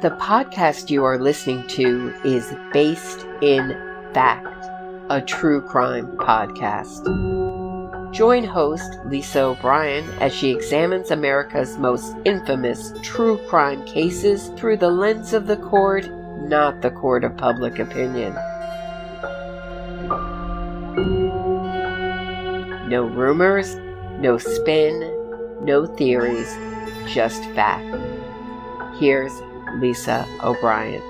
The podcast you are listening to is based in fact, a true crime podcast. Join host Lisa O'Brien as she examines America's most infamous true crime cases through the lens of the court, not the court of public opinion. No rumors, no spin, no theories, just fact. Here's Lisa O'Brien.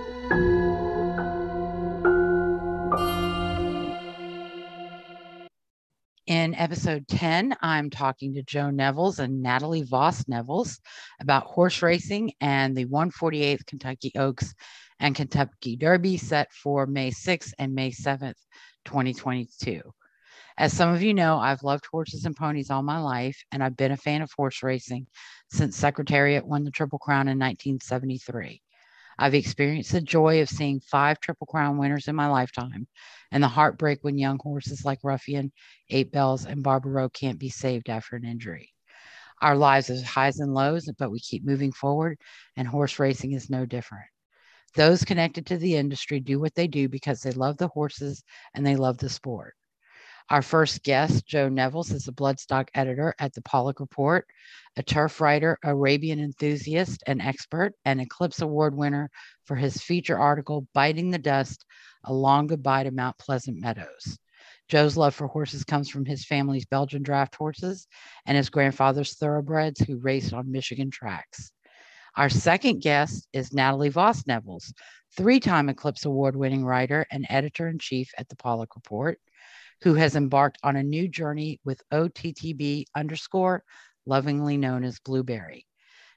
In episode 10, I'm talking to Joe Nevills and Natalie Voss Nevills about horse racing and the 148th Kentucky Oaks and Kentucky Derby set for May 6th and May 7th, 2022. As some of you know, I've loved horses and ponies all my life, and I've been a fan of horse racing since Secretariat won the Triple Crown in 1973. I've experienced the joy of seeing five Triple Crown winners in my lifetime and the heartbreak when young horses like Ruffian, Eight Belles, and Barbaro can't be saved after an injury. Our lives have highs and lows, but we keep moving forward, and horse racing is no different. Those connected to the industry do what they do because they love the horses and they love the sport. Our first guest, Joe Nevills, is a bloodstock editor at the Paulick Report, a turf writer, Arabian enthusiast, and expert, and Eclipse Award winner for his feature article, Biting the Dust A Long Goodbye to Mount Pleasant Meadows. Joe's love for horses comes from his family's Belgian draft horses and his grandfather's thoroughbreds who raced on Michigan tracks. Our second guest is Natalie Voss Nevills, three time Eclipse Award winning writer and editor in chief at the Paulick Report who has embarked on a new journey with OTTB underscore, lovingly known as Blueberry.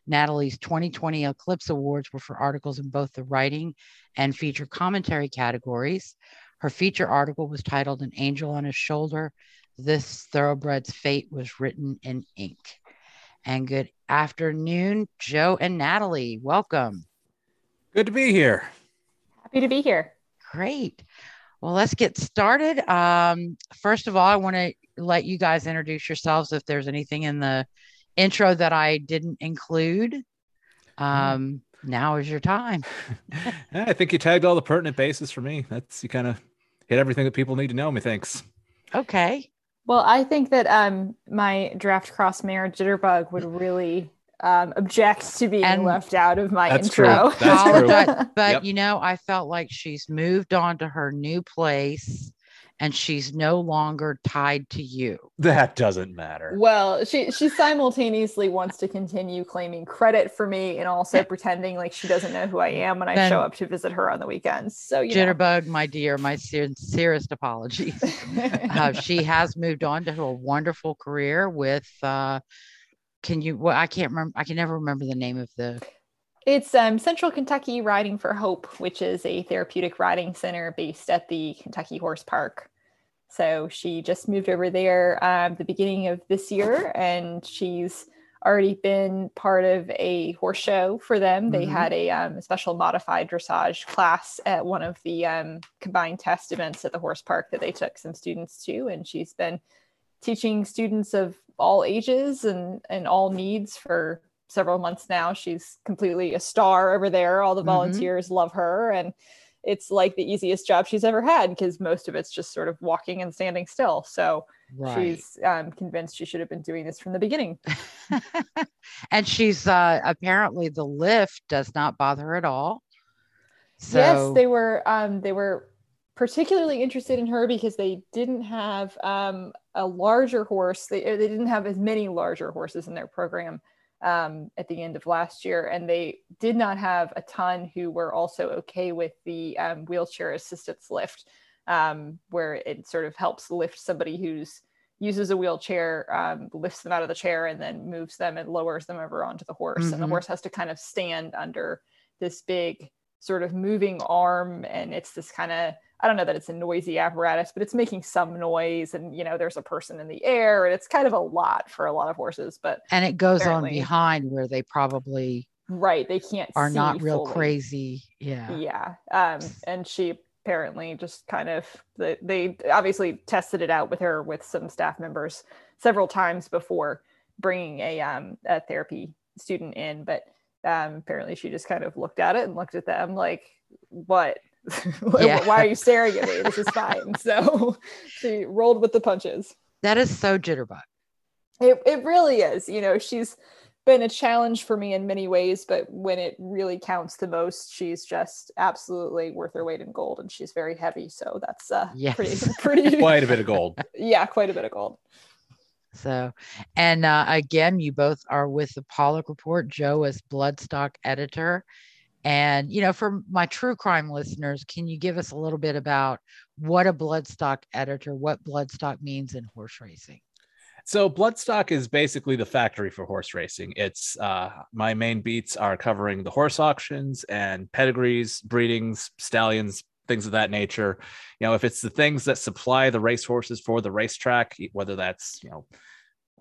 Natalie's 2020 Eclipse Awards were for articles in both the writing and feature commentary categories. Her feature article was titled An Angel on His Shoulder. This thoroughbred's fate was written in ink. And good afternoon, Joe and Natalie. Welcome. Good to be here. Happy to be here. Great. Well, let's get started. Um, first of all, I want to let you guys introduce yourselves if there's anything in the intro that I didn't include. Um, now is your time. yeah, I think you tagged all the pertinent bases for me. That's you kind of hit everything that people need to know. Me, thanks. Okay. Well, I think that um, my draft cross mare Jitterbug would really um, object to being and left out of my that's intro. True. That's true. but yep. you know, I felt like she's moved on to her new place and she's no longer tied to you. That doesn't matter. Well, she she simultaneously wants to continue claiming credit for me and also pretending like she doesn't know who I am when I then, show up to visit her on the weekends. So you Jitterbug, know. my dear, my sincerest apologies. uh, she has moved on to a wonderful career with uh, can you well i can't remember i can never remember the name of the it's um, central kentucky riding for hope which is a therapeutic riding center based at the kentucky horse park so she just moved over there um, the beginning of this year and she's already been part of a horse show for them they mm-hmm. had a, um, special modified dressage class at one of the um, combined test events at the horse park that they took some students to and she's been teaching students of all ages and and all needs for several months now. She's completely a star over there. All the mm-hmm. volunteers mm-hmm. love her and it's like the easiest job she's ever had because most of it's just sort of walking and standing still. So right. she's um, convinced she should have been doing this from the beginning. and she's uh, apparently the lift does not bother her at all. So... Yes, they were. Um, they were particularly interested in her because they didn't have um, a larger horse. They, they didn't have as many larger horses in their program um, at the end of last year, and they did not have a ton who were also okay with the um, wheelchair assistance lift, um, where it sort of helps lift somebody who's uses a wheelchair, um, lifts them out of the chair, and then moves them and lowers them over onto the horse, mm-hmm. and the mm-hmm. horse has to kind of stand under this big sort of moving arm, and it's this kind of I don't know that it's a noisy apparatus, but it's making some noise, and you know, there's a person in the air, and it's kind of a lot for a lot of horses. But and it goes on behind where they probably right they can't are not real fully. crazy. Yeah, yeah. Um, and she apparently just kind of they, they obviously tested it out with her with some staff members several times before bringing a um a therapy student in, but Um, apparently, she just kind of looked at it and looked at them like, "What? Yeah. Why are you staring at me? This is fine." So she rolled with the punches. That is so jitterbug. It it really is. You know, she's been a challenge for me in many ways, but when it really counts the most, she's just absolutely worth her weight in gold, and she's very heavy. So that's uh, Yes. pretty pretty Quite a bit of gold. yeah, quite a bit of gold. So, and uh, again, you both are with the Paulick Report. Joe is Bloodstock editor. And, you know, for my true crime listeners, can you give us a little bit about what a Bloodstock editor, what Bloodstock means in horse racing? So Bloodstock is basically the factory for horse racing. It's uh, my main beats are covering the horse auctions and pedigrees, breedings, stallions, things of that nature. You know, if it's the things that supply the racehorses for the racetrack, whether that's you know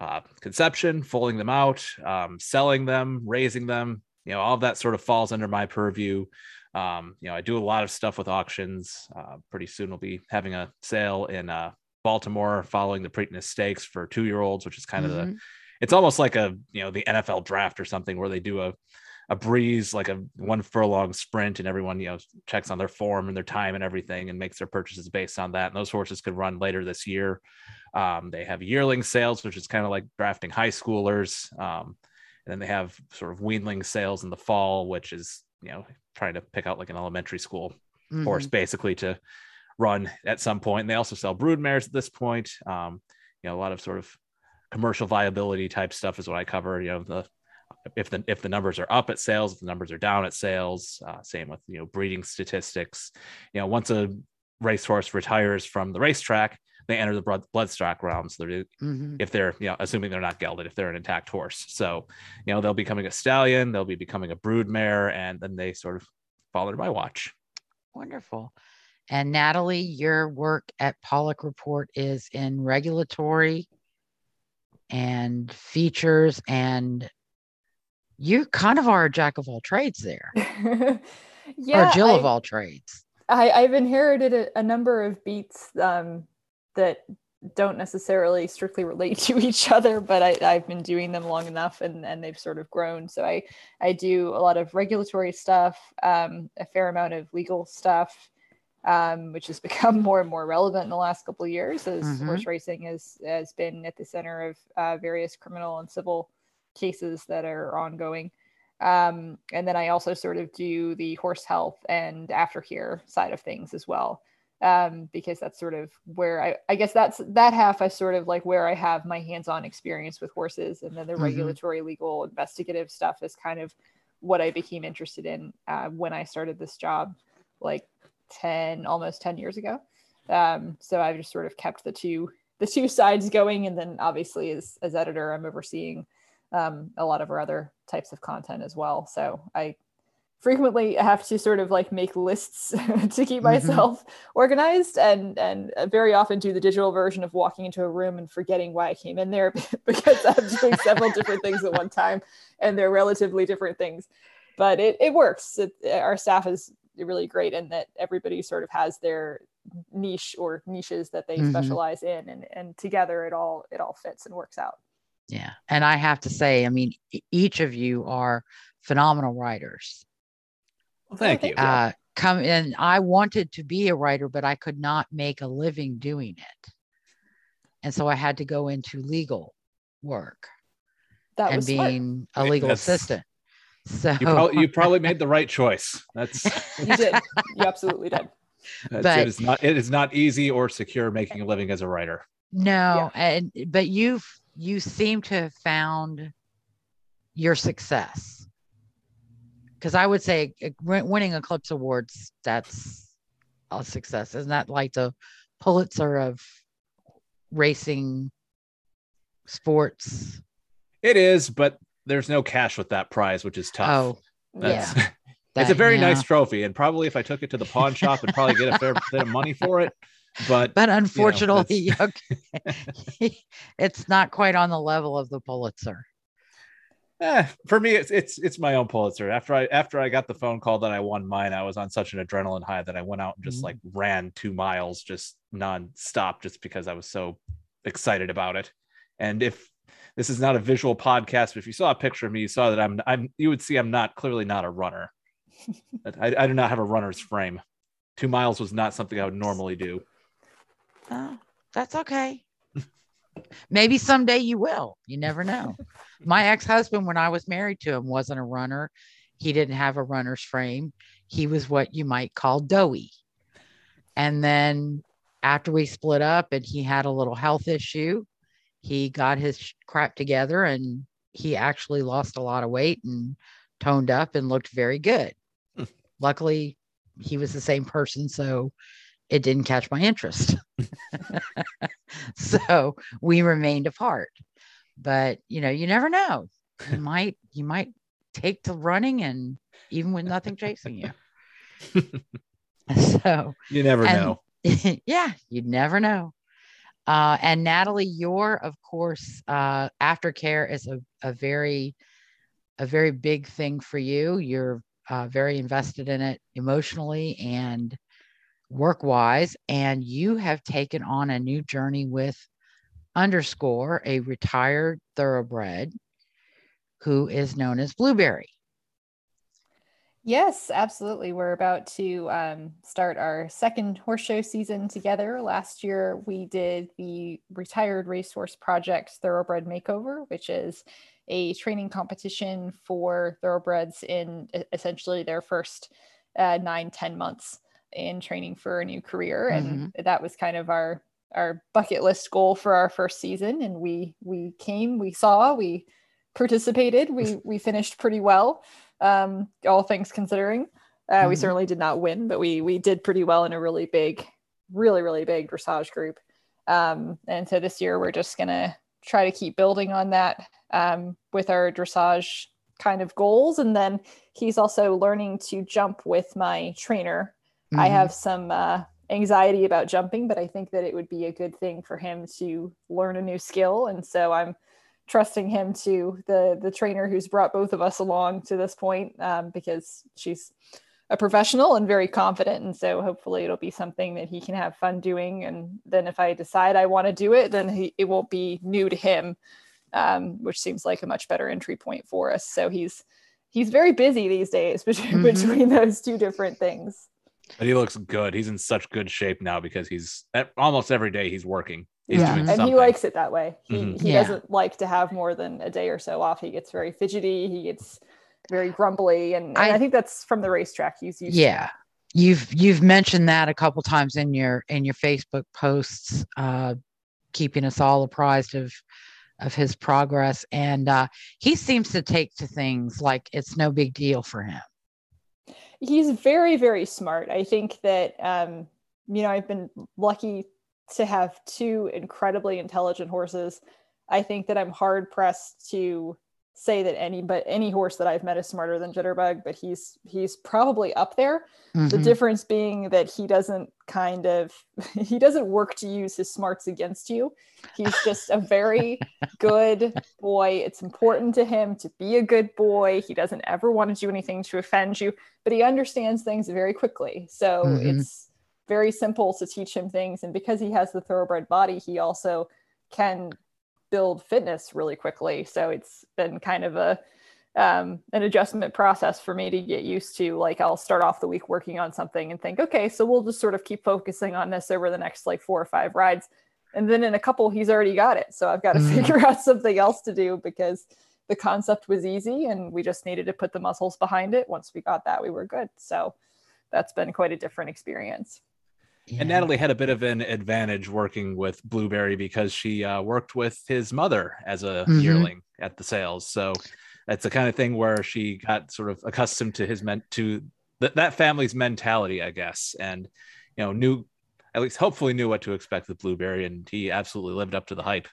uh, conception, foaling them out, um, selling them, raising them, you know, all of that sort of falls under my purview. Um, you know, I do a lot of stuff with auctions. Uh, pretty soon we'll be having a sale in uh, Baltimore following the Preakness Stakes for two year olds, which is kind of the Mhm. it's almost like a you know the NFL draft or something where they do a a breeze like a one furlong sprint and everyone you know checks on their form and their time and everything and makes their purchases based on that and those horses could run later this year um, they have yearling sales which is kind of like drafting high schoolers um, and then they have sort of weanling sales in the fall which is you know trying to pick out like an elementary school Mhm. horse basically to run at some point. And they also sell brood mares at this point. Um, you know, a lot of sort of commercial viability type stuff is what I cover. You know, the if the if the numbers are up at sales, if the numbers are down at sales. Uh, same with you know breeding statistics. You know, once a racehorse retires from the racetrack, they enter the blood bloodstock realm. So they're Mhm. if they're you know assuming they're not gelded if they're an intact horse so you know they'll be becoming a stallion they'll be becoming a brood mare and then they sort of fall under my watch Wonderful. And Natalie, your work at Paulick Report is in regulatory and features, and you kind of are a jack of all trades there, yeah, or Jill I- of all trades. I, I've inherited a, a number of beats um, that don't necessarily strictly relate to each other, but I, I've been doing them long enough and, and they've sort of grown. So I, I do a lot of regulatory stuff, um, a fair amount of legal stuff, um, which has become more and more relevant in the last couple of years as Mhm. horse racing has, has been at the center of uh, various criminal and civil cases that are ongoing. Um, and then I also sort of do the horse health and aftercare side of things as well. Um, because that's sort of where I, I guess that's that half I sort of like where I have my hands-on experience with horses, and then the Mhm. regulatory, legal, investigative stuff is kind of what I became interested in uh, when I started this job, like ten, almost ten years ago. Um, so I've just sort of kept the two the two sides going, and then obviously as as editor, I'm overseeing um, a lot of our other types of content as well. So I frequently I have to sort of like make lists to keep Mhm. myself organized and and very often do the digital version of walking into a room and forgetting why I came in there because I'm doing several different things at one time and they're relatively different things. But it, it works. It, our staff is really great in that everybody sort of has their niche or niches that they Mhm. specialize in and and together it all it all fits and works out. Yeah. And I have to say, I mean, each of you are phenomenal writers. Well thank thank you you. Uh, come in. I wanted to be a writer, but I could not make a living doing it. And so I had to go into legal work That and was smart. being a legal that's- assistant. So you, probably, you probably made the right choice that's, You did. You absolutely did. But- it is not it is not easy or secure making a living as a writer no, and but you've you seem to have found your success. Because I would say uh, winning Eclipse Awards, that's a success. Isn't that like the Pulitzer of racing sports? it is but there's no cash with that prize which is tough Oh, That's, yeah. it's a very yeah. nice trophy and probably if i took it to the pawn shop i'd probably get a fair bit of money for it but But unfortunately, okay, it's not quite on the level of the Pulitzer. Eh, for me, it's it's it's my own Pulitzer. After I after I got the phone call that I won mine, I was on such an adrenaline high that I went out and just Mhm. like ran two miles just nonstop, just because I was so excited about it. And if this is not a visual podcast, but if you saw a picture of me, you saw that I'm I'm you would see I'm not clearly not a runner. I, I do not have a runner's frame. Two miles was not something I would normally do. Oh, that's okay. Maybe someday you will. You never know. My ex husband, when I was married to him, wasn't a runner. He didn't have a runner's frame. He was what you might call doughy. And then after we split up and he had a little health issue, he got his crap together and he actually lost a lot of weight and toned up and looked very good. Hmm. Luckily, he was the same person, so it didn't catch my interest. so we remained apart. But you know, you never know. You might you might take to running and even with nothing chasing you. so you never and, know. yeah, you'd never know. Uh, and Natalie, your of course uh, aftercare is a, a very a very big thing for you. You're uh, very invested in it emotionally and work wise. And you have taken on a new journey with underscore, a retired thoroughbred who is known as Blueberry. Yes, absolutely. We're about to um, start our second horse show season together. Last year, we did the Retired Racehorse Project Thoroughbred Makeover, which is a training competition for thoroughbreds in essentially their first uh, nine, 10 months in training for a new career. And mm-hmm. that was kind of our our bucket list goal for our first season. And we we came, we saw, we participated, we we finished pretty well, um, all things considering. Uh, mm-hmm. We certainly did not win, but we we did pretty well in a really big, really really big dressage group. Um, and so this year we're just gonna try to keep building on that um, with our dressage kind of goals. And then he's also learning to jump with my trainer. Mm-hmm. I have some uh, anxiety about jumping, but I think that it would be a good thing for him to learn a new skill. And so I'm trusting him to the the trainer who's brought both of us along to this point um, because she's a professional and very confident and so hopefully it'll be something that he can have fun doing and then if i decide i want to do it then he, it won't be new to him um, which seems like a much better entry point for us so he's he's very busy these days between, mm-hmm. between those two different things but he looks good he's in such good shape now because he's almost every day he's working he's yeah. and something. he likes it that way he, mm-hmm. he yeah. doesn't like to have more than a day or so off he gets very fidgety he gets very grumbly and, and I, I, think that's from the racetrack he's used yeah to. you've you've mentioned that a couple times in your in your facebook posts uh keeping us all apprised of of his progress and uh he seems to take to things like it's no big deal for him he's very very smart. I think that um you know i've been lucky to have two incredibly intelligent horses. I think that i'm hard pressed to say that any but any horse that I've met is smarter than Jitterbug, but he's he's probably up there. Mm-hmm. The difference being that he doesn't kind of he doesn't work to use his smarts against you. He's just a very good boy. It's important to him to be a good boy. He doesn't ever want to do anything to offend you, but he understands things very quickly. So mm-hmm. it's very simple to teach him things and because he has the thoroughbred body, he also can build fitness really quickly. So it's been kind of a um, an adjustment process for me to get used to. Like I'll start off the week working on something and think, okay, so we'll just sort of keep focusing on this over the next like four or five rides. And then in a couple, he's already got it. So I've got to mm. figure out something else to do because the concept was easy and we just needed to put the muscles behind it. Once we got that, we were good. So that's been quite a different experience. Yeah. And Natalie had a bit of an advantage working with Blueberry because she uh, worked with his mother as a mm-hmm. yearling at the sales. So that's the kind of thing where she got sort of accustomed to his meant to th- that family's mentality, I guess, and you know knew at least hopefully knew what to expect with Blueberry, and he absolutely lived up to the hype.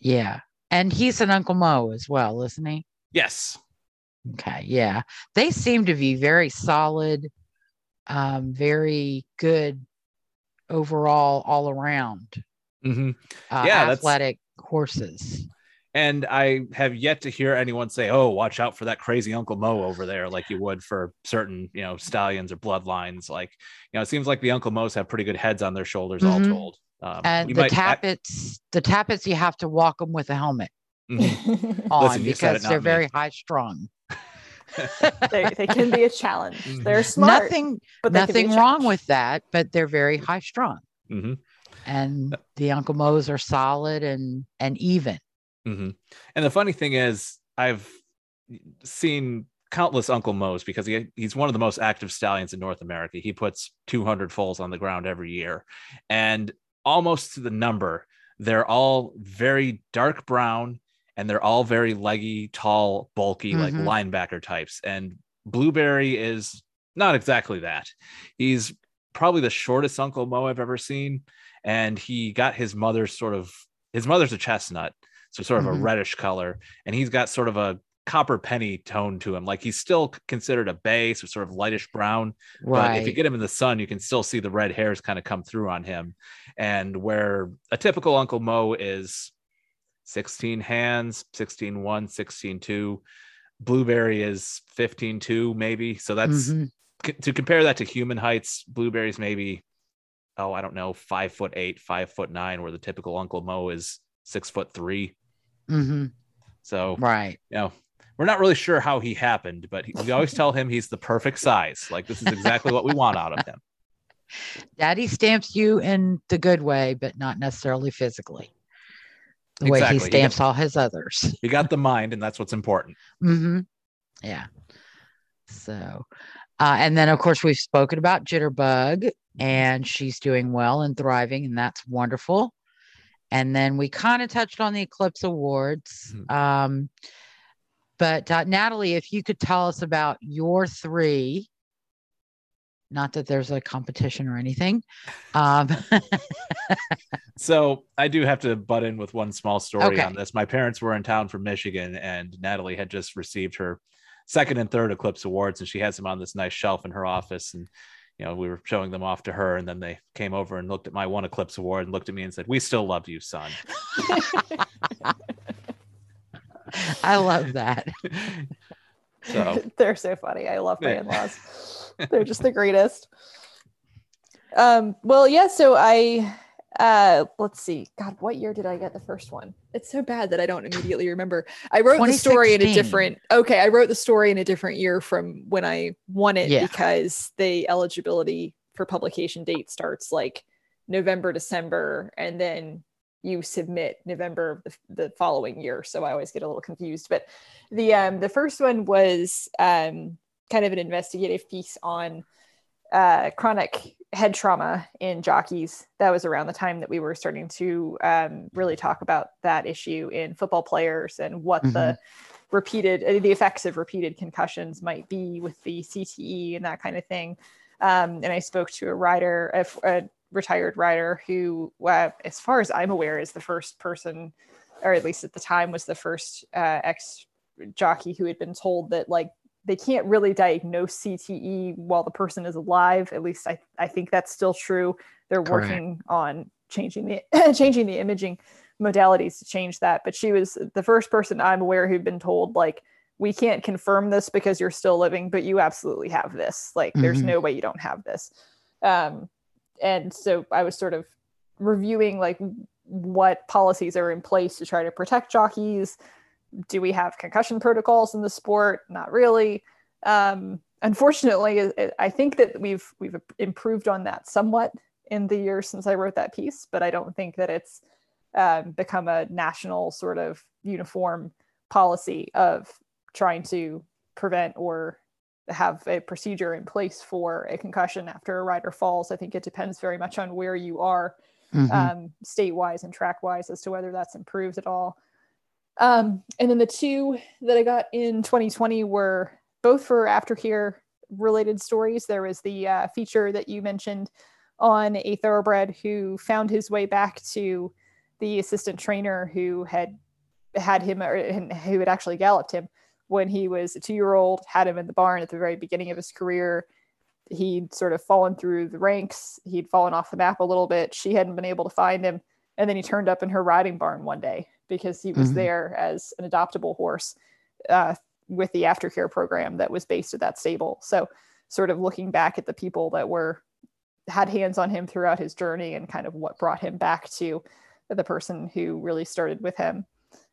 Yeah, and he's an Uncle Mo as well, isn't he? Yes. Okay. Yeah, they seem to be very solid, um, very good overall all around. Mm-hmm. Uh, yeah, athletic horses. And I have yet to hear anyone say, "Oh, watch out for that crazy Uncle Mo over there," like you would for certain, you know, stallions or bloodlines. Like, you know, it seems like the Uncle Mo's have pretty good heads on their shoulders, mm-hmm. all told. Um, and the Tapits, the Tapits, you have to walk them with a helmet. Mhm. on Listen, because they're me. very high strung. They, they can be a challenge. They're smart, Nothing, but they can be nothing wrong with that, but they're very high strung. hmm And the Uncle Mo's are solid and and even. hmm And the funny thing is, I've seen countless Uncle Mo's because he he's one of the most active stallions in North America. He puts 200 foals on the ground every year, and almost to the number, they're all very dark brown and they're all very leggy, tall, bulky, like Mhm. linebacker types. And Blueberry is not exactly that. He's probably the shortest Uncle Mo I've ever seen, and he got his mother's sort of his mother's a chestnut, so sort of a Mhm. reddish color, and he's got sort of a copper penny tone to him. Like he's still considered a bay, so sort of lightish brown. But if you get him in the sun, you can still see the red hairs kind of come through on him. And where a typical Uncle Mo is 16 hands, 16 1, 16 2. Blueberry is 15 2, maybe. So that's Mhm. c- to compare that to human heights. Blueberry's maybe, oh, I don't know, five foot eight, five foot nine, where the typical Uncle Mo is six foot three. Mhm. So, Right. you know, we're not really sure how he happened, but he, we always tell him he's the perfect size. Like, this is exactly what we want out of him. Daddy stamps you in the good way, but not necessarily physically. The way Exactly. he He stamps all his others. You got the mind, and that's what's important. hmm Yeah. So, uh, and then of course we've spoken about Jitterbug, and she's doing well and thriving, and that's wonderful. And then we kind of touched on the Eclipse Awards. Mhm. Um, but uh, Natalie, if you could tell us about your three, not that there's a competition or anything. Um, So I do have to butt in with one small story Okay. on this. My parents were in town from Michigan, and Natalie had just received her second and third Eclipse awards, and she has them on this nice shelf in her office. And you know, we were showing them off to her, and then they came over and looked at my one Eclipse award and looked at me and said, "We still love you, son." I love that. So They're so funny. I love my in-laws. They're just the greatest. Um, well, yeah, so I uh let's see. God, what year did I get the first one? It's so bad that I don't immediately remember. I wrote the story in a different okay, I wrote the story in a different year from when I won it Yeah. because the eligibility for publication date starts like November, December, and then you submit November of the, the following year. So I always get a little confused. But the um the first one was um kind of an investigative piece on uh chronic head trauma in jockeys. That was around the time that we were starting to um really talk about that issue in football players and what the repeated uh, the effects of repeated concussions might be with the CTE and that kind of thing. Um, and I spoke to a rider, a, a retired rider who, uh, as far as I'm aware, is the first person, or at least at the time, was the first uh, ex jockey who had been told that like they can't really diagnose CTE while the person is alive. At least I, I think that's still true. They're Correct. working on changing the changing the imaging modalities to change that. But she was the first person I'm aware who'd been told like we can't confirm this because you're still living, but you absolutely have this. Like there's Mhm. no way you don't have this. Um, and so I was sort of reviewing like what policies are in place to try to protect jockeys. Do we have concussion protocols in the sport? Not really. Um, unfortunately, I- think that we've we've improved on that somewhat in the years since I wrote that piece, but I don't think that it's um, become a national sort of uniform policy of trying to prevent or have a procedure in place for a concussion after a rider falls. I think it depends very much on where you are Mhm. um, state wise and track wise as to whether that's improved at all. Um, and then the two that I got in 2020 were both for aftercare related stories. There was the uh, feature that you mentioned on a thoroughbred who found his way back to the assistant trainer who had had him or who had actually galloped him when he was a two year old, had him in the barn at the very beginning of his career. He'd sort of fallen through the ranks, he'd fallen off the map a little bit. She hadn't been able to find him. And then he turned up in her riding barn one day because he was Mhm. there as an adoptable horse uh, with the aftercare program that was based at that stable. So, sort of looking back at the people that were had hands on him throughout his journey and kind of what brought him back to the person who really started with him.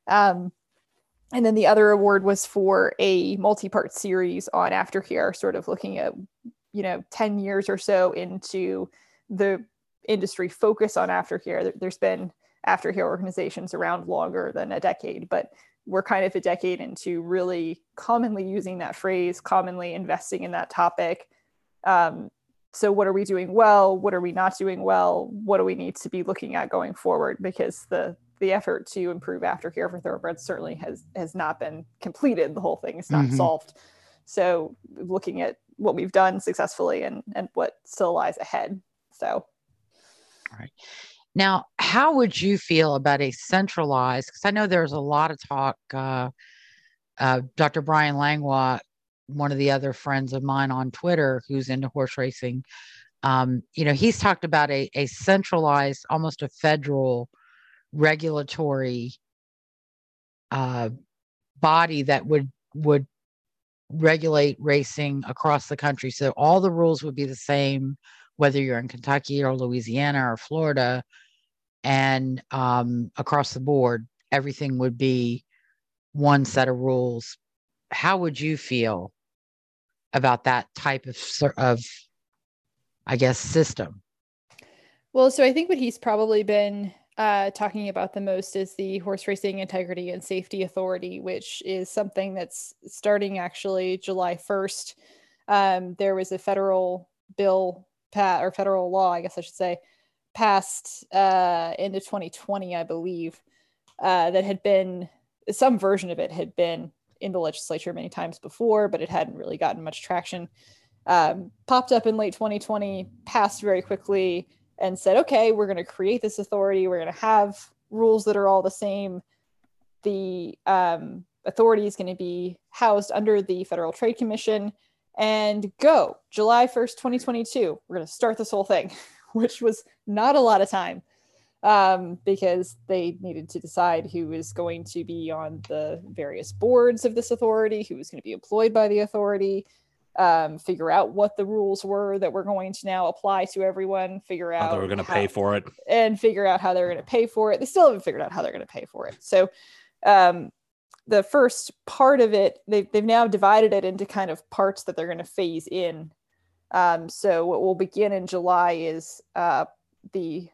Um, and then the other award was for a multi-part series on aftercare, sort of looking at you know 10 years or so into the industry focus on aftercare. There's been aftercare organizations around longer than a decade, but we're kind of a decade into really commonly using that phrase, commonly investing in that topic. Um, so, what are we doing well? What are we not doing well? What do we need to be looking at going forward? Because the the effort to improve aftercare for thoroughbreds certainly has has not been completed. The whole thing is not mm-hmm. solved. So, looking at what we've done successfully and and what still lies ahead. So, all right. Now, how would you feel about a centralized? Because I know there's a lot of talk. Uh, uh, Dr. Brian Langlois, one of the other friends of mine on Twitter who's into horse racing, um, you know, he's talked about a, a centralized, almost a federal regulatory uh, body that would would regulate racing across the country. So all the rules would be the same whether you're in Kentucky or Louisiana or Florida, and um, across the board, everything would be one set of rules. How would you feel about that type of of, I guess, system? Well, so I think what he's probably been uh, talking about the most is the Horse Racing Integrity and Safety Authority, which is something that's starting actually July 1st. Um, there was a federal bill pat or federal law, I guess I should say, passed uh, into 2020, I believe, uh, that had been some version of it had been in the legislature many times before, but it hadn't really gotten much traction. Um, popped up in late 2020, passed very quickly, and said, okay, we're going to create this authority. We're going to have rules that are all the same. The um, authority is going to be housed under the Federal Trade Commission and go July 1st, 2022. We're going to start this whole thing, which was not a lot of time um, because they needed to decide who was going to be on the various boards of this authority, who was going to be employed by the authority, um, figure out what the rules were that we're going to now apply to everyone, figure out how they were going to pay for it, and figure out how they're going to pay for it. They still haven't figured out how they're going to pay for it. So, um, the first part of it, they've, they've now divided it into kind of parts that they're going to phase in. Um, so what will begin in July is uh, the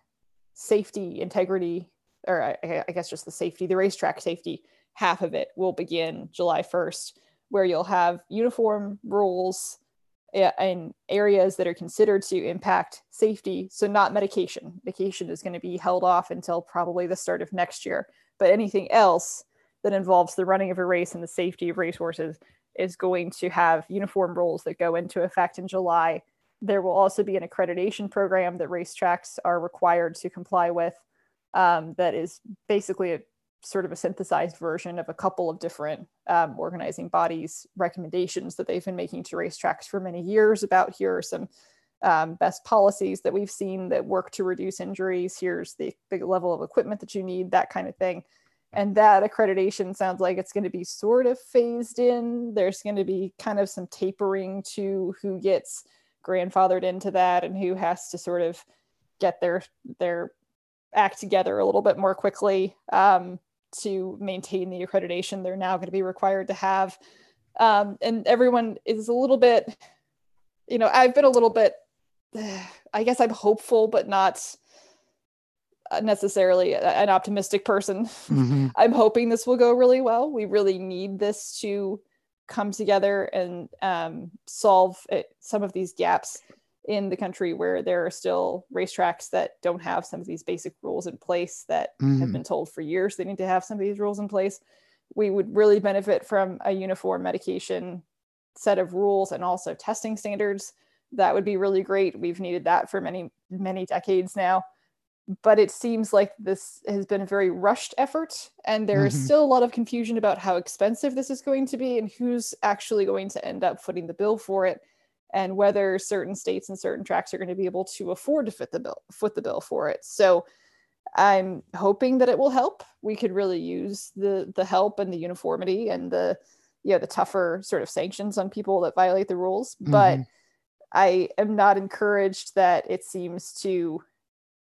safety, integrity, or I, I, guess just the safety, the racetrack safety half of it will begin July 1st, where you'll have uniform rules in areas that are considered to impact safety. So not medication. Medication is going to be held off until probably the start of next year. But anything else that involves the running of a race and the safety of racehorses is going to have uniform rules that go into effect in July. There will also be an accreditation program that racetracks are required to comply with. Um, that is basically a sort of a synthesized version of a couple of different um, organizing bodies' recommendations that they've been making to racetracks for many years about here are some um, best policies that we've seen that work to reduce injuries. Here's the, level of equipment that you need, that kind of thing. And that accreditation sounds like it's going to be sort of phased in. There's going to be kind of some tapering to who gets grandfathered into that and who has to sort of get their their act together a little bit more quickly. Um, to maintain the accreditation they're now going to be required to have um, and everyone is a little bit you know i've been a little bit i guess i'm hopeful but not necessarily an optimistic person. Mm-hmm. I'm hoping this will go really well. We really need this to come together and um, solve it, some of these gaps in the country where there are still racetracks that don't have some of these basic rules in place that mm-hmm. have been told for years they need to have some of these rules in place. We would really benefit from a uniform medication set of rules and also testing standards. That would be really great. We've needed that for many, many decades now but it seems like this has been a very rushed effort and there is mm-hmm. still a lot of confusion about how expensive this is going to be and who's actually going to end up footing the bill for it and whether certain states and certain tracks are going to be able to afford to fit the bill foot the bill for it so i'm hoping that it will help we could really use the the help and the uniformity and the you know the tougher sort of sanctions on people that violate the rules mm-hmm. but i am not encouraged that it seems to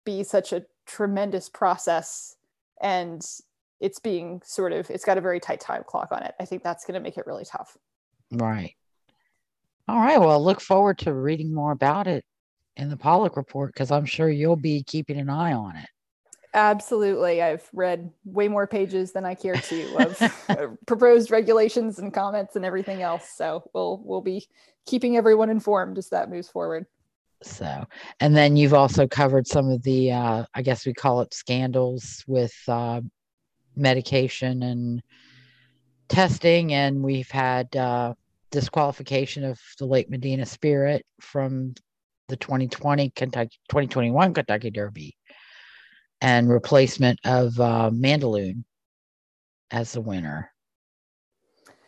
be such a tremendous process and it's being sort of it's got a very tight time clock on it. I think that's going to make it really tough. Right. All right. Well, look forward to reading more about it in the Paulick report because I'm sure you'll be keeping an eye on it. Absolutely. I've read way more pages than I care to of proposed regulations and comments and everything else. So we'll we'll be keeping everyone informed as that moves forward. So, and then you've also covered some of the, uh, I guess we call it scandals with uh, medication and testing, and we've had uh, disqualification of the Lake Medina Spirit from the 2020 Kentucky 2021 Kentucky Derby and replacement of uh, Mandaloun as the winner.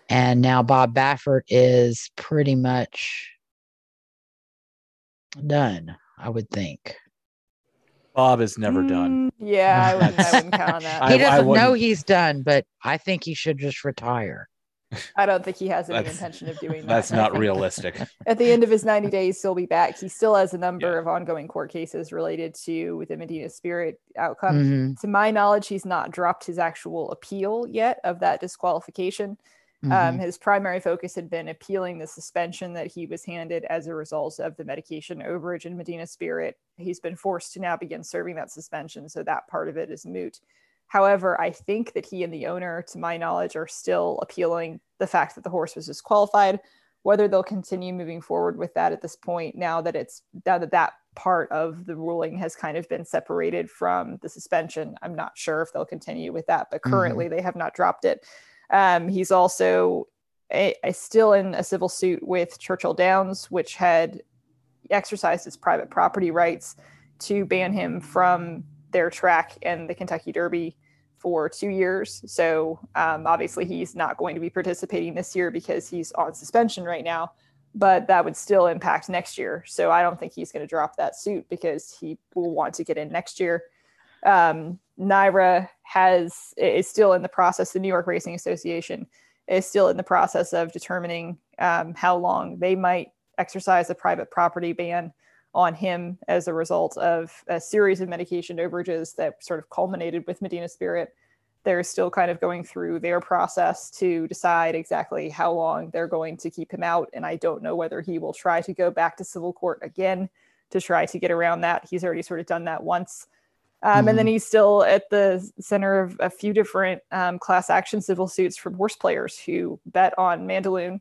And now Bob Baffert is pretty much done, I would think. Bob is never done. Mm, yeah, I wouldn't, I wouldn't count on that. He doesn't know wouldn't- he's done, but I think he should just retire. I don't think he has any That's- intention of doing that. That's not realistic. At the end of his 90 days, he'll be back. He still has a number Yeah. of ongoing court cases related to the Medina Spirit outcome. Mhm, To my knowledge, he's not dropped his actual appeal yet of that disqualification. Um, mhm. his primary focus had been appealing the suspension that he was handed as a result of the medication overage in Medina Spirit. He's been forced to now begin serving that suspension, so that part of it is moot. However, I think that he and the owner, to my knowledge, are still appealing the fact that the horse was disqualified. Whether they'll continue moving forward with that at this point, now that it's now that that part of the ruling has kind of been separated from the suspension, I'm not sure if they'll continue with that. But mm-hmm. currently, they have not dropped it. Um, he's also a, a still in a civil suit with Churchill Downs, which had exercised its private property rights to ban him from their track and the Kentucky Derby for two years. So um, obviously, he's not going to be participating this year because he's on suspension right now. But that would still impact next year. So I don't think he's going to drop that suit because he will want to get in next year. Um, NYRA has is still in the process. The New York Racing Association is still in the process of determining um, how long they might exercise a private property ban on him as a result of a series of medication overages that sort of culminated with Medina Spirit. They're still kind of going through their process to decide exactly how long they're going to keep him out. And I don't know whether he will try to go back to civil court again to try to get around that. He's already sort of done that once. Um, And then he's still at the center of a few different um, class action civil suits from horse players who bet on Mandaloun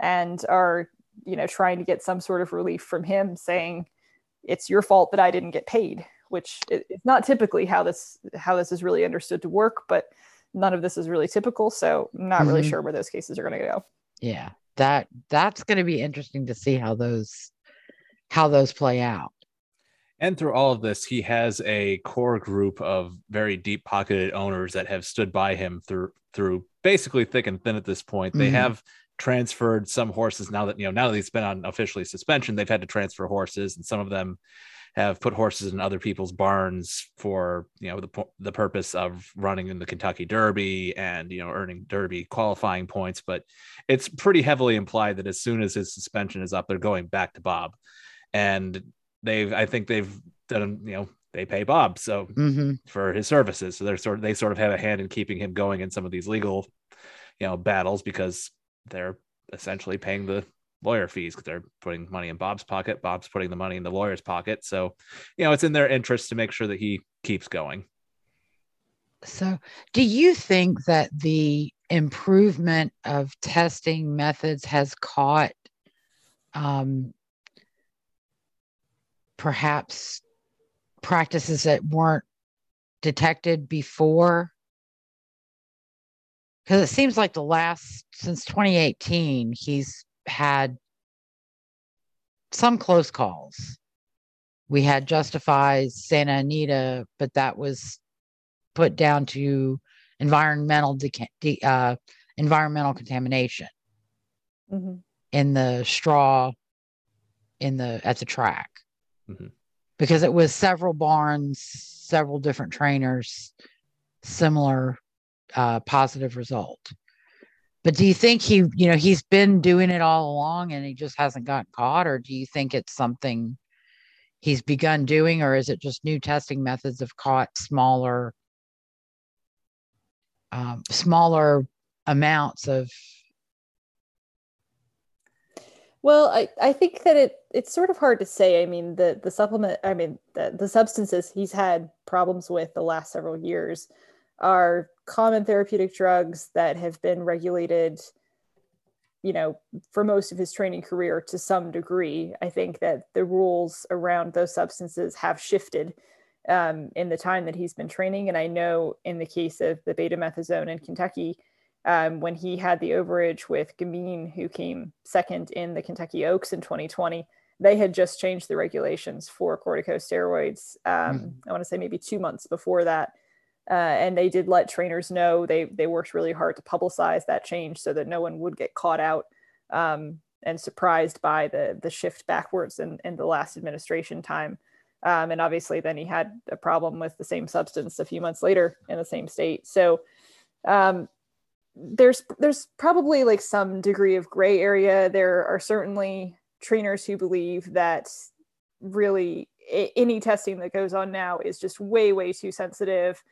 and are, you know, trying to get some sort of relief from him, saying it's your fault that I didn't get paid, which i- is not typically how this how this is really understood to work. But none of this is really typical, so I'm not really Mhm. sure where those cases are going to go. Yeah, that that's going to be interesting to see how those how those play out. And through all of this, he has a core group of very deep pocketed owners that have stood by him through through basically thick and thin at this point. They Mhm. have transferred some horses now that you know now that he's been on officially suspension, they've had to transfer horses, and some of them have put horses in other people's barns for you know the the purpose of running in the Kentucky Derby and you know earning Derby qualifying points. But it's pretty heavily implied that as soon as his suspension is up, they're going back to Bob, and they've I think they've done you know they pay Bob so hmm for his services, so they're sort of they sort of have a hand in keeping him going in some of these legal you know battles because they're essentially paying the lawyer fees because they're putting money in Bob's pocket. Bob's putting the money in the lawyer's pocket. So, you know, it's in their interest to make sure that he keeps going. So, do you think that the improvement of testing methods has caught um, perhaps practices that weren't detected before? Because it seems like the last, since 2018, he's had some close calls. We had Justify's Santa Anita, but that was put down to environmental deca- de- uh, environmental contamination in the straw in the at the track Mhm. because it was several barns several different trainers similar uh, positive result. But do you think he you know he's been doing it all along and he just hasn't gotten caught? Or do you think it's something he's begun doing? Or is it just new testing methods have caught smaller um, smaller amounts of Well, I, I think that it it's sort of hard to say. I mean, the the supplement, I mean, the, the substances he's had problems with the last several years are common therapeutic drugs that have been regulated, you know, for most of his training career to some degree. I think that the rules around those substances have shifted um, in the time that he's been training. And I know in the case of the betamethasone in Kentucky, um, when he had the overage with Gamine, who came second in the Kentucky Oaks in 2020. They had just changed the regulations for corticosteroids. Um, mm. I want to say maybe two months before that, uh, and they did let trainers know. They they worked really hard to publicize that change so that no one would get caught out um, and surprised by the the shift backwards in, in the last administration time. Um, and obviously, then he had a problem with the same substance a few months later in the same state. So um, there's there's probably like some degree of gray area. There are certainly trainers who believe that really any testing that goes on now is just way way too sensitive.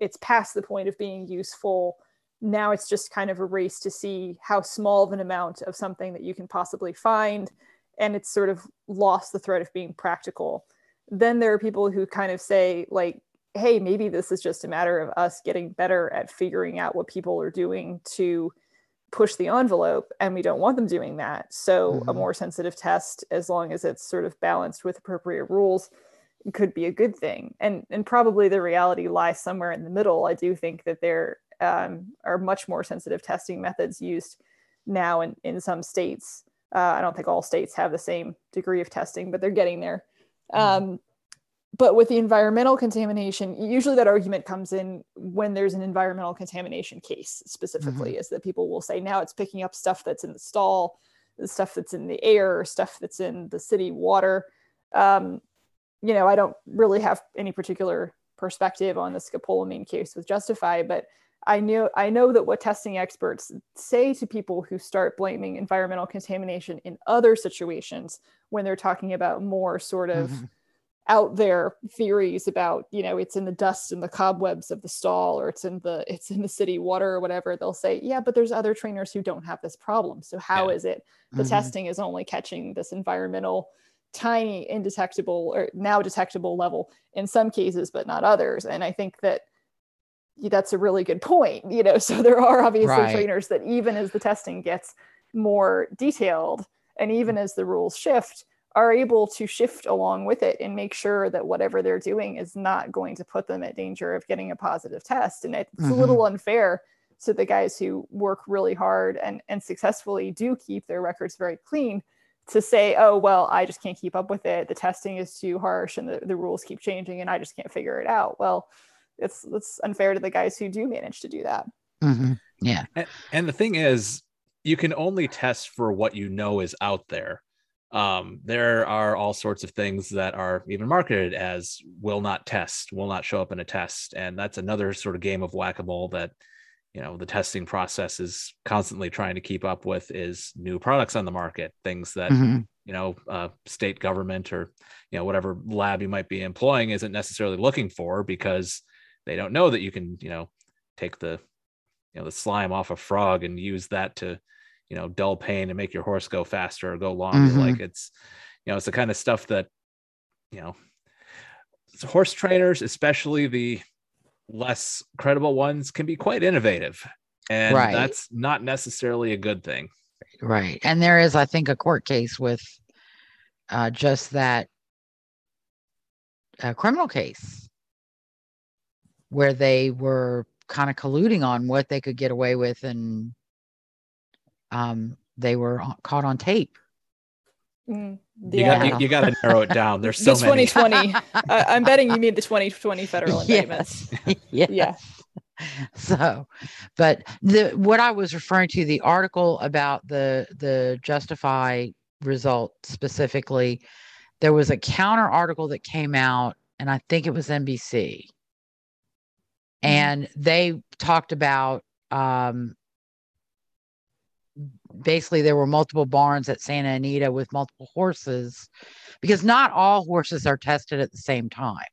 It's past the point of being useful. Now it's just kind of a race to see how small of an amount of something that you can possibly find, and it's sort of lost the thread of being practical. Then there are people who kind of say like hey, maybe this is just a matter of us getting better at figuring out what people are doing to push the envelope and we don't want them doing that so mm-hmm. a more sensitive test as long as it's sort of balanced with appropriate rules could be a good thing. And and probably the reality lies somewhere in the middle. I do think that there um, are much more sensitive testing methods used now in, in some states. Uh, i don't think all states have the same degree of testing but they're getting there. Mm-hmm. um, but with the environmental contamination usually that argument comes in when there's an environmental contamination case specifically mm-hmm. is that people will say now it's picking up stuff that's in the stall the stuff that's in the air stuff that's in the city water. Um, you know i don't really have any particular perspective on the scopolamine case with justify but i know i know that what testing experts say to people who start blaming environmental contamination in other situations when they're talking about more sort of mm-hmm out there theories about you know it's in the dust and the cobwebs of the stall or it's in the it's in the city water or whatever they'll say yeah but there's other trainers who don't have this problem so how yeah. is it the mm-hmm. testing is only catching this environmental tiny indetectable or now detectable level in some cases but not others and i think that that's a really good point you know so there are obviously right. trainers that even as the testing gets more detailed and even as the rules shift are able to shift along with it and make sure that whatever they're doing is not going to put them at danger of getting a positive test. And it's mm-hmm. a little unfair to the guys who work really hard and, and successfully do keep their records very clean to say, oh, well, I just can't keep up with it. The testing is too harsh and the, the rules keep changing and I just can't figure it out. Well, it's, it's unfair to the guys who do manage to do that. Mm-hmm. Yeah. And, and the thing is, you can only test for what you know is out there um, there are all sorts of things that are even marketed as will not test, will not show up in a test. And that's another sort of game of whack-a-mole that, you know, the testing process is constantly trying to keep up with is new products on the market, things that, mm-hmm. you know, uh, state government or, you know, whatever lab you might be employing isn't necessarily looking for because they don't know that you can, you know, take the, you know, the slime off a frog and use that to, you know dull pain and make your horse go faster or go longer mm-hmm. like it's you know it's the kind of stuff that you know horse trainers especially the less credible ones can be quite innovative and right. that's not necessarily a good thing right and there is i think a court case with uh, just that uh, criminal case where they were kind of colluding on what they could get away with and um, they were caught on tape. Mm, yeah. You got, you, got to narrow it down. There's so the 2020. uh, I'm betting you mean the 2020 federal indictments. Yes. Yeah. So, but the what I was referring to the article about the the Justify result specifically, there was a counter article that came out, and I think it was NBC, mm-hmm. and they talked about um, basically there were multiple barns at Santa Anita with multiple horses because not all horses are tested at the same time.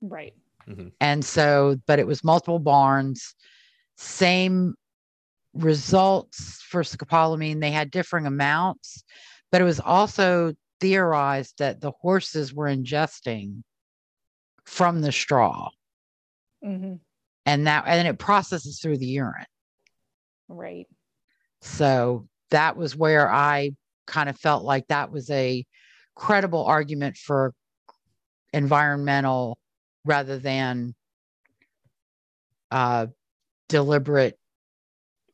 Right. Mm-hmm. And so, but it was multiple barns. same results for scopolamine. They had differing amounts, but it was also theorized that the horses were ingesting from the straw. Mm-hmm. And that and it processes through the urine. Right. So that was where I kind of felt like that was a credible argument for environmental rather than uh, deliberate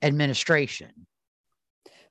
administration.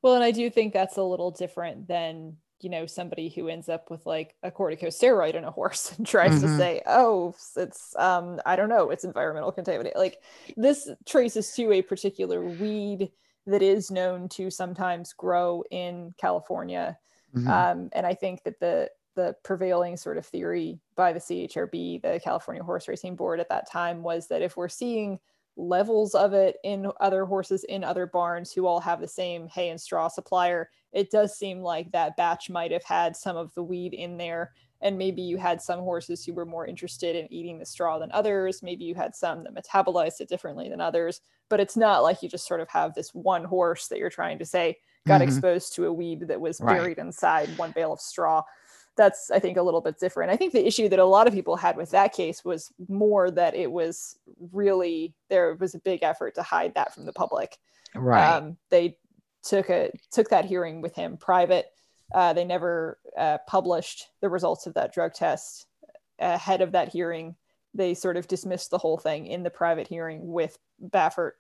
Well, and I do think that's a little different than you know somebody who ends up with like a corticosteroid in a horse and tries mm-hmm. to say oh it's um i don't know it's environmental contaminant like this traces to a particular weed that is known to sometimes grow in california mm-hmm. um, and i think that the the prevailing sort of theory by the chrb the california horse racing board at that time was that if we're seeing levels of it in other horses in other barns who all have the same hay and straw supplier it does seem like that batch might have had some of the weed in there and maybe you had some horses who were more interested in eating the straw than others maybe you had some that metabolized it differently than others but it's not like you just sort of have this one horse that you're trying to say got mm-hmm. exposed to a weed that was right. buried inside one bale of straw that's I think a little bit different. I think the issue that a lot of people had with that case was more that it was really there was a big effort to hide that from the public. Right. Um, they took a took that hearing with him private. Uh, they never uh, published the results of that drug test ahead of that hearing. They sort of dismissed the whole thing in the private hearing with Baffert,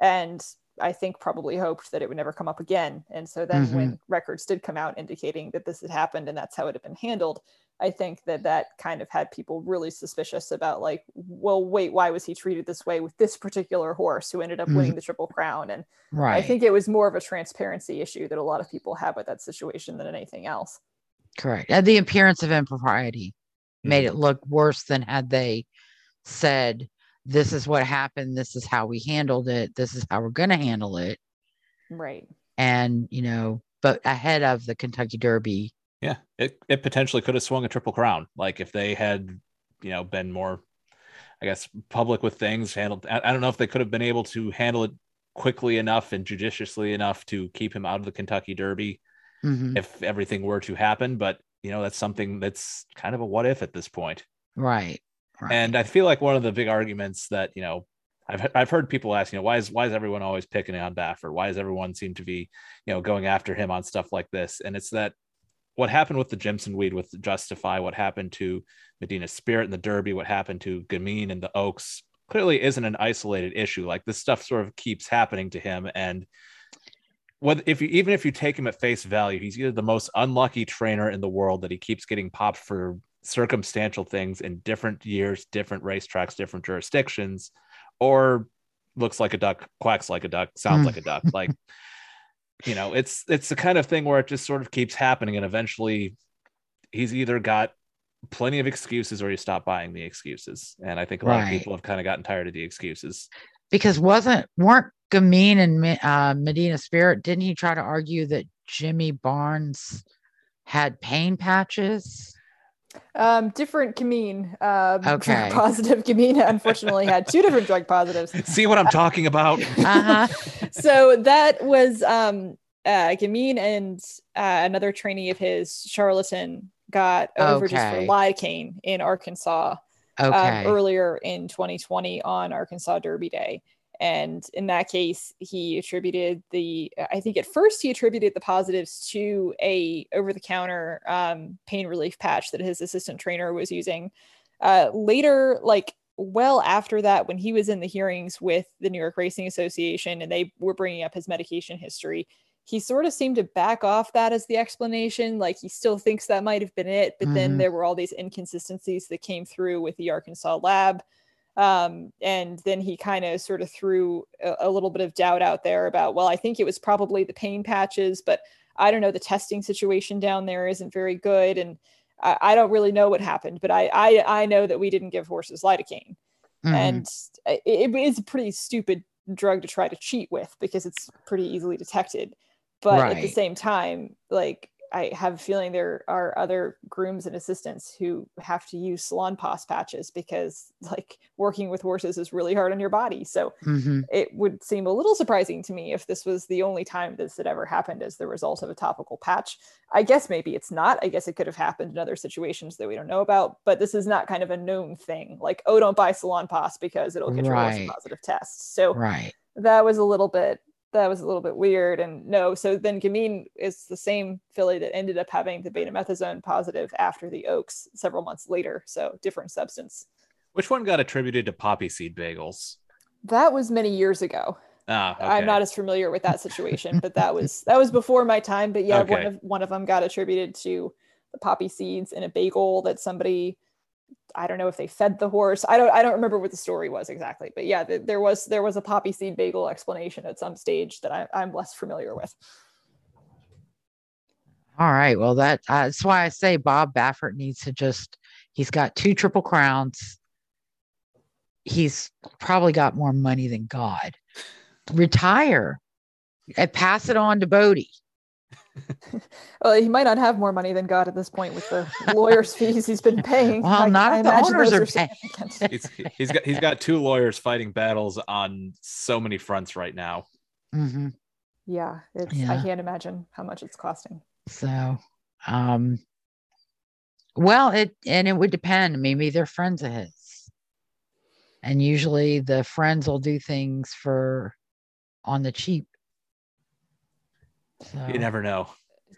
and I think probably hoped that it would never come up again. And so then mm-hmm. when records did come out indicating that this had happened and that's how it had been handled, I think that that kind of had people really suspicious about like, well, wait, why was he treated this way with this particular horse who ended up mm-hmm. winning the Triple Crown? And right. I think it was more of a transparency issue that a lot of people have with that situation than anything else. Correct. And the appearance of impropriety made mm-hmm. it look worse than had they said, this is what happened this is how we handled it this is how we're going to handle it right and you know but ahead of the kentucky derby yeah it, it potentially could have swung a triple crown like if they had you know been more i guess public with things handled i, I don't know if they could have been able to handle it quickly enough and judiciously enough to keep him out of the kentucky derby mm-hmm. if everything were to happen but you know that's something that's kind of a what if at this point right Right. And I feel like one of the big arguments that, you know, I've, I've heard people ask, you know, why is why is everyone always picking on Baffert? Why does everyone seem to be, you know, going after him on stuff like this? And it's that what happened with the Jimson weed with Justify, what happened to Medina Spirit and the Derby, what happened to Gamine and the Oaks clearly isn't an isolated issue. Like this stuff sort of keeps happening to him. And what if you even if you take him at face value, he's either the most unlucky trainer in the world that he keeps getting popped for circumstantial things in different years, different racetracks, different jurisdictions, or looks like a duck, quacks like a duck, sounds mm. like a duck. Like, you know, it's it's the kind of thing where it just sort of keeps happening, and eventually, he's either got plenty of excuses or you stop buying the excuses. And I think a lot right. of people have kind of gotten tired of the excuses. Because wasn't weren't Gamine and uh, Medina Spirit? Didn't he try to argue that Jimmy Barnes had pain patches? Um, different Gamine. Um, okay. Positive Gamine unfortunately had two different drug positives. See what I'm talking about? uh-huh. so that was um, uh, Gamine and uh, another trainee of his, Charlatan, got overdosed okay. for lidocaine in Arkansas um, okay. um, earlier in 2020 on Arkansas Derby Day. And in that case, he attributed the, I think at first he attributed the positives to a over-the-counter um, pain relief patch that his assistant trainer was using. Uh, later, like well after that, when he was in the hearings with the New York Racing Association and they were bringing up his medication history, he sort of seemed to back off that as the explanation. Like he still thinks that might have been it, but mm-hmm. then there were all these inconsistencies that came through with the Arkansas lab um, and then he kind of sort of threw a, a, little bit of doubt out there about, well, I think it was probably the pain patches, but I don't know. The testing situation down there isn't very good, and I, I don't really know what happened. But I, I, I know that we didn't give horses lidocaine, mm-hmm. and it, it is a pretty stupid drug to try to cheat with because it's pretty easily detected. But right. at the same time, like I have a feeling there are other grooms and assistants who have to use Salonpas patches because like working with horses is really hard on your body. So hmm it would seem a little surprising to me if this was the only time this had ever happened as the result of a topical patch. I guess maybe it's not. I guess it could have happened in other situations that we don't know about, but this is not kind of a known thing. Like, oh, don't buy Salonpas because it'll get your horse a positive test. So Right. that was a little bit that was a little bit weird and no so then Gamine is the same filly that ended up having the betamethasone positive after the oaks several months later so different substance Which one got attributed to poppy seed bagels? that was many years ago Ah, okay. i'm not as familiar with that situation but that was that was before my time but yeah one of one of them got attributed to the poppy seeds in a bagel that somebody I don't know if they fed the horse. I don't I don't remember what the story was exactly, but yeah, th- there was there was a poppy seed bagel explanation at some stage that I, I'm less familiar with. All right. Well, that uh, that's why I say Bob Baffert needs to just. He's got two triple crowns. He's probably got more money than God. Retire and pass it on to Bode. Well, he might not have more money than God at this point with the lawyer's fees he's been paying. Well, I- not I if the owners those are paying. significant. He's, he's got he's got two lawyers fighting battles on so many fronts right now. hmm yeah, it's I can't imagine how much it's costing. So, um, well, it and it would depend. Maybe they're friends of his, and usually the friends will do things for on the cheap. So, You never know.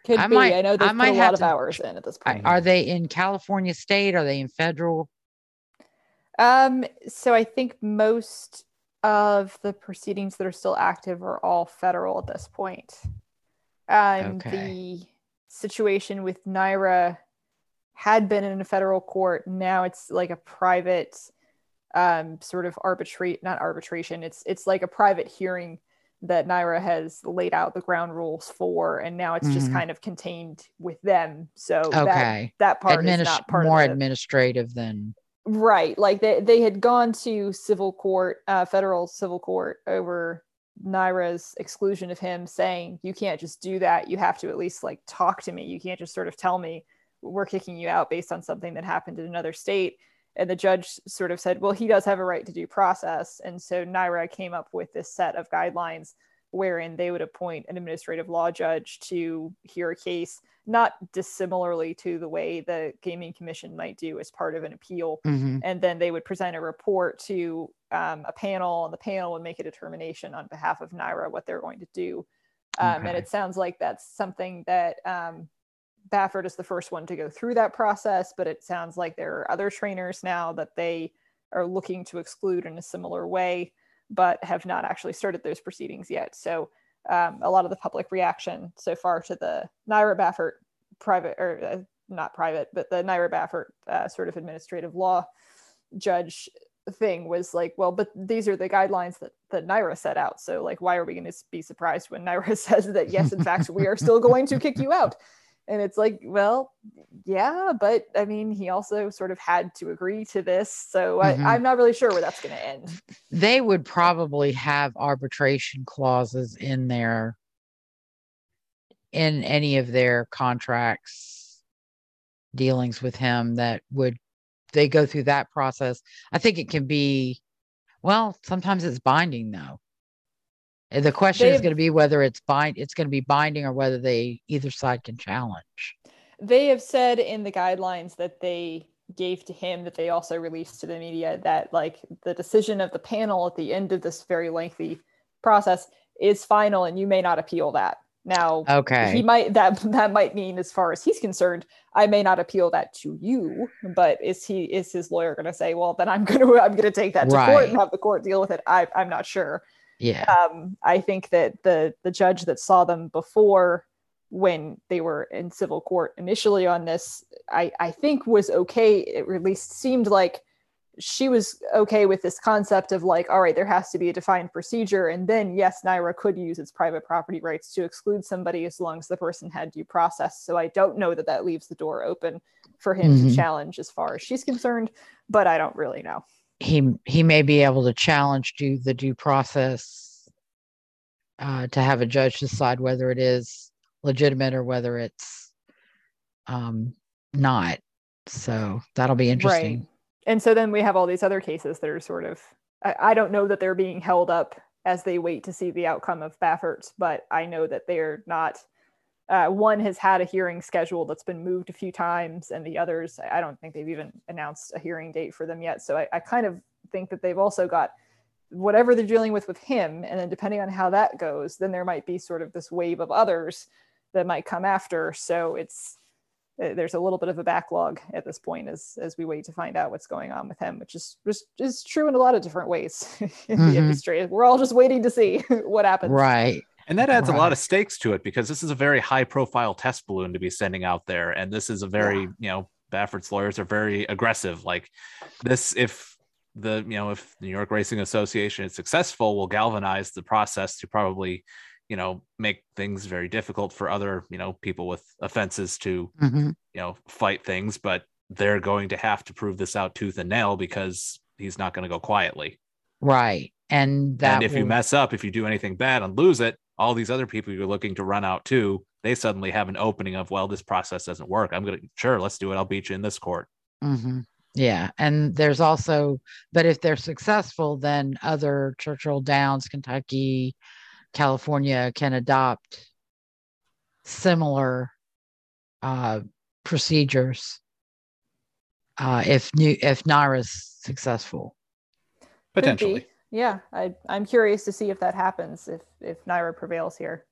Could I be. might- I know I they've put a lot of to- hours in at this point. are they in California state? Are they in federal? Um, so I think most of the proceedings that are still active are all federal at this point. Um, Okay. The situation with NYRA had been in a federal court. Now it's like a private, um, sort of arbitrate, not arbitration. It's it's like a private hearing that NYRA has laid out the ground rules for, and now it's just Mhm. kind of contained with them. So that Okay, that part is not part more administrative than Right. Like they, they had gone to civil court, uh, federal civil court over NYRA's exclusion of him, saying, you can't just do that. You have to at least like talk to me. You can't just sort of tell me we're kicking you out based on something that happened in another state. And the judge sort of said, well, he does have a right to due process. And so NYRA came up with this set of guidelines wherein they would appoint an administrative law judge to hear a case, not dissimilarly to the way the Gaming Commission might do as part of an appeal. Mhm. And then they would present a report to um, a panel, and the panel would make a determination on behalf of NYRA what they're going to do. Um, And it sounds like that's something that um, Baffert is the first one to go through that process, but it sounds like there are other trainers now that they are looking to exclude in a similar way, but have not actually started those proceedings yet. So um, a lot of the public reaction so far to the NYRA Baffert private or uh, not private, but the NYRA Baffert uh, sort of administrative law judge thing was like, well, but these are the guidelines that, that NYRA set out. So like, why are we going to be surprised when NYRA says that, yes, in fact, we are still going to kick you out? And it's like, well, yeah, but I mean, he also sort of had to agree to this. So Mhm. I, I'm not really sure where that's going to end. they would probably have arbitration clauses in there in any of their contracts dealings with him that would they go through that process i think it can be well sometimes it's binding though And the question is going to be whether it's bind it's going to be binding or whether they either side can challenge. They have said in the guidelines that they gave to him that they also released to the media that like the decision of the panel at the end of this very lengthy process is final and you may not appeal that. Now okay. he might that that might mean as far as he's concerned i may not appeal that to you but is he is his lawyer going to say well then i'm going to i'm going to take that to court and have the court deal with it. I, i'm not sure yeah um, I think that the the judge that saw them before when they were in civil court initially on this, I, I think was okay. It at least seemed like she was okay with this concept of like, all right, there has to be a defined procedure. And then yes, NYRA could use its private property rights to exclude somebody as long as the person had due process. So I don't know that that leaves the door open for him Mhm. to challenge as far as she's concerned, but I don't really know. He he may be able to challenge due the due process uh, to have a judge decide whether it is legitimate or whether it's um, not. So that'll be interesting. Right. And so then we have all these other cases that are sort of, I, I don't know that they're being held up as they wait to see the outcome of Baffert's, but I know that they're not. Uh, one has had a hearing schedule that's been moved a few times, and the others, I don't think they've even announced a hearing date for them yet. So I, I kind of think that they've also got whatever they're dealing with with him, and then depending on how that goes, then there might be sort of this wave of others that might come after. So it's uh, there's a little bit of a backlog at this point as as we wait to find out what's going on with him, which is just is true in a lot of different ways in Mhm. the industry. We're all just waiting to see what happens. Right. And that adds a lot of stakes to it because this is a very high profile test balloon to be sending out there. And this is a very, Yeah. you know, Baffert's lawyers are very aggressive. Like this, if the, you know, if New York Racing Association is successful, will galvanize the process to probably, you know, make things very difficult for other, you know, people with offenses to, Mhm. you know, fight things. But they're going to have to prove this out tooth and nail because he's not going to go quietly. Right. And that and if you mess up, if you do anything bad and lose it, all these other people you're looking to run out to, they suddenly have an opening of, well, this process doesn't work. I'm gonna sure, let's do it. I'll beat you in this court. hmm Yeah. And there's also, but if they're successful, then other Churchill Downs, Kentucky, California can adopt similar uh, procedures uh, if new if NYRA's successful. Potentially. Yeah, I, I'm curious to see if that happens, if if NYRA prevails here.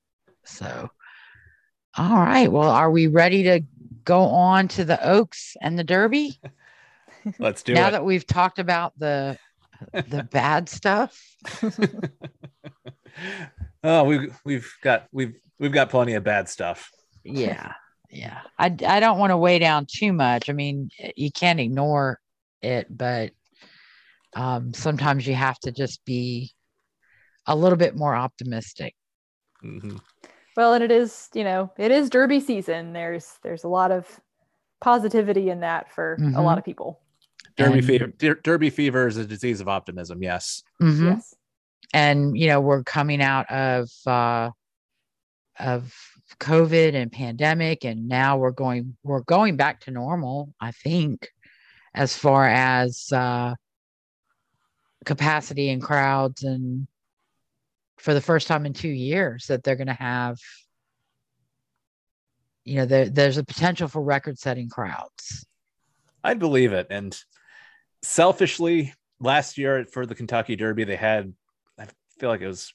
So, all right. Well, are we ready to go on to the Oaks and the Derby? Let's do now it. Now that we've talked about the the bad stuff. oh, we've we've got we've we've got plenty of bad stuff. yeah yeah i i don't want to weigh down too much i mean you can't ignore it but um sometimes you have to just be a little bit more optimistic Mhm. Well, and it is, you know, it is Derby season. There's there's a lot of positivity in that for a lot of people. Derby And- fever. Der- Derby fever is a disease of optimism. Yes. Mhm. Yes. and you know we're coming out of uh of covid and pandemic and now we're going we're going back to normal i think as far as uh capacity and crowds and for the first time in two years that they're going to have you know there, there's a potential for record setting crowds I'd believe it. And selfishly, last year for the Kentucky Derby, they had, I feel like it was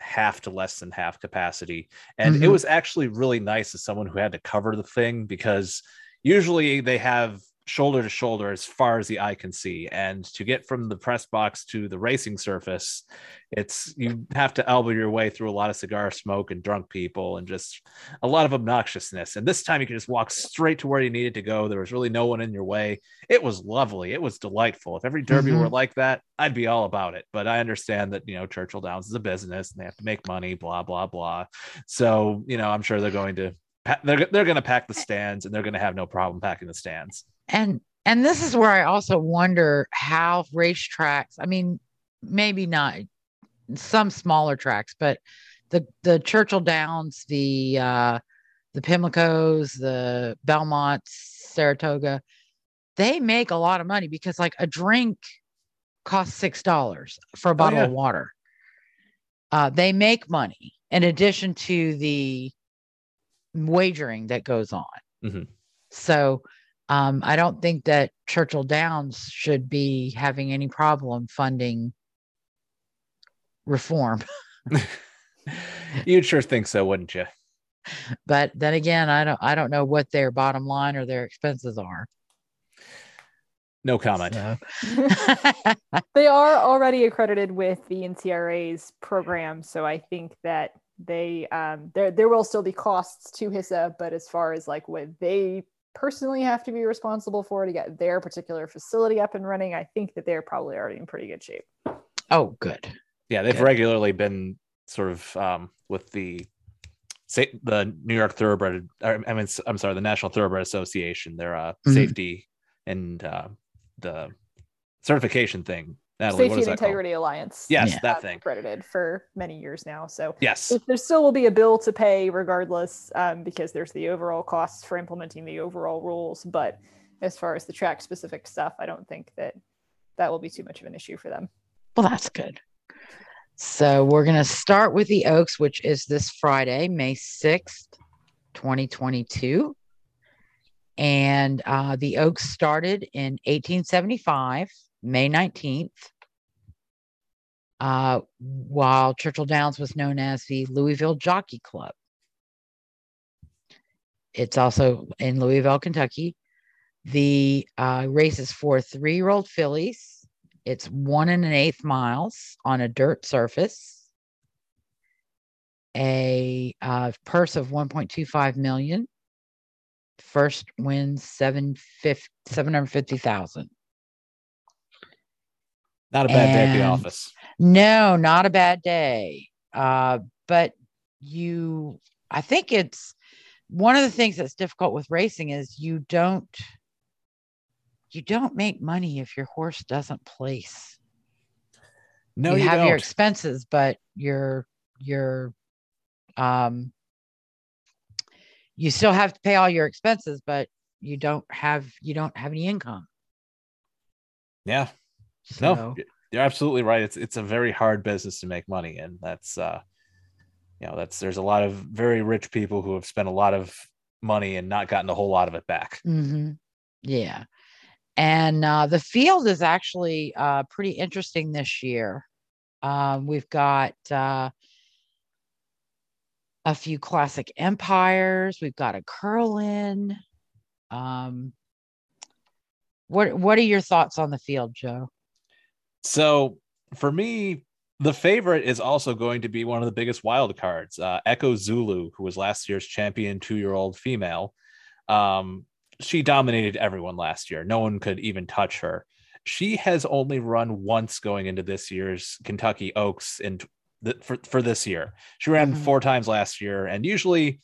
half to less than half capacity. And it Mhm. was actually really nice as someone who had to cover the thing because usually they have shoulder to shoulder as far as the eye can see. And to get from the press box to the racing surface, it's you have to elbow your way through a lot of cigar smoke and drunk people and just a lot of obnoxiousness. And this time you can just walk straight to where you needed to go. There was really no one in your way. It was lovely. It was delightful. If every derby Mhm. were like that, I'd be all about it. But I understand that, you know, Churchill Downs is a business and they have to make money, blah, blah, blah. So, you know, I'm sure they're going to. They're, they're going to pack the stands and they're going to have no problem packing the stands. And and this is where i also wonder how racetracks i mean maybe not some smaller tracks but the the churchill downs the uh the pimlicos the belmonts saratoga they make a lot of money because like a drink costs six dollars for a bottle yeah. of water uh they make money in addition to the wagering that goes on Mhm. so um, I don't think that Churchill Downs should be having any problem funding reform. You'd sure think so, wouldn't you? But then again, I don't I don't know what their bottom line or their expenses are. No comment. So- they are already accredited with the NTRA's program, so I think that they um, there there will still be costs to HISA, but as far as like what they personally have to be responsible for to get their particular facility up and running, I think that they're probably already in pretty good shape. oh, good. Yeah, they've Good. regularly been sort of um, with the say the New York Thoroughbred. or, I mean, I'm sorry, the National Thoroughbred Association. Their uh, Mhm. safety and uh, the certification thing Natalie, Safety and that called? Integrity Alliance. Yes, Yeah. that thing. Accredited for many years now. So Yes. there still will be a bill to pay regardless, um, because there's the overall costs for implementing the overall rules. But as far as the track specific stuff, I don't think that that will be too much of an issue for them. Well, that's good. So we're going to start with the Oaks, which is this Friday, May 6th, 2022. And uh, the Oaks started in 1875, May 19th, uh, while Churchill Downs was known as the Louisville Jockey Club. It's also in Louisville, Kentucky. The uh, race is for three year old fillies. It's one and an eighth miles on a dirt surface. A uh, purse of 1.25 million. First wins 750,000. Not a bad day at the office. No, not a bad day. Uh, but you, I think it's one of the things that's difficult with racing is you don't, you don't make money if your horse doesn't place. No, you, you, have don't. your expenses, but your your um you still have to pay all your expenses, but you don't have you don't have any income. yeah. So, No, you're absolutely right. It's it's a very hard business to make money and That's uh you know, that's there's a lot of very rich people who have spent a lot of money and not gotten a whole lot of it back. mhm, yeah. And uh, the field is actually uh, pretty interesting this year. Um, we've got uh, a few classic empires. We've got a curlin. Um, what What are your thoughts on the field, Joe? So for me, the favorite is also going to be one of the biggest wild cards. Uh, Echo Zulu, who was last year's champion two-year-old female. Um, she dominated everyone last year. No one could even touch her. She has only run once going into this year's Kentucky Oaks in th- for, for this year. She ran Mhm. four times last year, and usually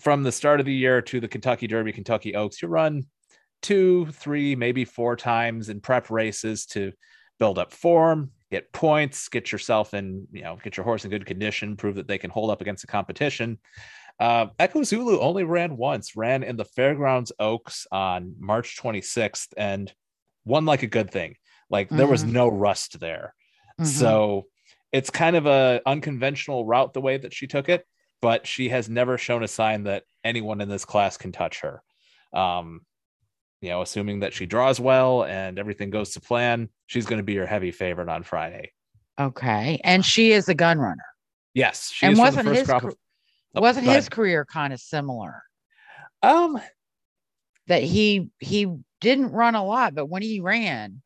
from the start of the year to the Kentucky Derby, Kentucky Oaks, you run two, three, maybe four times in prep races to build up form, get points, get yourself in, you know, get your horse in good condition, prove that they can hold up against the competition. Uh, Echo Zulu only ran once, ran in the Fairgrounds Oaks on March 26th and won like a good thing. Like there was Mhm. no rust there. Mhm. So it's kind of a unconventional route the way that she took it, but she has never shown a sign that anyone in this class can touch her. Um, you know, assuming that she draws well and everything goes to plan, she's going to be your heavy favorite on Friday. okay, and she is a gun runner. Yes, she And wasn't the first his crop of. Oh, Wasn't his career kind of similar? Um, That he he didn't run a lot, but when he ran,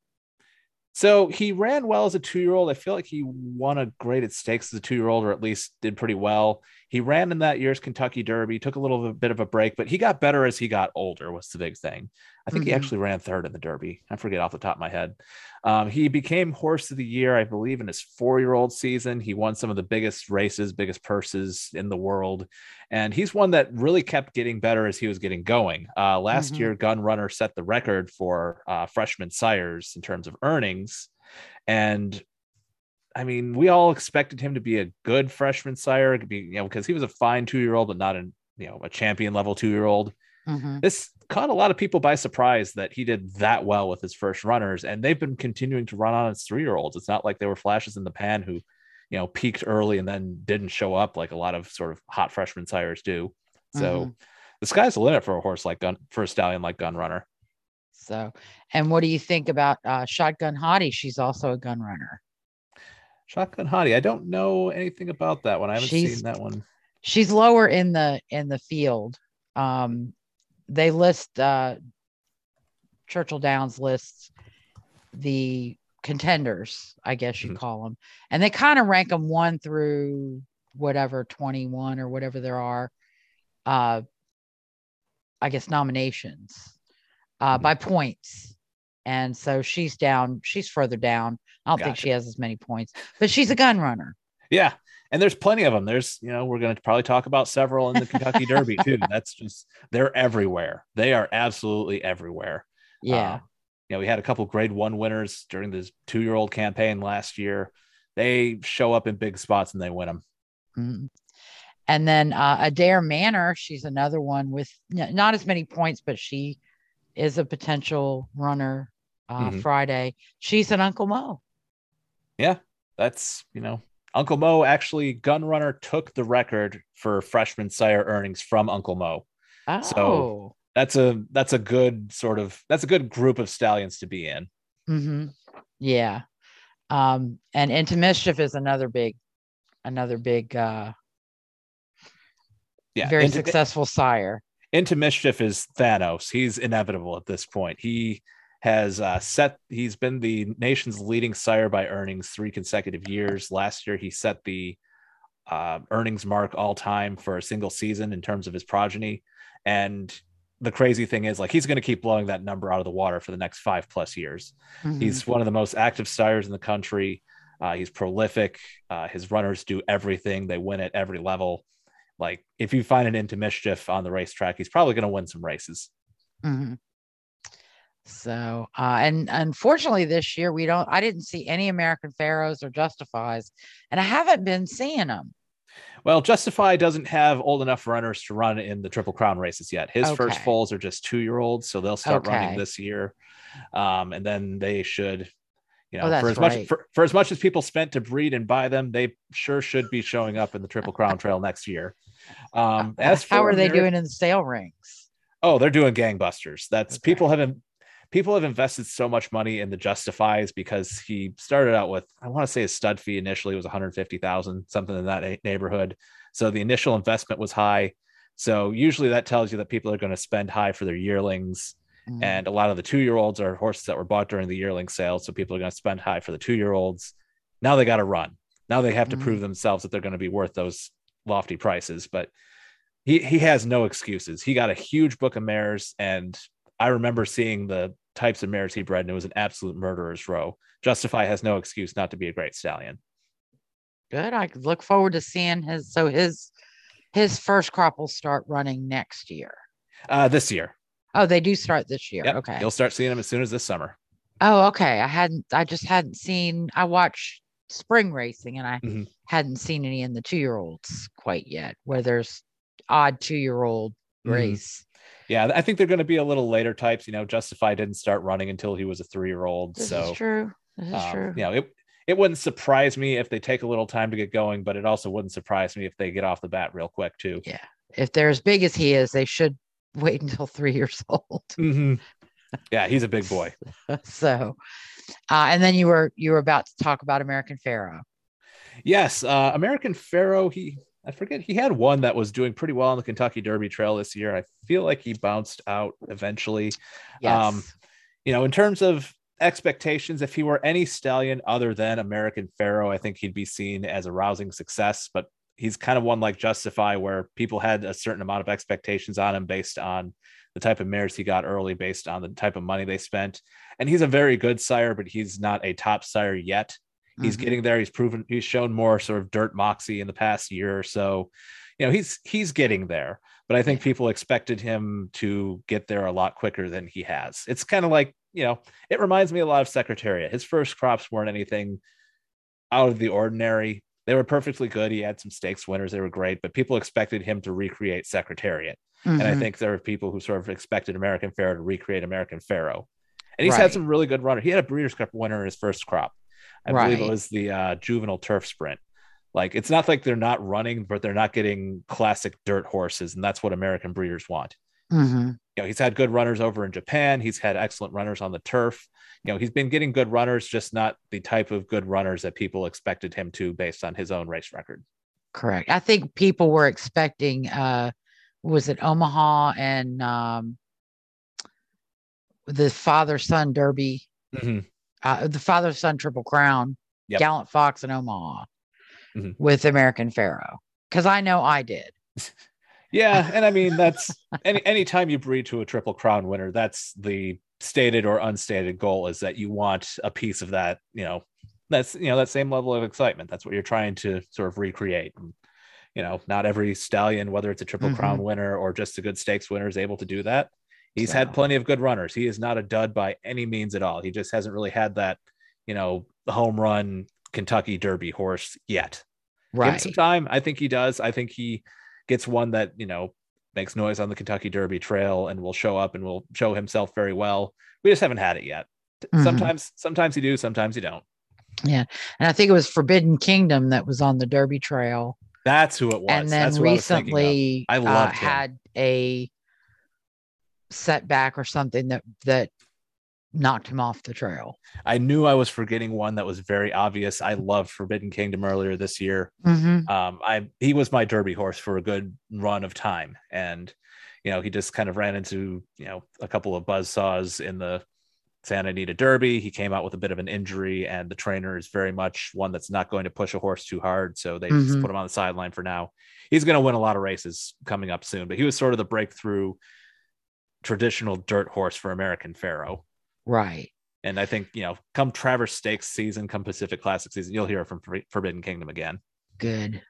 So he ran well as a two year old. I feel like he won a great at stakes as a two year old, or at least did pretty well. He ran in that year's Kentucky Derby, took a little bit of a break, but he got better as he got older, was the big thing. I think he Mhm. actually ran third in the Derby. I forget off the top of my head. Um, he became horse of the year, I believe, in his four year old season. He won some of the biggest races, biggest purses in the world. And he's one that really kept getting better as he was getting going. Uh, last Mhm. year, Gun Runner set the record for uh, freshman sires in terms of earnings. And I mean, we all expected him to be a good freshman sire, be, you know, because he was a fine two year old, but not an, you know, a champion level two year old. Mhm. This caught a lot of people by surprise that he did that well with his first runners, and they've been continuing to run on as three year olds. It's not like they were flashes in the pan who, you know, peaked early and then didn't show up like a lot of sort of hot freshman sires do. So Mhm. the sky's the limit for a horse like Gun for a stallion like Gun Runner. so, and what do you think about uh, Shotgun Hottie? She's also a gun runner. Shotgun Hottie. I don't know anything about that one. I haven't She's- seen that one. She's lower in the in the field. Um, they list uh, Churchill Downs lists the contenders, I guess you Mhm. call them, and they kind of rank them one through whatever twenty one or whatever there are. Uh, I guess nominations uh, Mhm. by points, and so she's down. She's further down. I don't think she has as many points, but she's a gun runner. Yeah. And there's plenty of them. There's, you know, we're going to probably talk about several in the Kentucky Derby too. That's just, they're everywhere. They are absolutely everywhere. Yeah. Uh, You know, we had a couple grade one winners during this two year old campaign last year. They show up in big spots and they win them. Mhm. And then uh, Adare Manor, she's another one with n- not as many points, but she is a potential runner uh, Mhm. Friday. She's an Uncle Mo. Yeah, that's, you know, Uncle Mo actually, Gun Runner took the record for freshman sire earnings from Uncle Mo. Oh, So- That's a that's a good sort of that's a good group of stallions to be in. hmm yeah. Um, and Into Mischief is another big, another big, uh, Yeah. very into, successful sire. into mischief is Thanos. He's inevitable at this point. He has uh, set. He's been the nation's leading sire by earnings three consecutive years. Last year, he set the uh, earnings mark all time for a single season in terms of his progeny. And the crazy thing is, like, he's going to keep blowing that number out of the water for the next five plus years. Mhm. He's one of the most active sires in the country. Uh, he's prolific. Uh, his runners do everything. They win at every level. Like if you find an into mischief on the racetrack, he's probably going to win some races. Mhm. So, uh, and unfortunately, this year we don't. I didn't see any American Pharoahs or Justifies, and I haven't been seeing them. Well, Justify doesn't have old enough runners to run in the Triple Crown races yet. His first foals are just two year olds, so they'll start Okay. running this year, um, and then they should. You know, Oh, for as much for, for as much as people spent to breed and buy them, they sure should be showing up in the Triple Crown Trail next year. Um, as How are they doing in the sale rings? Oh, they're doing gangbusters. That's Okay. people have in- people have invested so much money in the Justifies because he started out with I want to say his stud fee initially was 150,000, something in that neighborhood. So the initial investment was high. So usually that tells you that people are going to spend high for their yearlings. Mm, And a lot of the two year olds are horses that were bought during the yearling sale. So people are going to spend high for the two year olds. Now they got to run. Now they have to Mhm. prove themselves that they're going to be worth those lofty prices. But he, he has no excuses. He got a huge book of mares. And I remember seeing the types of mares he bred, and it was an absolute murderer's row. Justify has no excuse not to be a great stallion. good. I look forward to seeing his. So his his first crop will start running next year. Uh, this year. Oh, they do start this year. Yep. Okay. You'll start seeing him as soon as this summer. Oh, okay. I hadn't. I just hadn't seen. I watched spring racing, and I Mhm. hadn't seen any in the two year olds quite yet. Where there's odd two year old Mhm. race. Yeah, I think they're going to be a little later types. You know, Justify didn't start running until he was a three year old. So is true. This is um, true. you know, it it wouldn't surprise me if they take a little time to get going, but it also wouldn't surprise me if they get off the bat real quick too. Yeah, if they're as big as he is, they should wait until three years old. Mhm. Yeah, he's a big boy. so, uh, and then you were you were about to talk about American Pharoah. Yes, uh, American Pharoah. He I forget he had one that was doing pretty well on the Kentucky Derby Trail this year. I feel like he bounced out eventually. Yes. Um, you know, in terms of expectations, if he were any stallion other than American Pharoah, I think he'd be seen as a rousing success. But he's kind of one like Justify, where people had a certain amount of expectations on him based on the type of mares he got early, based on the type of money they spent. And he's a very good sire, but he's not a top sire yet. He's Mhm. getting there. He's proven he's shown more sort of dirt moxie in the past year or so. You know, he's he's getting there, but I think people expected him to get there a lot quicker than he has. It's kind of like, you know, it reminds me a lot of Secretariat. His first crops weren't anything out of the ordinary. They were perfectly good. He had some stakes winners. They were great, but people expected him to recreate Secretariat. And I Mhm. think there are people who sort of expected American Pharoah to recreate American Pharoah. And he's Right. had some really good runners. He had a Breeders' Cup winner in his first crop. I believe it was the uh, juvenile turf sprint. Like it's not like they're not running, but they're not getting classic dirt horses, and that's what American breeders want. Mhm. You know, he's had good runners over in Japan. He's had excellent runners on the turf. You know, he's been getting good runners, just not the type of good runners that people expected him to based on his own race record. correct. I think people were expecting. uh Was it Omaha and um the father son Derby? Mhm. Uh, the father son triple crown, Yep. Gallant Fox and Omaha Mhm. with American Pharoah. Because I know I did. Yeah, and I mean that's any anytime you breed to a triple crown winner, that's the stated or unstated goal is that you want a piece of that, you know, that's you know that same level of excitement. That's what you're trying to sort of recreate. And, you know, not every stallion, whether it's a triple crown winner or just a good stakes winner, is able to do that. He's So- had plenty of good runners. He is not a dud by any means at all. He just hasn't really had that, you know, home run Kentucky Derby horse yet. Right. Give him some time. I think he does. I think he gets one that, you know, makes noise on the Kentucky Derby trail and will show up and will show himself very well. We just haven't had it yet. Mhm. Sometimes, sometimes you do, sometimes you don't. Yeah. And I think it was Forbidden Kingdom that was on the Derby Trail. That's who it was. and then That's who I was thinking of. recently I uh, had a setback or something that that knocked him off the trail. I knew I was forgetting one that was very obvious. I loved Forbidden Kingdom earlier this year. Mm-hmm. Um, I he was my Derby horse for a good run of time, and you know he just kind of ran into you know a couple of buzz saws in the Santa Anita Derby. He came out with a bit of an injury, and the trainer is very much one that's not going to push a horse too hard, so they just Mhm. put him on the sideline for now. He's going to win a lot of races coming up soon, but he was sort of the breakthrough traditional dirt horse for American Pharoah. Right. And I think, you know, come Traverse Stakes season, come Pacific Classic season, you'll hear from For- Forbidden Kingdom again. Good.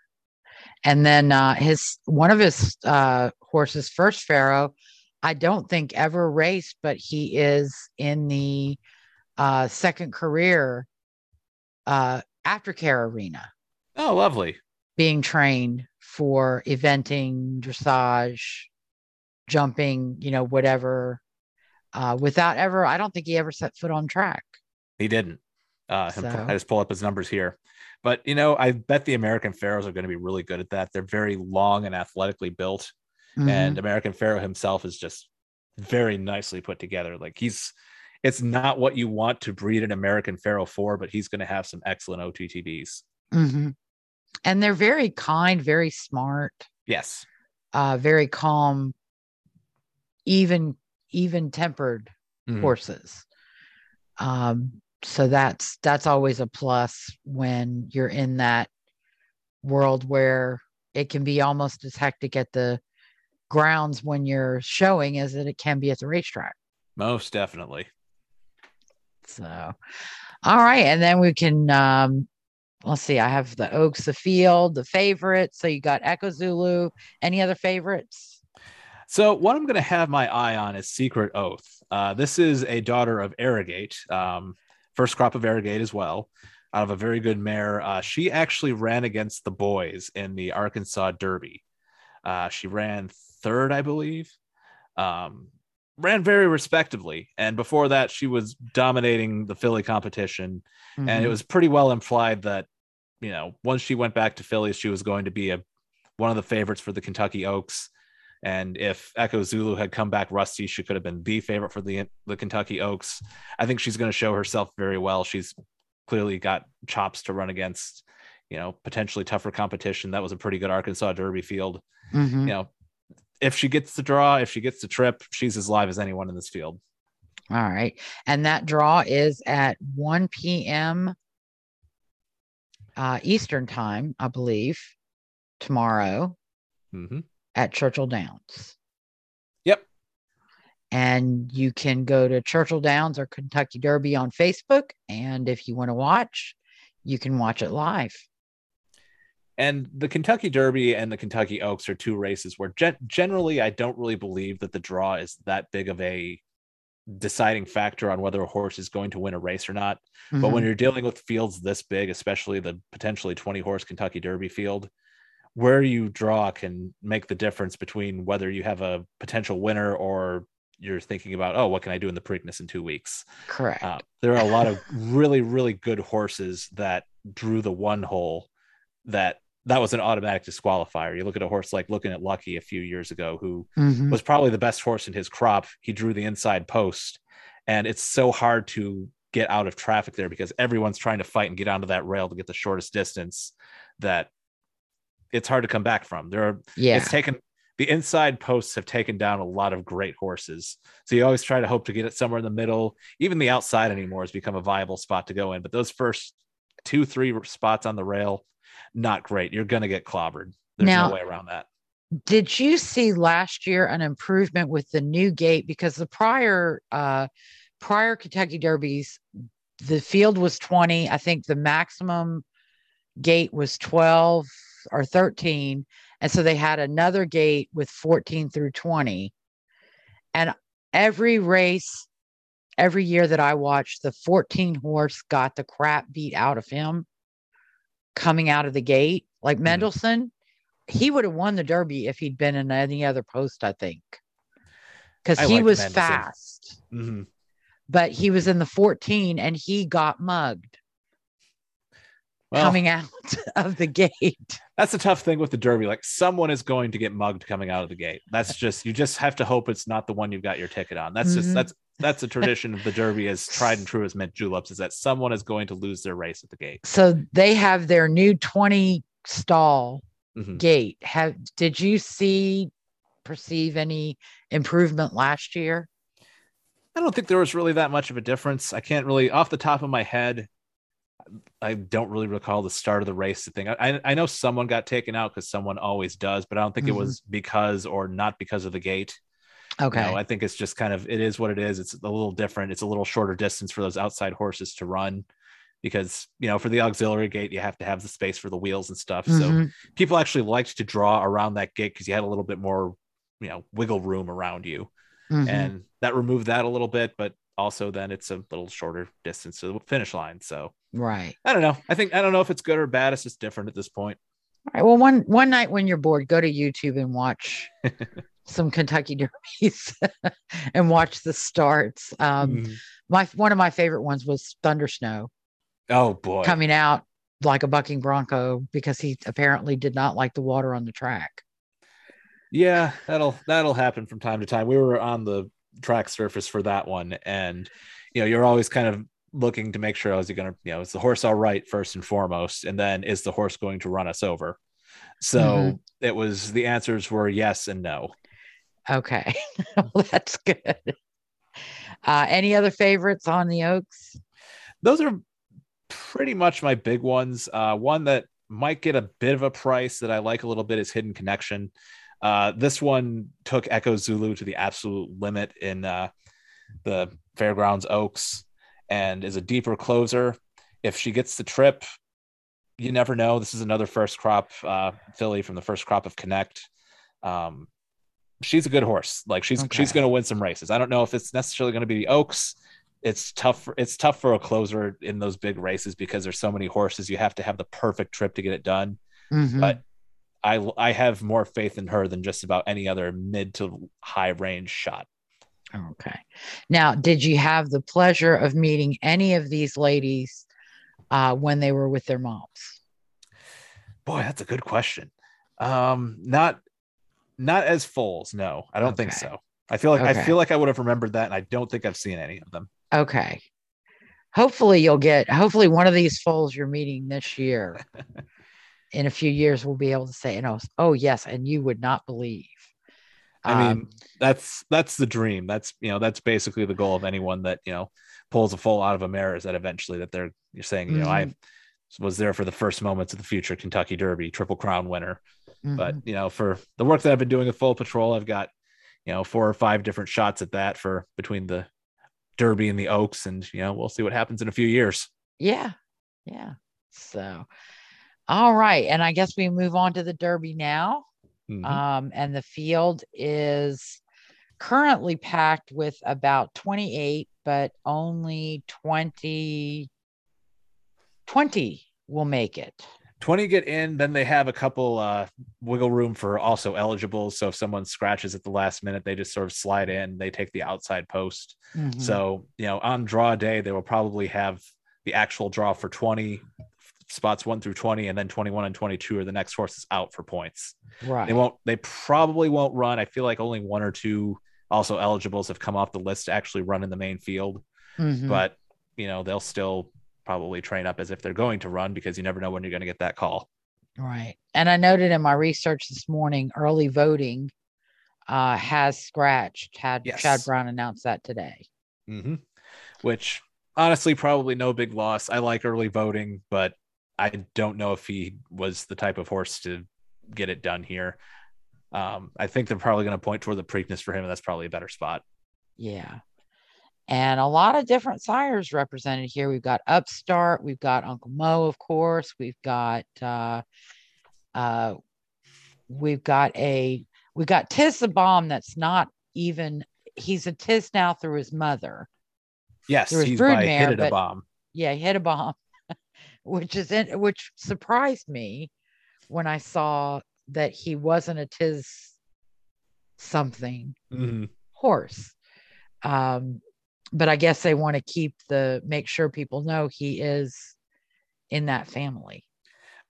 And then uh, his one of his uh, horses, First Pharaoh, I don't think ever raced, but he is in the uh, second career uh, aftercare arena, Oh, lovely. being trained for eventing, dressage, jumping, you know, whatever. Uh, without ever, I don't think he ever set foot on track. He didn't. Uh, him- So- I just pull up his numbers here. But, you know, I bet the American Pharoahs are going to be really good at that. They're very long and athletically built. Mhm. And American Pharoah himself is just very nicely put together. Like he's, it's not what you want to breed an American Pharoah for, but he's going to have some excellent OTTBs. Mhm. and they're very kind, very smart. Yes. uh, very calm, even even tempered Mhm. horses. Um, so that's that's always a plus when you're in that world where it can be almost as hectic at the grounds when you're showing as that it can be at the racetrack. Most definitely. So, all right, and then we can um, let's see. I have the Oaks, the Field, the favorites. So you got Echo Zulu. Any other favorites? So what I'm going to have my eye on is Secret Oath. Uh, this is a daughter of Arrogate, um, first crop of Arrogate as well, out of a very good mare. Uh, she actually ran against the boys in the Arkansas Derby. Uh, she ran third, I believe. Um, ran very respectably, and before that, she was dominating the Philly competition and it Mhm. was pretty well implied that you know once she went back to Philly, she was going to be a one of the favorites for the Kentucky Oaks. And if Echo Zulu had come back rusty, she could have been the favorite for the the Kentucky Oaks. I think she's going to show herself very well. She's clearly got chops to run against, you know, potentially tougher competition. That was a pretty good Arkansas Derby field. Mhm. You know, if she gets the draw, if she gets the trip, she's as live as anyone in this field. All right. And that draw is at 1 p.m. Uh, Eastern time, I believe, tomorrow hmm at Churchill Downs. Yep. And you can go to Churchill Downs or Kentucky Derby on Facebook. And if you want to watch, you can watch it live. And the Kentucky Derby and the Kentucky Oaks are two races where gen- generally I don't really believe that the draw is that big of a deciding factor on whether a horse is going to win a race or not. But when Mhm. you're dealing with fields this big, especially the potentially 20 horse Kentucky Derby field, where you draw can make the difference between whether you have a potential winner or you're thinking about, oh, what can I do in the Preakness in two weeks? correct. Uh, there are a lot of really, really good horses that drew the one hole that that was an automatic disqualifier. You look at a horse like Lookin at Lucky a few years ago, who Mhm. was probably the best horse in his crop. He drew the inside post, and it's so hard to get out of traffic there because everyone's trying to fight and get onto that rail to get the shortest distance that it's hard to come back from. There are Yeah. it's taken the inside posts have taken down a lot of great horses. So you always try to hope to get it somewhere in the middle. Even the outside anymore has become a viable spot to go in. But those first two, three spots on the rail, not great. You're going to get clobbered. There's Now- no way around that. Did you see last year an improvement with the new gate? Because the prior uh prior Kentucky Derbies, the field was 20. I think the maximum gate was 12 or 13. And so they had another gate with 14 through 20. And every race, every year that I watched, the 14 horse got the crap beat out of him coming out of the gate. Like Mhm. Mendelssohn, he would have won the Derby if he'd been in any other post, I think. Because he liked was Mendelssohn. fast, Mhm. but he was in the 14 and he got mugged Well, coming out of the gate. That's the tough thing with the Derby. Like someone is going to get mugged coming out of the gate. That's just you just have to hope it's not the one you've got your ticket on. That's Mhm. just that's that's a tradition of the Derby as tried and true as mint juleps is that someone is going to lose their race at the gate. So they have their new 20 stall Mhm. gate. Have did you see perceive any improvement last year? I don't think there was really that much of a difference. I can't really, off the top of my head, I don't really recall the start of the race thing. I, I know someone got taken out because someone always does, but I don't think Mhm. it was because or not because of the gate. You Okay. know, I think it's just kind of it is what it is. It's a little different. It's a little shorter distance for those outside horses to run because you know for the auxiliary gate you have to have the space for the wheels and stuff. So Mhm. people actually liked to draw around that gate because you had a little bit more you know wiggle room around you Mhm. and that removed that a little bit but also then it's a little shorter distance to the finish line so right. i don't know i think i don't know if it's good or bad it's just different at this point All right. Well, one one night when you're bored, go to YouTube and watch some Kentucky Derbies and watch the starts. Um, Mhm. my one of my favorite ones was Thunder Snow oh boy coming out like a bucking bronco because he apparently did not like the water on the track. yeah that'll that'll happen from time to time we were on the track surface for that one and you know you're always kind of looking to make sure is he going to you know is the horse all right first and foremost and then is the horse going to run us over so Mhm. it was the answers were yes and no Okay, well, that's good. Uh, any other favorites on the Oaks? those are pretty much my big ones. Uh, one that might get a bit of a price that I like a little bit is Hidden Connection. Uh, this one took Echo Zulu to the absolute limit in uh, the Fairgrounds Oaks and is a deeper closer. If she gets the trip, you never know. This is another first crop uh, filly from the first crop of Connect. Um, she's a good horse. Like she's she's going to win some races. I don't know if it's necessarily going to be the Oaks. It's tough. For, it's tough for a closer in those big races because there's so many horses. You have to have the perfect trip to get it done. Mhm. But I I have more faith in her than just about any other mid to high range shot. Okay. Now, did you have the pleasure of meeting any of these ladies uh, when they were with their moms? Boy, that's a good question. Um, not not as foals. No, I don't think so. I feel like Okay. I feel like I would have remembered that, and I don't think I've seen any of them. Okay. Hopefully, you'll get, hopefully, one of these foals you're meeting this year in a few years we'll be able to say, you know, oh, yes, and you would not believe. I Um, mean, that's that's the dream. That's you know that's basically the goal of anyone that you know pulls a full out of a mare is that eventually that they're you're saying you know I Mm-hmm. was there for the first moments of the future Kentucky Derby Triple Crown winner. But mhm. you know for the work that I've been doing with Foal Patrol, I've got you know four or five different shots at that for between the Derby and the Oaks, and you know we'll see what happens in a few years. yeah, yeah. So, all right. And I guess we move on to the Derby now. Mhm. um, and the field is currently packed with about 28 but only 20 20 will make it 20 get in then they have a couple uh wiggle room for also eligible so if someone scratches at the last minute they just sort of slide in they take the outside post Mhm. so you know on draw day they will probably have the actual draw for 20 spots 1 through 20 and then 21 and 22 are the next horses out for points. Right. They won't they probably won't run. I feel like only one or two also eligibles have come off the list to actually run in the main field. Mhm. but you know they'll still probably train up as if they're going to run because you never know when you're going to get that call. Right. And i noted in my research this morning early voting uh, has scratched. Had chad brown announced that today. Hmm Which honestly, probably no big loss. I like early voting, but I don't know if he was the type of horse to get it done here. Um, I think they're probably going to point toward the Preakness for him, and that's probably a better spot. Yeah. And a lot of different sires represented here. We've got Upstart, we've got Uncle Mo, of course, we've got uh uh we've got a we've got Tiz the Bomb that's not even he's a Tiz Now through his mother. Yes, There was he's by broodmare, hit a bomb. Yeah, he hit a bomb, which is in, which surprised me when I saw that he wasn't a Tiz something Mhm. horse. Um, but I guess they want to keep the make sure people know he is in that family.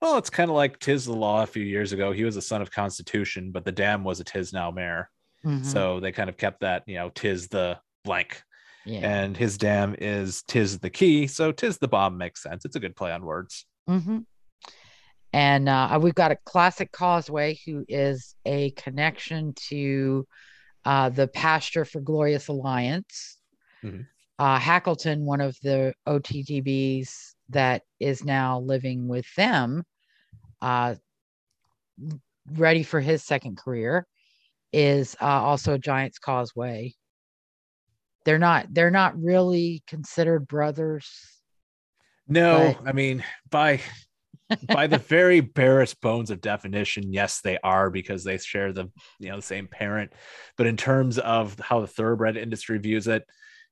Well, it's kind of like Tiz the Law a few years ago. He was a son of Constitution, but the dam was a Tiz now mare. Mhm. So they kind of kept that, you know, Tiz the blank. Yeah. And his dam is Tiz the key. So Tiz the bomb makes sense. It's a good play on words. hmm And uh, we've got a classic Causeway who is a connection to uh, the Pasture for Glorious Alliance. Mhm. Uh, Hackleton, one of the OTTBs that is now living with them, uh, ready for his second career, is uh, also a Giants Causeway. They're not. They're not really considered brothers. No, But- I mean, by by the very barest bones of definition, yes, they are because they share the you know the same parent. But in terms of how the thoroughbred industry views it,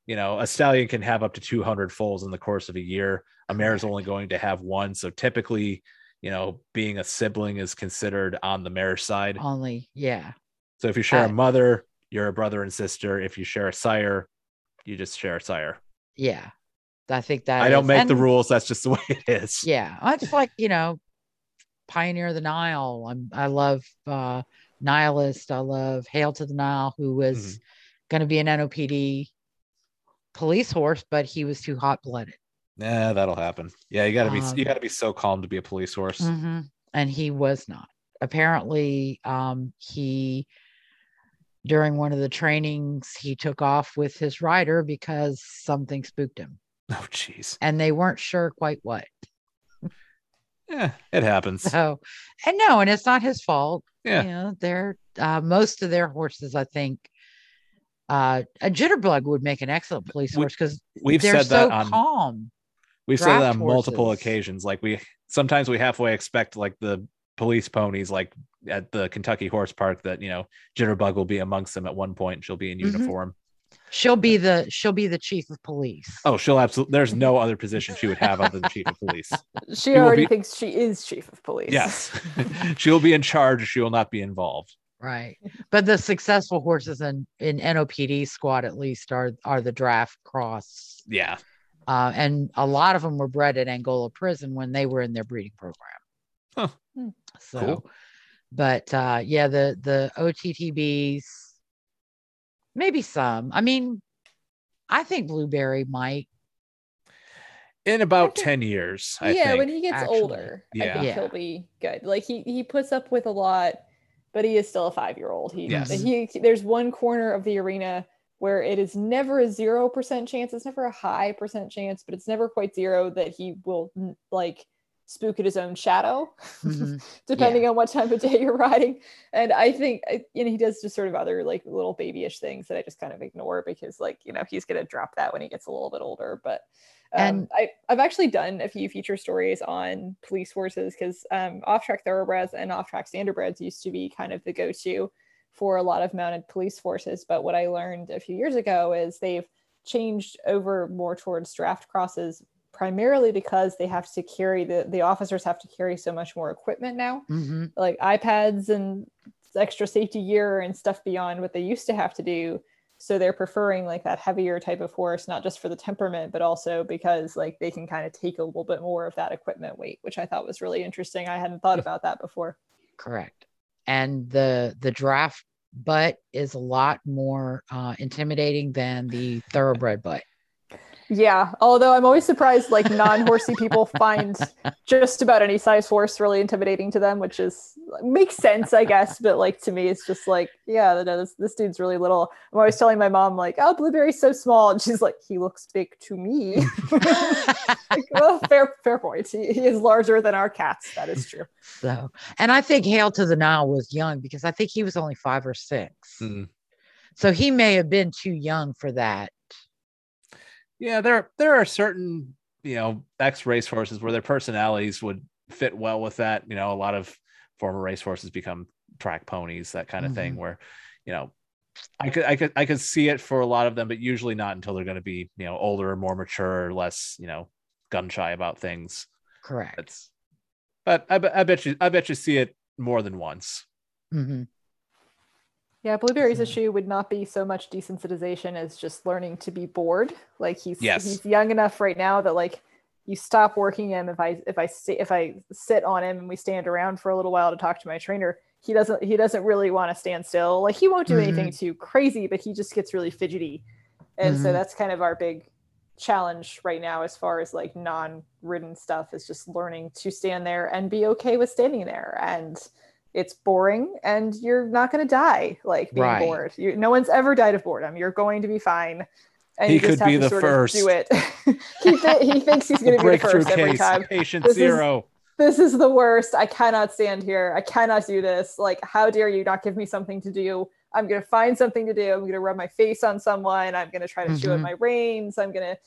you know, a stallion can have up to 200 foals in the course of a year. A mare is only going to have one. So typically, you know, being a sibling is considered on the mare side. Only, yeah. So if you share uh, a mother, you're a brother and sister. If you share a sire, you just share a sire. Yeah. I think that I don't is- make the rules. That's just the way it is. Yeah. I just like, you know, Pioneer of the Nile. I'm I love uh Nihilist. I love Hail to the Nile, who was Mhm. gonna be an NOPD police horse, but he was too hot blooded. Yeah, that'll happen. Yeah, you gotta be Um, you gotta be so calm to be a police horse. And he was not. Apparently, um, he during one of the trainings he took off with his rider because something spooked him. Oh, jeez. And they weren't sure quite what. Yeah, it happens. So, and no, and it's not his fault. Yeah. You know, they're uh, most of their horses, I think. Uh, a jitterbug would make an excellent police We- horse because We've they're said so that on calm. we've said that on multiple horses. occasions. Like we sometimes we halfway expect like the police ponies, like at the Kentucky Horse Park, that you know Jitterbug will be amongst them at one point. She'll be in Mhm. uniform. She'll be the she'll be the chief of police. Oh, she'll absolutely. There's no other position she would have other than chief of police. She will already be- thinks she is chief of police. Yes, she'll be in charge. She will not be involved. Right. But the successful horses in in NOPD squad at least are are the draft cross. Yeah, Uh, and a lot of them were bred at Angola prison when they were in their breeding program. Huh. Hmm. So, Cool. but uh, yeah, the the OTTBs, maybe some. I mean, I think Blueberry might. in about think- ten years. I yeah, think. when he gets actually. older, I Yeah. think Yeah. he'll be good. Like he he puts up with a lot, but he is still a five year old. He, Yes. he there's one corner of the arena where it is never a zero percent chance. It's never a high percent chance, but it's never quite zero that he will like spook at his own shadow, Mhm. depending on what time of day you're riding. And I think you know he does just sort of other like little babyish things that I just kind of ignore because like you know he's gonna drop that when he gets a little bit older. But um, And- I, I've actually done a few feature stories on police horses because um, off-track thoroughbreds and off-track standardbreds used to be kind of the go-to for a lot of mounted police forces. But what I learned a few years ago is they've changed over more towards draft crosses primarily because they have to carry the the officers have to carry so much more equipment now Mhm. like iPads and extra safety gear and stuff beyond what they used to have to do. So they're preferring like that heavier type of horse, not just for the temperament, but also because like they can kind of take a little bit more of that equipment weight, which I thought was really interesting. I hadn't thought about that before. Correct. And the the draft butt is a lot more uh, intimidating than the thoroughbred butt. Yeah, although I'm always surprised like non-horsey people find just about any size horse really intimidating to them, which is makes sense, I guess. But like to me, it's just like, yeah, no, this this dude's really little. I'm always telling my mom like, oh, Blueberry's so small, and she's like, he looks big to me. like, well, fair fair point. He, he is larger than our cats. That is true. so, and I think Hail to the Nile was young because I think he was only five or six. Mm. So he may have been too young for that. Yeah, there there are certain you know ex racehorses where their personalities would fit well with that. You know, a lot of former racehorses become track ponies, that kind of thing. Mhm. Where you know I could I could I could see it for a lot of them, but usually not until they're going to be you know older, more mature, less you know gun shy about things. Correct. It's, but I, bet- I bet you I bet you see it more than once. hmm Yeah, Blueberry's So- issue would not be so much desensitization as just learning to be bored. Like he's Yes. he's young enough right now that like you stop working him if I if I sit if I sit on him and we stand around for a little while to talk to my trainer, he doesn't he doesn't really want to stand still. Like he won't do anything too crazy, but he just gets really fidgety. And so Mhm. that's kind of our big challenge right now as far as like non-ridden stuff is just learning to stand there and be okay with standing there and it's boring and you're not going to die like being Right. bored. You, no one's ever died of boredom. You're going to be fine. And He you just could have be to the sort of first. do it. He, th- he thinks he's going to be the first every time. Patient This is- zero. this is the worst. I cannot stand here. I cannot do this. Like how dare you not give me something to do? I'm going to find something to do. I'm going to rub my face on someone. I'm going to try to chew in Mhm. my reins i'm going to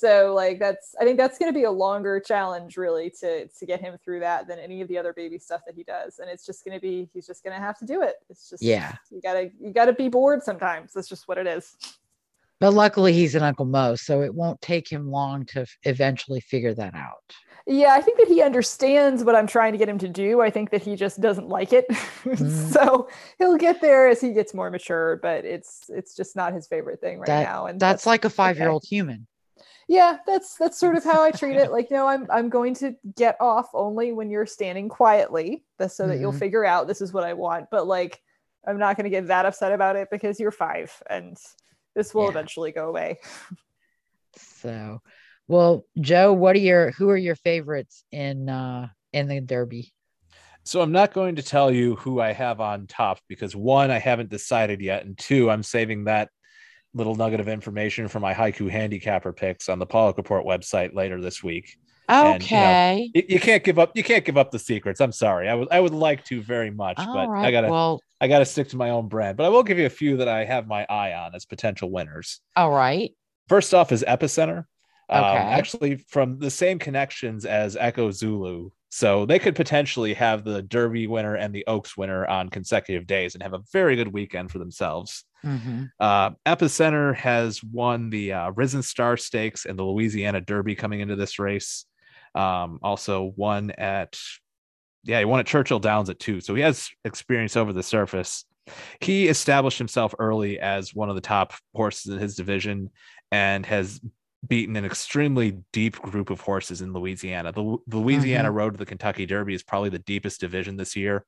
so like that's i think that's going to be a longer challenge really to to get him through that than any of the other baby stuff that he does and it's just going to be he's just going to have to do it it's just Yeah. you gotta you gotta be bored sometimes that's just what it is But luckily, he's an Uncle Mo, so it won't take him long to f- eventually figure that out. Yeah, I think that he understands what I'm trying to get him to do. I think that he just doesn't like it. Mhm. so he'll get there as he gets more mature, but it's it's just not his favorite thing right That- now. And That's like a five year old human. Yeah, that's that's sort of how I treat it. Like, no, I'm I'm going to get off only when you're standing quietly. So that you'll Mhm. figure out this is what I want. But like I'm not gonna get that upset about it because you're five and this will Yeah. eventually go away. So, well, Joe, what are your who are your favorites in uh in the Derby? So I'm not going to tell you who I have on top because one, I haven't decided yet, and two, I'm saving that little nugget of information for my haiku handicapper picks on the Paulick Report website later this week. And, you know, Okay. You, can't give up. You can't give up the secrets. I'm sorry. I would. I would like to very much, All but right. I gotta. Well, I gotta stick to my own brand. But I will give you a few that I have my eye on as potential winners. all right. First off is Epicenter. Um, Okay. actually, from the same connections as Echo Zulu. So they could potentially have the Derby winner and the Oaks winner on consecutive days and have a very good weekend for themselves. hmm Uh, Epicenter has won the uh, Risen Star Stakes and the Louisiana Derby coming into this race. Um, also won at, yeah, he won at Churchill Downs at two. So he has experience over the surface. He established himself early as one of the top horses in his division and has beaten an extremely deep group of horses in Louisiana. The, the Louisiana Road to the Kentucky Derby is probably the deepest division this year.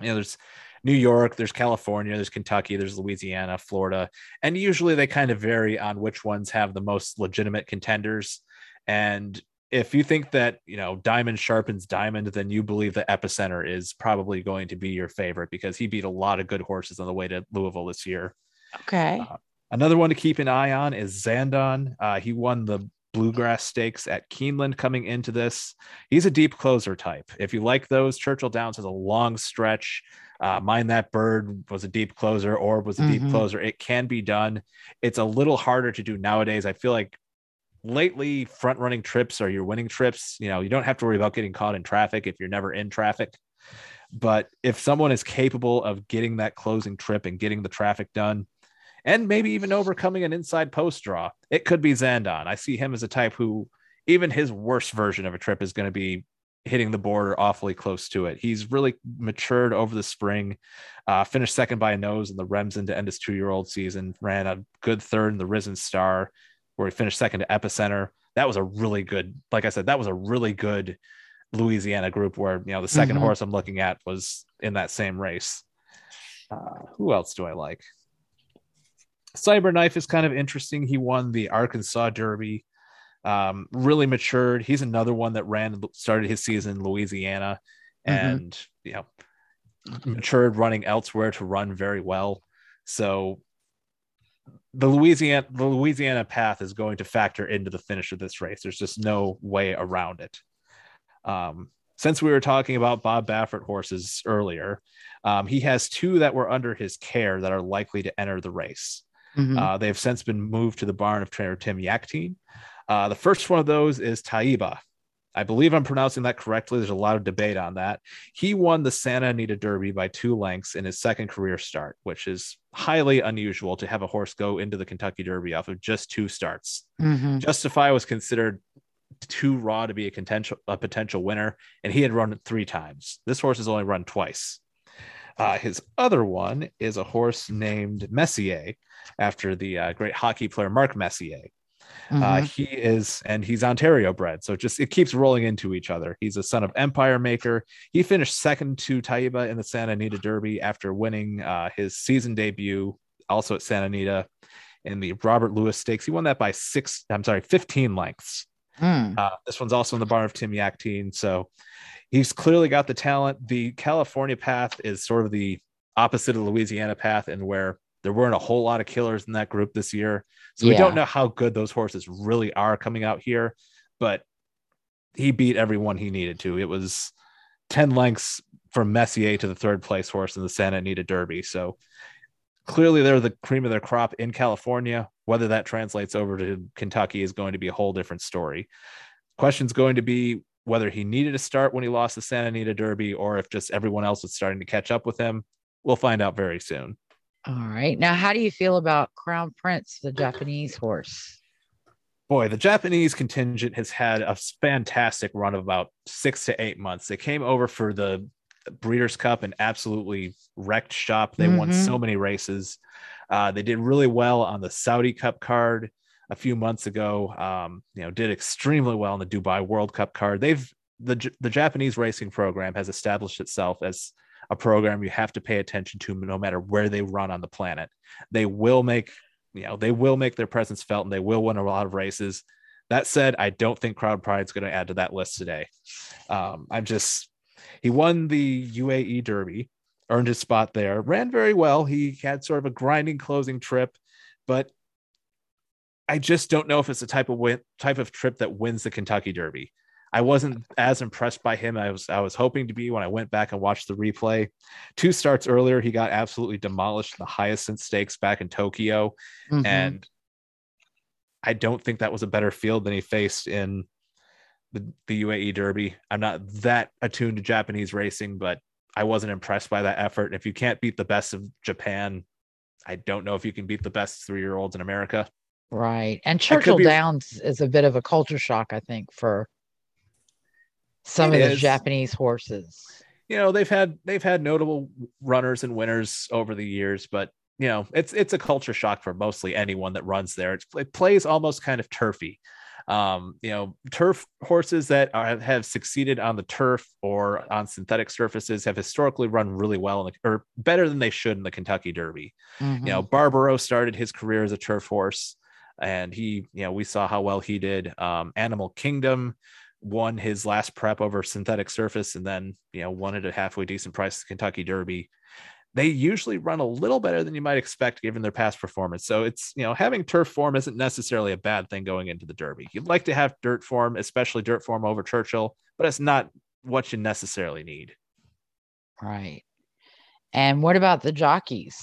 You know, there's New York, there's California, there's Kentucky, there's Louisiana, Florida, and usually they kind of vary on which ones have the most legitimate contenders. And if you think that you know diamond sharpens diamond, then you believe the epicenter is probably going to be your favorite because he beat a lot of good horses on the way to Louisville this year. Okay. Uh, Another one to keep an eye on is Zandon. Uh, he won the Bluegrass Stakes at Keeneland coming into this. He's a deep closer type. If you like those, Churchill Downs has a long stretch. Uh, Mine That Bird was a deep closer, Orb was a deep Mhm. closer. It can be done. It's a little harder to do nowadays. I feel like lately front running trips are your winning trips. You know, you don't have to worry about getting caught in traffic if you're never in traffic. But if someone is capable of getting that closing trip and getting the traffic done, and maybe even overcoming an inside post draw, it could be Zandon. I see him as a type who, even his worst version of a trip is going to be hitting the border awfully close to it. He's really matured over the spring, uh, finished second by a nose in the Remsen to end his two year old season, ran a good third in the Risen Star, where he finished second to Epicenter. That was a really good, like I said, that was a really good Louisiana group where, you know, the 2nd Mhm. horse I'm looking at was in that same race. Uh, who else do I like? Cyberknife is kind of interesting. He won the Arkansas Derby, um, really matured. He's another one that ran, started his season in Louisiana, Mhm. and you know, matured running elsewhere to run very well. So the Louisiana the Louisiana path is going to factor into the finish of this race. There's just no way around it. Um, since we were talking about Bob Baffert horses earlier, um, he has two that were under his care that are likely to enter the race. Mhm. Uh, they have since been moved to the barn of trainer Tim Yakteen. Uh, the first one of those is Taiba. I believe I'm pronouncing that correctly. There's a lot of debate on that. He won the Santa Anita Derby by two lengths in his second career start, which is highly unusual to have a horse go into the Kentucky Derby off of just two starts. Mm-hmm. Justify was considered too raw to be a potential a potential winner, and he had run three times. This horse has only run twice. Uh, his other one is a horse named Messier, after the uh, great hockey player Mark Messier. Uh, mm-hmm. Uh, he is, and he's Ontario bred, so just it keeps rolling into each other. He's a son of Empire Maker. He finished second to Taiba in the Santa Anita Derby after winning uh, his season debut, also at Santa Anita in the Robert Lewis Stakes. He won that by six. I'm sorry, 15 lengths. Mm. Uh, this one's also in the barn of Tim Yakteen. So he's clearly got the talent. The California path is sort of the opposite of Louisiana path, and where there weren't a whole lot of killers in that group this year. So yeah. we don't know how good those horses really are coming out here, but he beat everyone he needed to. It was 10 lengths from Messier to the third place horse in the Santa Anita Derby. So clearly they're the cream of their crop in California. Whether that translates over to Kentucky is going to be a whole different story. Question's going to be whether he needed to start when he lost the Santa Anita Derby or if just everyone else was starting to catch up with him. We'll find out very soon. All right. Now, how do you feel about Crown Prince, the Japanese horse? Boy, the Japanese contingent has had a fantastic run of about six to eight months. They came over for the Breeders' Cup and absolutely wrecked shop. They mm-hmm. won so many races. Uh, they did really well on the Saudi Cup card a few months ago. Um, you know, did extremely well in the Dubai World Cup card. They've the the Japanese racing program has established itself as a program you have to pay attention to no matter where they run on the planet. They will make, you know, they will make their presence felt and they will win a lot of races. That said, I don't think Crown Pride is going to add to that list today. Um, I'm just, he won the UAE Derby, earned his spot there, ran very well. He had sort of a grinding closing trip, but I just don't know if it's the type of win, type of trip that wins the Kentucky Derby. I wasn't as impressed by him. I was I was hoping to be when I went back and watched the replay. Two starts earlier, he got absolutely demolished in the Hyacinth Stakes back in Tokyo, mm-hmm. and I don't think that was a better field than he faced in the, the UAE Derby. I'm not that attuned to Japanese racing, but I wasn't impressed by that effort. And If you can't beat the best of Japan, I don't know if you can beat the best three year olds in America. Right. And Churchill be... Downs is a bit of a culture shock, I think, for some of the Japanese horses. You know, they've had they've had notable runners and winners over the years, but you know, it's it's a culture shock for mostly anyone that runs there. It's, it plays almost kind of turfy. Um, you know, turf horses that are, have succeeded on the turf or on synthetic surfaces have historically run really well, the, or better than they should in the Kentucky Derby. Mm-hmm. You know, Barbaro started his career as a turf horse, and he, you know, we saw how well he did. Um, Animal Kingdom won his last prep over synthetic surface and then you know won at a halfway decent price kentucky derby. They usually run a little better than you might expect given their past performance. So it's you know having turf form isn't necessarily a bad thing going into the derby. You'd like to have dirt form especially dirt form over churchill but it's not what you necessarily need. Right. And what about the jockeys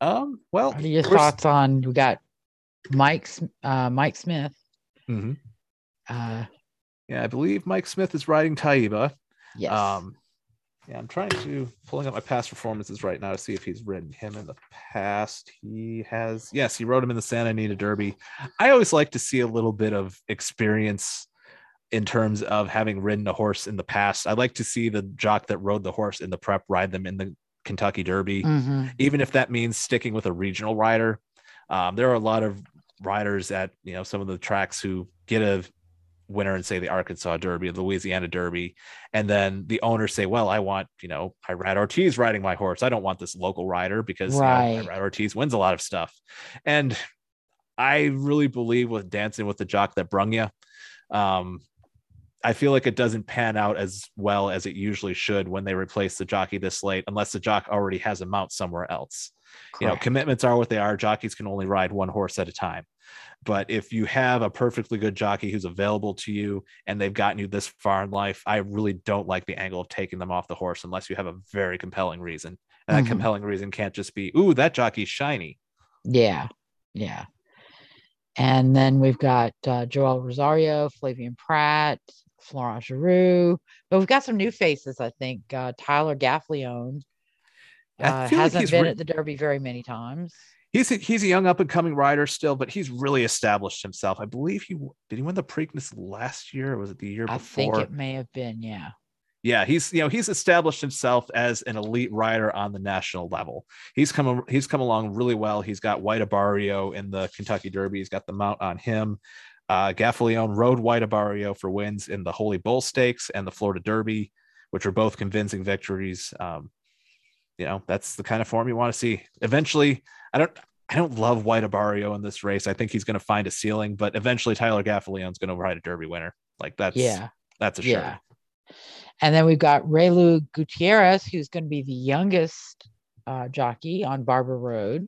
um well what are your thoughts on we got Mike's uh mike smith mm-hmm. Uh, yeah, I believe Mike Smith is riding Taiba. Yes. Um, yeah, I'm trying to pulling up my past performances right now to see if he's ridden him in the past. He has, yes, he rode him in the Santa Anita Derby. I always like to see a little bit of experience in terms of having ridden a horse in the past. I like to see the jock that rode the horse in the prep ride them in the Kentucky Derby, mm-hmm. even if that means sticking with a regional rider. Um, there are a lot of riders at you know some of the tracks who get a winner and say the Arkansas Derby the Louisiana Derby, and then the owners say, "Well, I want you know I Irad Ortiz riding my horse. I don't want this local rider because right. you know, Irad Ortiz wins a lot of stuff." And I really believe with dancing with the jock that brung you. Um, I feel like it doesn't pan out as well as it usually should when they replace the jockey this late, unless the jock already has a mount somewhere else. Correct. You know, commitments are what they are. Jockeys can only ride one horse at a time. But if you have a perfectly good jockey who's available to you and they've gotten you this far in life, I really don't like the angle of taking them off the horse unless you have a very compelling reason. And that mm-hmm. compelling reason can't just be, ooh, that jockey's shiny. Yeah. Yeah. And then we've got uh, Joel Rosario, Flavien Prat, Florent Geroux. But we've got some new faces, I think. Uh, Tyler Gaffalione uh, hasn't like been re- at the Derby very many times. He's a, he's a young up and coming rider still, but he's really established himself. I believe he did he win the Preakness last year, or was it the year I before? I think it may have been, yeah yeah, he's you know he's established himself as an elite rider on the national level. He's come he's come along really well. He's got White Abarrio in the Kentucky Derby. He's got the mount on him. Uh, Gaffalione rode White Abarrio for wins in the Holy Bull Stakes and the Florida Derby, which were both convincing victories. Um, you know that's the kind of form you want to see. Eventually, I don't I don't love White Abarrio in this race. I think he's going to find a ceiling, but eventually Tyler Gaffalione's going to ride a Derby winner. Like that's yeah, that's a sure. Yeah. And then we've got Reylu Gutierrez, who's going to be the youngest uh, jockey on Barber Road.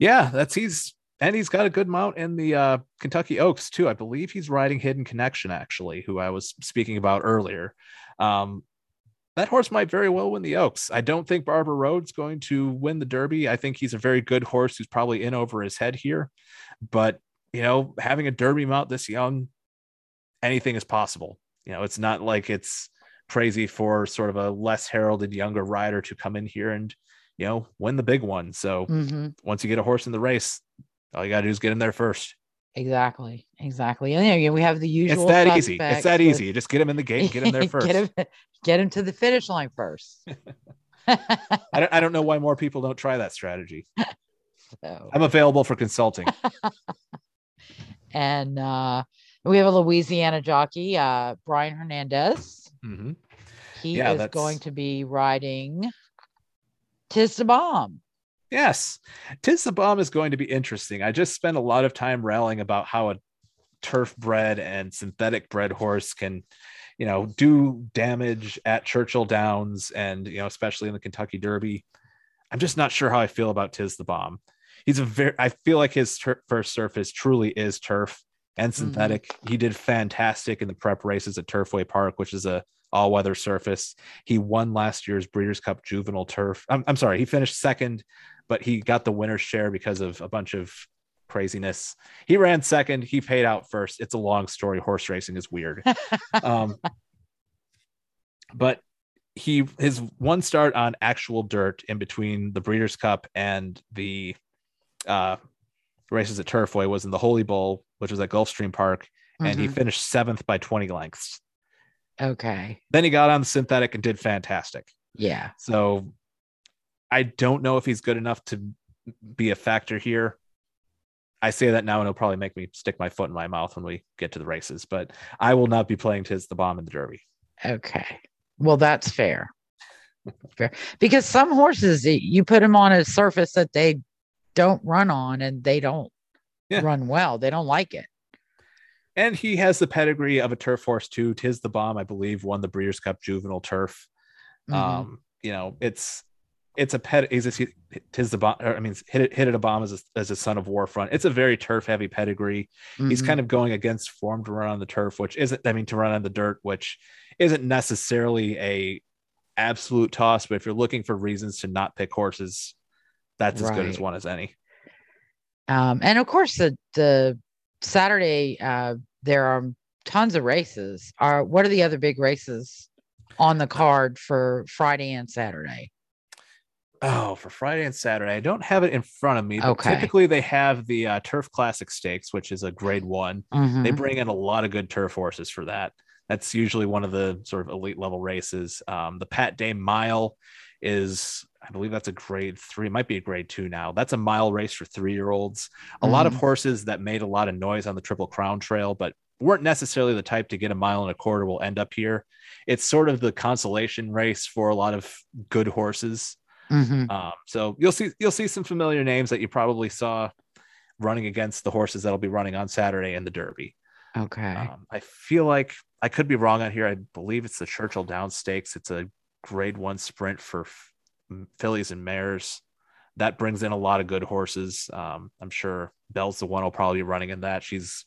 Yeah, that's he's and he's got a good mount in the uh, Kentucky Oaks too. I believe he's riding Hidden Connection, actually, who I was speaking about earlier. Um, that horse might very well win the Oaks. I don't think Barber Road's going to win the Derby. I think he's a very good horse who's probably in over his head here. But you know, having a Derby mount this young, anything is possible. You know, it's not like it's crazy for sort of a less heralded younger rider to come in here and you know win the big one. So mm-hmm. once you get a horse in the race, all you got to do is get in there first. Exactly, exactly. And again, we have the usual. It's that easy. It's that easy. You just get him in the gate, get him there first. get him, get him to the finish line first. I don't. I don't know why more people don't try that strategy. So. I'm available for consulting. and uh, we have a Louisiana jockey, uh, Brian Hernandez. Mm-hmm. He yeah, is that's... going to be riding Tiz the Bomb. Yes, Tiz the Bomb is going to be interesting. I just spent a lot of time rallying about how a turf bred and synthetic bred horse can, you know, do damage at Churchill Downs and, you know, especially in the Kentucky Derby. I'm just not sure how I feel about Tiz the Bomb. He's a very, I feel like his tur- first surface truly is turf and mm-hmm. synthetic. Mm-hmm. He did fantastic in the prep races at Turfway Park, which is a all weather surface. He won last year's Breeders' Cup Juvenile Turf. I'm, I'm sorry, he finished second, but he got the winner's share because of a bunch of craziness. He ran second. He paid out first. It's a long story. Horse racing is weird. um, but he his one start on actual dirt in between the Breeders' Cup and the uh, races at Turfway was in the Holy Bull, which was at Gulfstream Park, mm-hmm. and he mm-hmm. finished seventh by 20 lengths. Okay. Then he got on the synthetic and did fantastic. Yeah. So I don't know if he's good enough to be a factor here. I say that now and it'll probably make me stick my foot in my mouth when we get to the races, but I will not be playing Tiz the Bomb in the Derby. Okay. Well, that's fair. fair. Because some horses, you put them on a surface that they don't run on and they don't yeah. run well. They don't like it. And he has the pedigree of a turf horse too. Tiz the Bomb, I believe, won the Breeders' Cup Juvenile Turf. Mm-hmm. Um, you know, it's it's a pet. Is this Tiz the Bomb? I mean, hit it, hit it a bomb as a, as a son of Warfront. It's a very turf heavy pedigree. Mm-hmm. He's kind of going against form to run on the turf, which isn't. I mean, to run on the dirt, which isn't necessarily a absolute toss. But if you're looking for reasons to not pick horses, that's as right. good as one as any. Um, and of course, the the Saturday uh, there are tons of races. Are what are the other big races on the card for Friday and Saturday? Oh, for Friday and Saturday, I don't have it in front of me. But okay. Typically, they have the uh, Turf Classic Stakes, which is a Grade One. Mm-hmm. They bring in a lot of good turf horses for that. That's usually one of the sort of elite level races. Um, the Pat Day Mile is I believe that's a grade three, it might be a grade two now. That's a mile race for three year olds. A mm-hmm. lot of mm-hmm. horses that made a lot of noise on the Triple Crown Trail, but weren't necessarily the type to get a mile and a quarter will end up here. It's sort of the consolation race for a lot of good horses. Mm-hmm. Um, so you'll see you'll see some familiar names that you probably saw running against the horses that'll be running on Saturday in the Derby. Okay. Um, I feel like I could be wrong on here. I believe it's the Churchill Down Stakes. It's a grade one sprint for fillies and mares. That brings in a lot of good horses. Um, I'm sure Bell's the one will probably be running in that. She's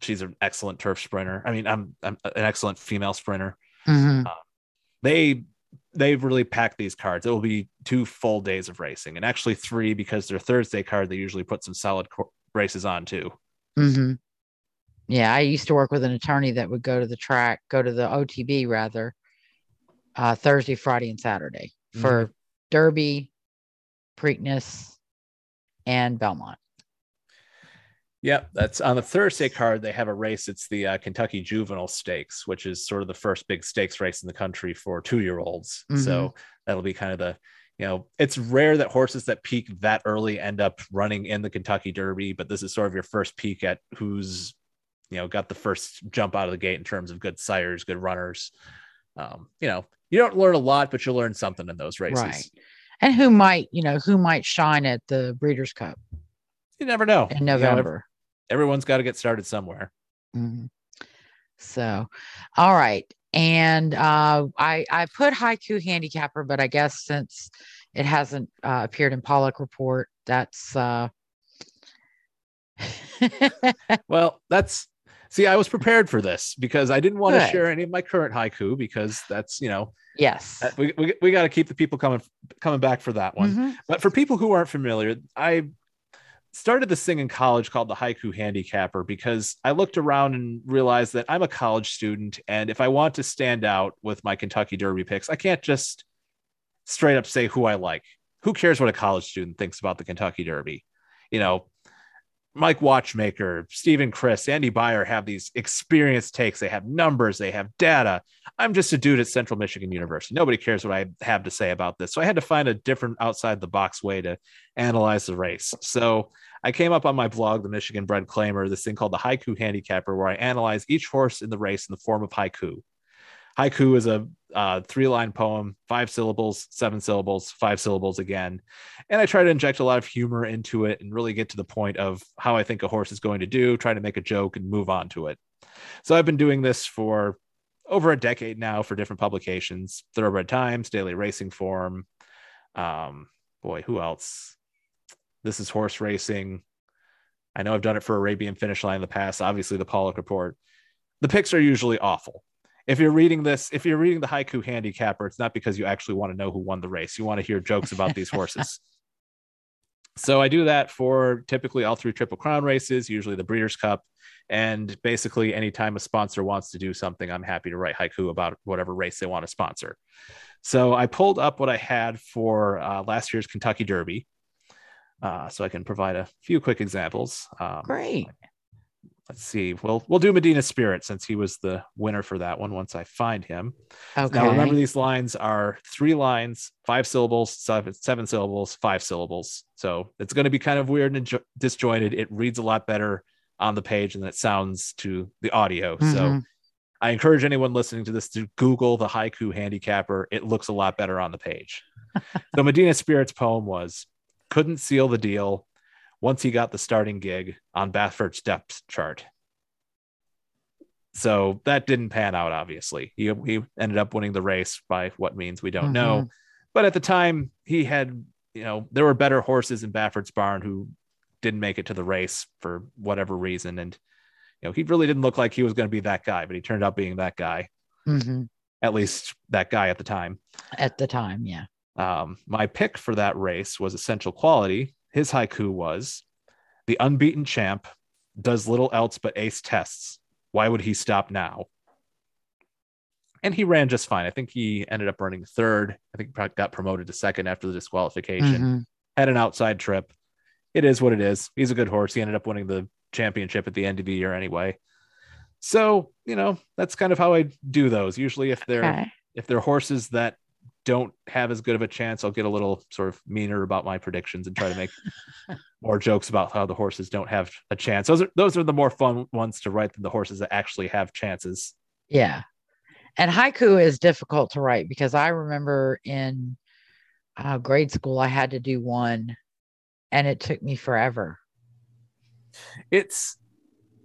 she's an excellent turf sprinter. I mean, I'm, I'm an excellent female sprinter. Mm-hmm. Uh, they they've really packed these cards. It will be two full days of racing, and actually three because their Thursday card they usually put some solid co- races on too. hmm Yeah, I used to work with an attorney that would go to the track, go to the OTB rather, uh, Thursday, Friday, and Saturday for Derby, Preakness, and Belmont. Yep, that's on the Thursday card. They have a race. It's the uh, Kentucky Juvenile Stakes, which is sort of the first big stakes race in the country for two year olds. So that'll be kind of the, you know, it's rare that horses that peak that early end up running in the Kentucky Derby, but this is sort of your first peek at who's, you know, got the first jump out of the gate in terms of good sires, good runners. Um, you know, you don't learn a lot, but you'll learn something in those races. Right. And who might, you know, who might shine at the Breeders' Cup You never know. in You know, November? Everyone's got to get started somewhere. Mhm. So, all right. And uh, I I put haiku handicapper, but I guess since it hasn't uh, appeared in Paulick report, that's uh, Well, that's see, I was prepared for this because I didn't want to share any of my current haiku because that's you know yes. uh, we we, we got to keep the people coming coming back for that one. Mhm. But for people who aren't familiar, I started this thing in college called the haiku handicapper because I looked around and realized that I'm a college student and if I want to stand out with my Kentucky Derby picks, I can't just straight up say who I like. Who cares what a college student thinks about the Kentucky Derby? You know, Mike Watchmaker, Steven Crist, Andy Beyer have these experienced takes. They have numbers, they have data. I'm just a dude at Central Michigan University. Nobody cares what I have to say about this. So I had to find a different outside the box way to analyze the race. So I came up on my blog, the Michigan Bred Claimer, this thing called the Haiku Handicapper, where I analyze each horse in the race in the form of haiku. Haiku is a uh, three line poem, five syllables, seven syllables, five syllables again. And I try to inject a lot of humor into it and really get to the point of how I think a horse is going to do, try to make a joke and move on to it. So I've been doing this for over a decade now for different publications Thoroughbred Times, Daily Racing Form. Um, boy, who else? This is horse racing. I know I've done it for Arabian Finish Line in the past, obviously, the Paulick Report. The picks are usually awful if you're reading this, if you're reading the haiku handicapper, it's not because you actually want to know who won the race. You want to hear jokes about these horses. So I do that for typically all three Triple Crown races, usually the Breeders' Cup. And basically, anytime a sponsor wants to do something, I'm happy to write haiku about whatever race they want to sponsor. So I pulled up what I had for uh, last year's Kentucky Derby. Uh, so I can provide a few quick examples. Um, Great. Let's see. We'll we'll do Medina Spirit since he was the winner for that one. Once I find him. Okay. Now remember, these lines are three lines, five syllables, seven, seven syllables, five syllables. So it's going to be kind of weird and jo- disjointed. It reads a lot better on the page than it sounds to the audio. So Mhm. I encourage anyone listening to this to Google the haiku handicapper. It looks a lot better on the page. so Medina Spirit's poem was couldn't seal the deal once he got the starting gig on Baffert depth chart. So that didn't pan out, obviously. He, he ended up winning the race by what means we don't know. But at the time, he had, you know, there were better horses in Baffert's barn who didn't make it to the race for whatever reason. And, you know, he really didn't look like he was going to be that guy, but he turned out being that guy, Mhm. at least that guy at the time. At the time, yeah. Um, my pick for that race was Essential Quality. His haiku was The unbeaten champ does little else but ace tests. Why would he stop now? And he ran just fine. I think he ended up running third. I think probably got promoted to second after the disqualification. Mhm. Had an outside trip. It is what it is. He's a good horse. He ended up winning the championship at the end of the year anyway. So, you know, that's kind of how I do those. Usually if they're Okay. if they're horses that don't have as good of a chance, I'll get a little sort of meaner about my predictions and try to make more jokes about how the horses don't have a chance. Those are those are the more fun ones to write than the horses that actually have chances. Yeah. And haiku is difficult to write because I remember in uh, grade school, I had to do one and it took me forever It's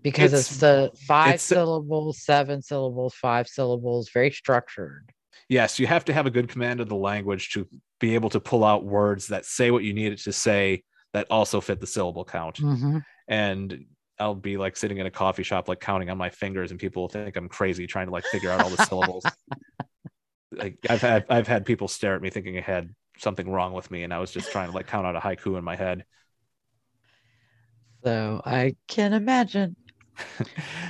because It's- it's, the five it's- syllables, seven syllables, five syllables, very structured. Yes, you have to have a good command of the language to be able to pull out words that say what you need it to say that also fit the syllable count. Mhm. And I'll be like sitting in a coffee shop, like counting on my fingers, and people will think I'm crazy trying to like figure out all the syllables. Like I've had I've had people stare at me thinking I had something wrong with me, and I was just trying to like count out a haiku in my head. So I can imagine.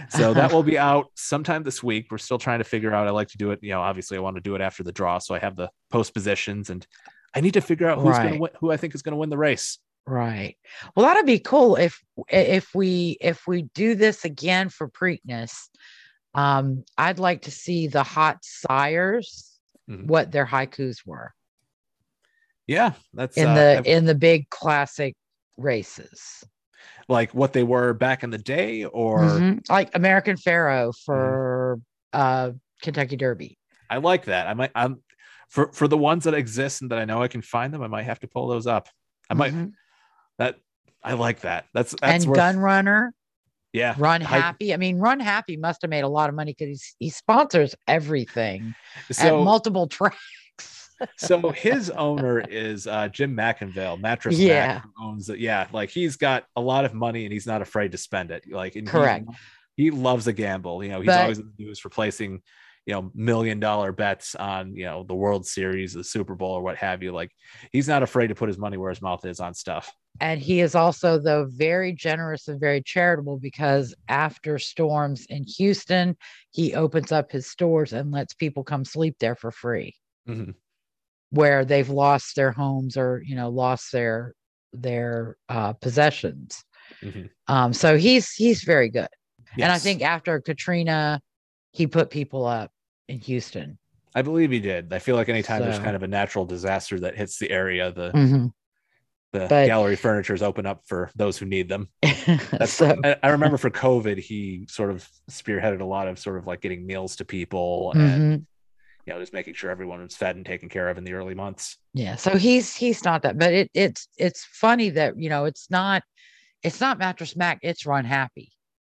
So that will be out sometime this week. We're still trying to figure out. I like to do it, you know, obviously I want to do it after the draw. So I have the post positions and I need to figure out who's Right. going to win, who I think is going to win the race. Right. Well, that'd be cool if if we if we do this again for Preakness. Um, I'd like to see the hot sires, Mhm. what their haikus were Yeah, that's in uh, the in the big classic races. Like what they were back in the day, or Mhm. Like American Pharoah Mm-hmm. for uh Kentucky Derby. I like that. I might. I'm for for the ones that exist and that I know I can find them. I might have to pull those up. I might Mhm. that. I like that. That's that's and worth, Gun Runner, Yeah, Run Happy. I mean, Run Happy must have made a lot of money because he sponsors everything at multiple tracks. So his owner is uh, Jim McIngvale, Mattress Yeah. Mac, who owns it. Yeah, like he's got a lot of money and he's not afraid to spend it. Like and he- Correct. He, loves a gamble. You know, he's But- always in the news for placing, you know, million dollar bets on you know the World Series, the Super Bowl, or what have you. Like he's not afraid to put his money where his mouth is on stuff. and he is also though very generous and very charitable because after storms in Houston, he opens up his stores and lets people come sleep there for free Mhm. Where they've lost their homes or you know lost their their uh, possessions. Mhm. Um, so he's he's very good. And I think after Katrina, he put people up in Houston. I believe he did. I feel like anytime there's kind of a natural disaster that hits the area, the Mhm. the But- gallery furnitures open up for those who need them. That's so I, I remember for COVID, he sort of spearheaded a lot of sort of like getting meals to people and mhm. You know just making sure everyone was fed and taken care of in the early months. yeah so he's he's not that but it it's it's funny that you know it's not it's not mattress mac it's run happy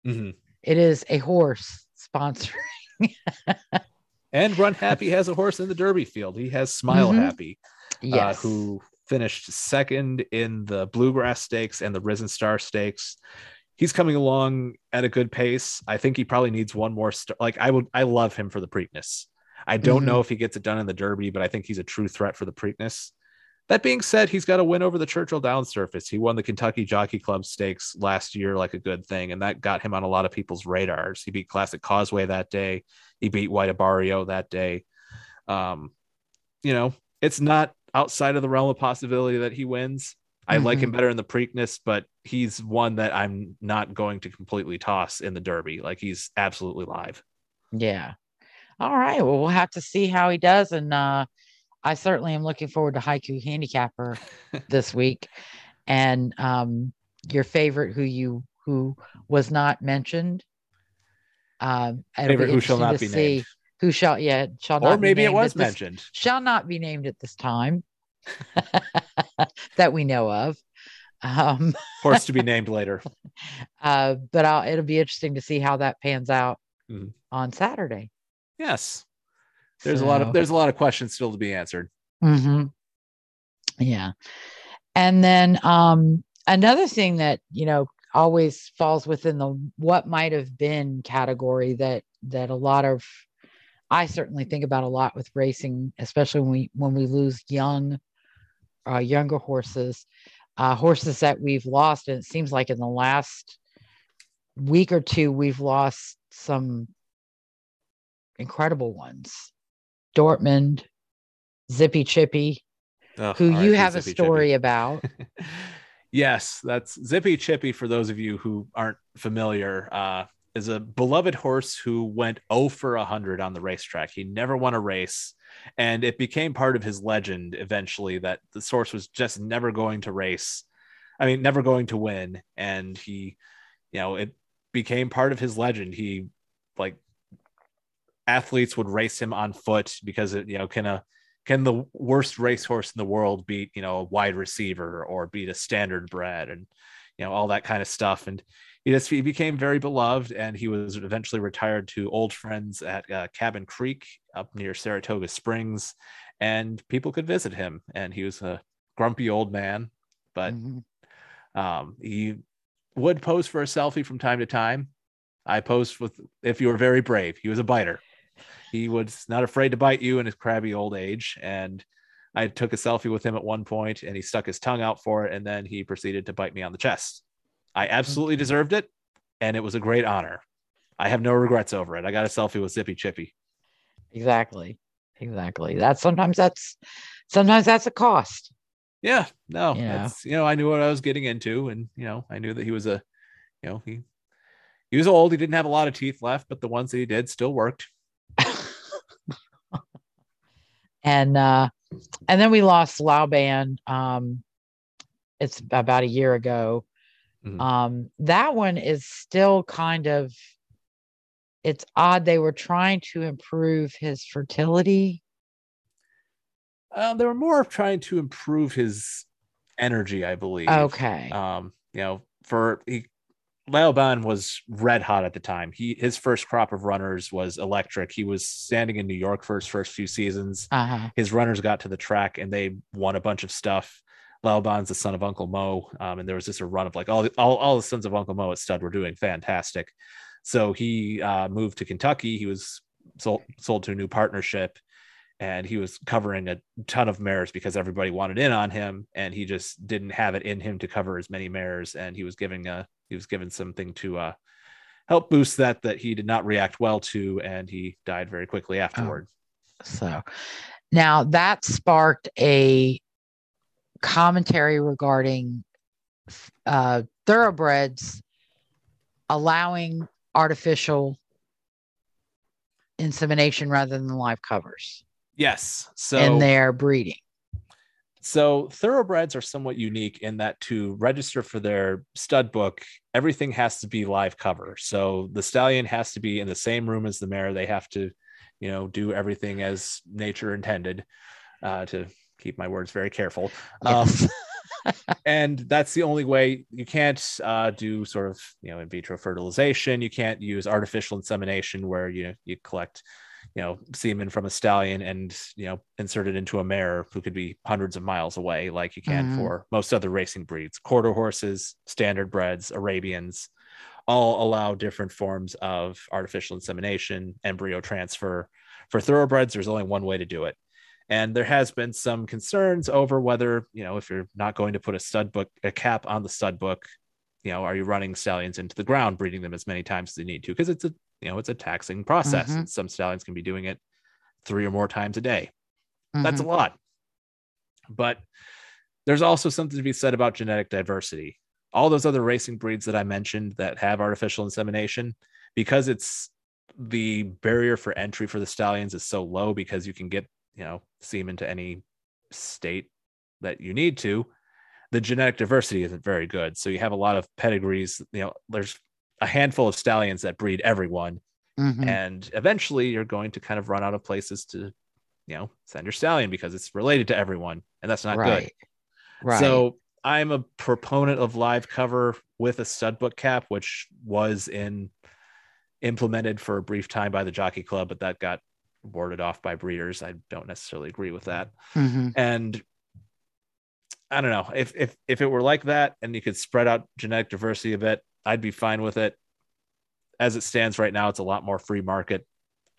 Mhm. it is a horse sponsoring And Run Happy has a horse in the Derby field. He has Smile Mhm. Happy, uh, who finished second in the Bluegrass Stakes and the Risen Star Stakes. He's coming along at a good pace. I think he probably needs one more. St- like I would, I love him for the Preakness. I don't Mhm. know if he gets it done in the Derby, but I think he's a true threat for the Preakness. That being said, he's got a win over the Churchill Downs surface. He won the Kentucky Jockey Club Stakes last year like a good thing, and that got him on a lot of people's radars. He beat Classic Causeway that day. He beat White Abarrio that day. Um, you know, it's not outside of the realm of possibility that he wins. I like him better in the Preakness, but he's one that I'm not going to completely toss in the Derby. Like he's absolutely live. yeah all right well we'll have to see how he does and uh i certainly am looking forward to haiku handicapper this week and um your favorite who you who was not mentioned um Favorite who shall not be see named. who shall yeah shall not be mentioned Or be maybe it was at this- mentioned. shall not be named at this time that we know of um Horse to be named later. uh but I'll, it'll be interesting to see how that pans out Mhm. on saturday Yes. There's a lot of there's a lot of questions still to be answered. hmm Yeah. And then um another thing that, you know, always falls within the what might have been category that that a lot of I certainly think about a lot with racing, especially when we when we lose young uh younger horses, uh horses that we've lost and it seems like in the last week or two we've lost some incredible ones. Dortmund, Zippy Chippy, Ugh, who you have a story Chippy. about. yes, that's Zippy Chippy. For those of you who aren't familiar, uh, is a beloved horse who went 0 for 100 on the racetrack. He never won a race, and it became part of his legend eventually that the source was just never going to race. I mean, never going to win, and he, you know, it became part of his legend. He like athletes would race him on foot because it, you know, can a can the worst racehorse in the world beat you know a wide receiver or beat a standard bred and you know all that kind of stuff. And he just he became very beloved and he was eventually retired to old friends at uh, cabin creek up near saratoga springs and people could visit him. And he was a grumpy old man but Mhm. um, he would pose for a selfie from time to time. I posed with if you were very brave he was a biter he was not afraid to bite you in his crabby old age and i took a selfie with him at one point and he stuck his tongue out for it and then he proceeded to bite me on the chest I absolutely deserved it, and it was a great honor. I have no regrets over it. I got a selfie with Zippy Chippy. Exactly. Exactly. That's sometimes that's sometimes that's a cost. Yeah, no, Yeah. you know, I knew what I was getting into, and you know, I knew that he was a, you know, he he was old. He didn't have a lot of teeth left, but the ones that he did still worked. And uh and then we lost Laoban um it's about a year ago. Mhm. Um that one is still kind of it's odd they were trying to improve his fertility. Uh, they were more trying to improve his energy, I believe. Okay. Um, you know, for he Laoban was red hot at the time. He his first crop of runners was electric. He was standing in New York for his first few seasons. Uh-huh. His runners got to the track and they won a bunch of stuff. Laoban's the son of Uncle Mo, um, and there was just a run of like all the, all, all the sons of Uncle Mo at stud were doing fantastic. So he uh, moved to Kentucky. He was sold sold to a new partnership, and he was covering a ton of mares because everybody wanted in on him, and he just didn't have it in him to cover as many mares. And he was giving a he was given something to uh, help boost that that he did not react well to, and he died very quickly afterward. So now that sparked a commentary regarding uh, thoroughbreds allowing artificial insemination rather than live covers Yes. So in their breeding. So thoroughbreds are somewhat unique in that to register for their stud book, everything has to be live cover. So the stallion has to be in the same room as the mare. They have to, you know, do everything as nature intended. Uh, to keep my words very careful. Um, and that's the only way you can't uh, do sort of you know in vitro fertilization you can't use artificial insemination where you you collect you know semen from a stallion and you know insert it into a mare who could be hundreds of miles away like you can Mhm. for most other racing breeds. Quarter horses standard breds arabians all allow different forms of artificial insemination embryo transfer. For thoroughbreds there's only one way to do it. And there has been some concerns over whether you know if you're not going to put a stud book a cap on the stud book you know are you running stallions into the ground breeding them as many times as they need to? Because it's a you know it's a taxing process. Mhm. and some stallions can be doing it three or more times a day. That's a Mhm. lot. But there's also something to be said about genetic diversity. All those other racing breeds that i mentioned that have artificial insemination because it's the barrier for entry for the stallions is so low because you can get you know semen to any state that you need to the genetic diversity isn't very good. So you have a lot of pedigrees you know there's a handful of stallions that breed everyone Mhm. and eventually you're going to kind of run out of places to you know send your stallion because it's related to everyone and that's not good right. Right. so i'm a proponent of live cover with a stud book cap which was in implemented for a brief time by the jockey club but that got warded off by breeders i don't necessarily agree with that Mhm. and i don't know if if if it were like that and you could spread out genetic diversity a bit i'd be fine with it. As it stands right now it's a lot more free market.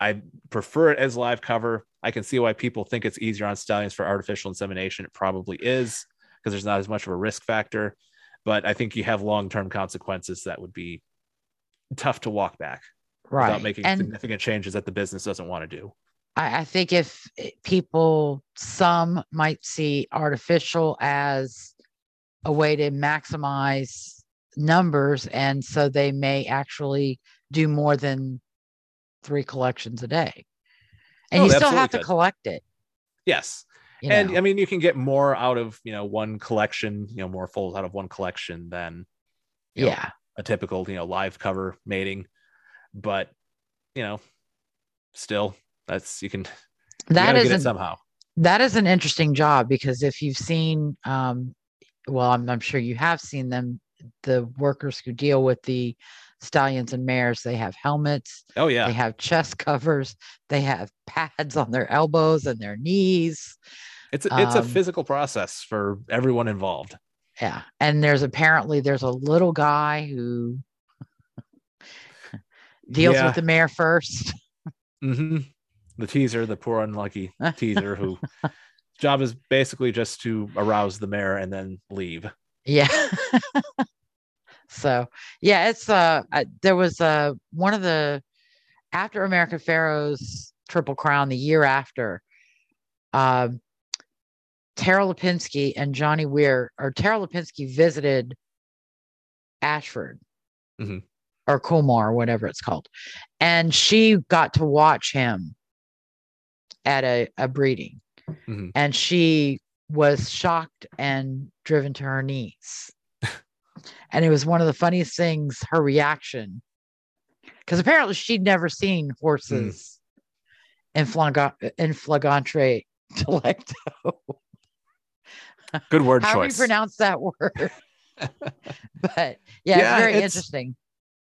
I prefer it as live cover. I can see why people think it's easier on stallions for artificial insemination. It probably is because there's not as much of a risk factor. But i think you have long-term consequences that would be tough to walk back right. without making and significant changes that the business doesn't want to do. I, I think if people, some might see artificial as a way to maximize numbers, and so they may actually do more than three collections a day. And Oh, you still have absolutely to could. collect it. yes you and know. I mean, you can get more out of you know one collection, you know, more folds out of one collection than you know, yeah, a typical you know live cover mating. But you know, still, that's you can you that gotta is an, somehow. that is an interesting job because if you've seen, um, well, I'm, I'm sure you have seen them, the workers who deal with the stallions and mares, they have helmets, Oh yeah, They have chest covers. They have pads on their elbows and their knees. it's a, it's a um, physical process for everyone involved. Yeah. And there's apparently there's a little guy who deals yeah. with the mare first. hmm The teaser, the poor unlucky teaser, who job is basically just to arouse the mare and then leave. Yeah. So yeah, it's uh I, there was uh one of the after American Pharoah's Triple Crown the year after, um, Tara Lipinski and Johnny Weir or Tara Lipinski visited Ashford Mhm. or Coolmore, whatever it's called, and she got to watch him at a, a breeding, Mhm. and she was shocked and driven to her knees. and it was one of the funniest things, her reaction, because apparently she'd never seen horses in, flaga- in flagrante delecto. Good word How do you pronounce that word? but yeah, Yeah, it's very it's- interesting.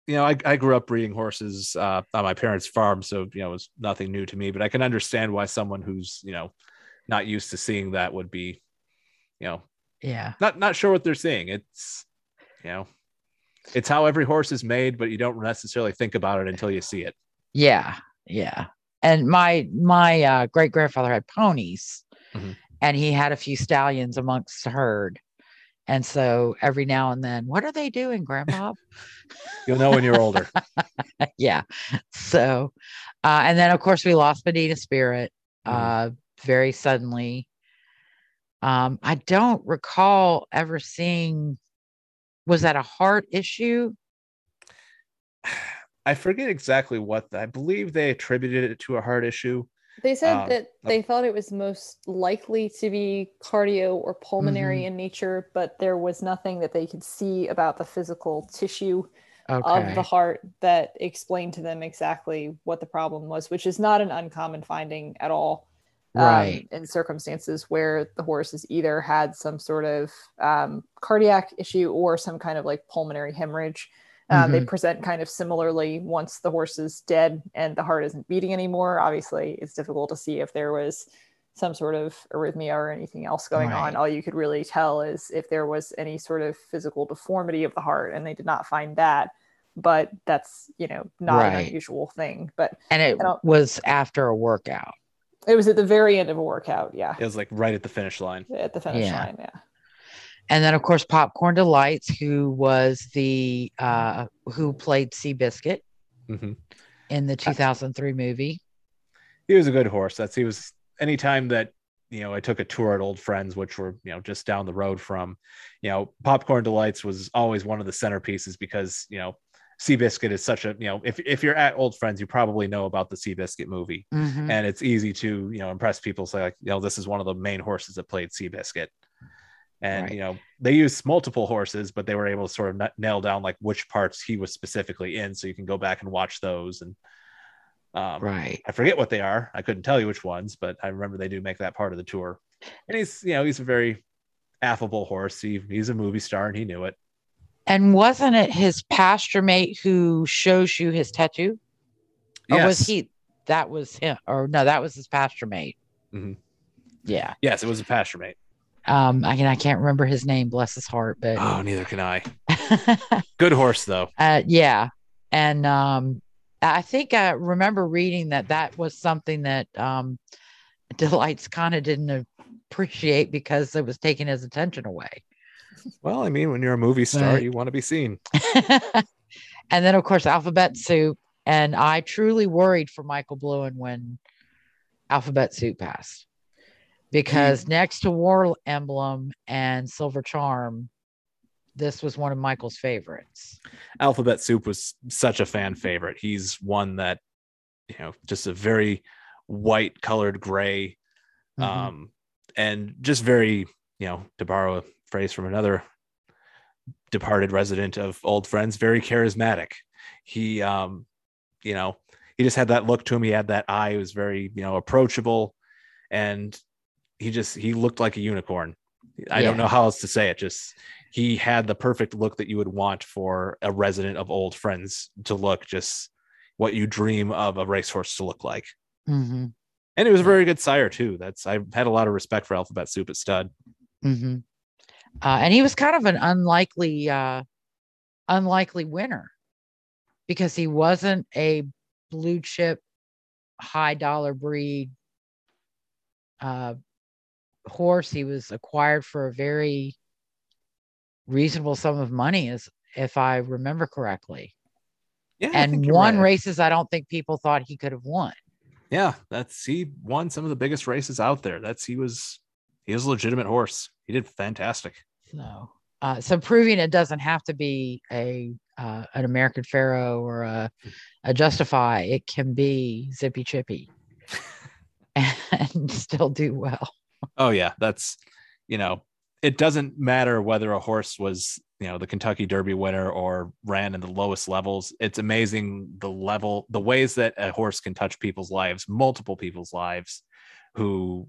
you know, I, I grew up breeding horses uh, on my parents' farm, so you know, it was nothing new to me. But I can understand why someone who's you know not used to seeing that would be, you know, Yeah. not not sure what they're seeing. It's you know, it's how every horse is made, but you don't necessarily think about it until you see it. Yeah, yeah. And my my uh, great grandfather had ponies, Mhm. and he had a few stallions amongst the herd. And so every now and then, what are they doing, Grandpa? You'll know when you're older. yeah. So, uh, and then of course we lost Medina Spirit Mhm. uh, very suddenly. Um, I don't recall ever seeing. Was that a heart issue? I forget exactly what I believe they attributed it to a heart issue. They said Um, that they thought it was most likely to be cardio or pulmonary Mm-hmm. in nature, but there was nothing that they could see about the physical tissue Okay. of the heart that explained to them exactly what the problem was, which is not an uncommon finding at all. Um, in circumstances where the horse has either had some sort of um, cardiac issue or some kind of like pulmonary hemorrhage. Um, They present kind of similarly once the horse is dead and the heart isn't beating anymore. Obviously, it's difficult to see if there was some sort of arrhythmia or anything else going Right. on. All you could really tell is if there was any sort of physical deformity of the heart, and they did not find that. But that's you know not an unusual thing. But and it was after a workout. It was at the very end of a workout. Yeah, It was like right at the finish line. at the finish Yeah. line. Yeah. and then of course Popcorn Deelites who was the uh who played seabiscuit hmm in the 2003 movie He was a good horse. That's he was. Anytime that you know, I took a tour at Old Friends, which were you know just down the road from, you know, Popcorn Deelites was always one of the centerpieces because you know, Seabiscuit is such a you know, if if you're at Old Friends, you probably know about the Seabiscuit movie. Mhm. and it's easy to you know impress people say like you know this is one of the main horses that played Seabiscuit. And Right. you know they used multiple horses but they were able to sort of na- nail down like which parts he was specifically in so you can go back and watch those. And um, right. I forget what they are. I couldn't tell you which ones but I remember they do make that part of the tour. And he's you know he's a very affable horse. He, he's a movie star and he knew it and wasn't it his pasture mate who shows you his tattoo? Or was he that was him or no that was his pasture mate. Mhm. yeah. Yes it was a pasture mate. Um i can i can't remember his name bless his heart but oh neither can I. Good horse though. Uh yeah. And um i think i remember reading that that was something that um Deelites kind of didn't appreciate because it was taking his attention away well I mean when you're a movie star Right. you want to be seen and then of course alphabet soup and i truly worried for Michael Blowen when alphabet soup passed because next to war emblem and silver charm this was one of michael's favorites Alphabet Soup was such a fan favorite. He's one that, you know, just a very white colored gray, Mhm. um, and just very, you know, to borrow a phrase from another departed resident of Old Friends, very charismatic. He, um, you know, he just had that look to him. He had that eye. He was very, you know, approachable, and he just he looked like a unicorn. I don't know how else to say it. Just he had the perfect look that you would want for a resident of Old Friends to look. Just what you dream of a racehorse to look like. Mhm. And it was a very good sire too. That's I had a lot of respect for Alphabet Soup at stud. hmm Uh, and he was kind of an unlikely, uh, unlikely winner because he wasn't a blue chip, high dollar breed uh, horse. He was acquired for a very reasonable sum of money as if I remember correctly. Yeah, and won right. races I don't think people thought he could have won. Yeah, that's he won some of the biggest races out there. That's he was he was a legitimate horse. He did fantastic. So, uh, so proving it doesn't have to be a uh, an American Pharoah or a, a Justify. It can be Zippy Chippy and still do well. Oh yeah, that's you know, it doesn't matter whether a horse was, you know, the Kentucky Derby winner or ran in the lowest levels. It's amazing the level, the ways that a horse can touch people's lives, multiple people's lives who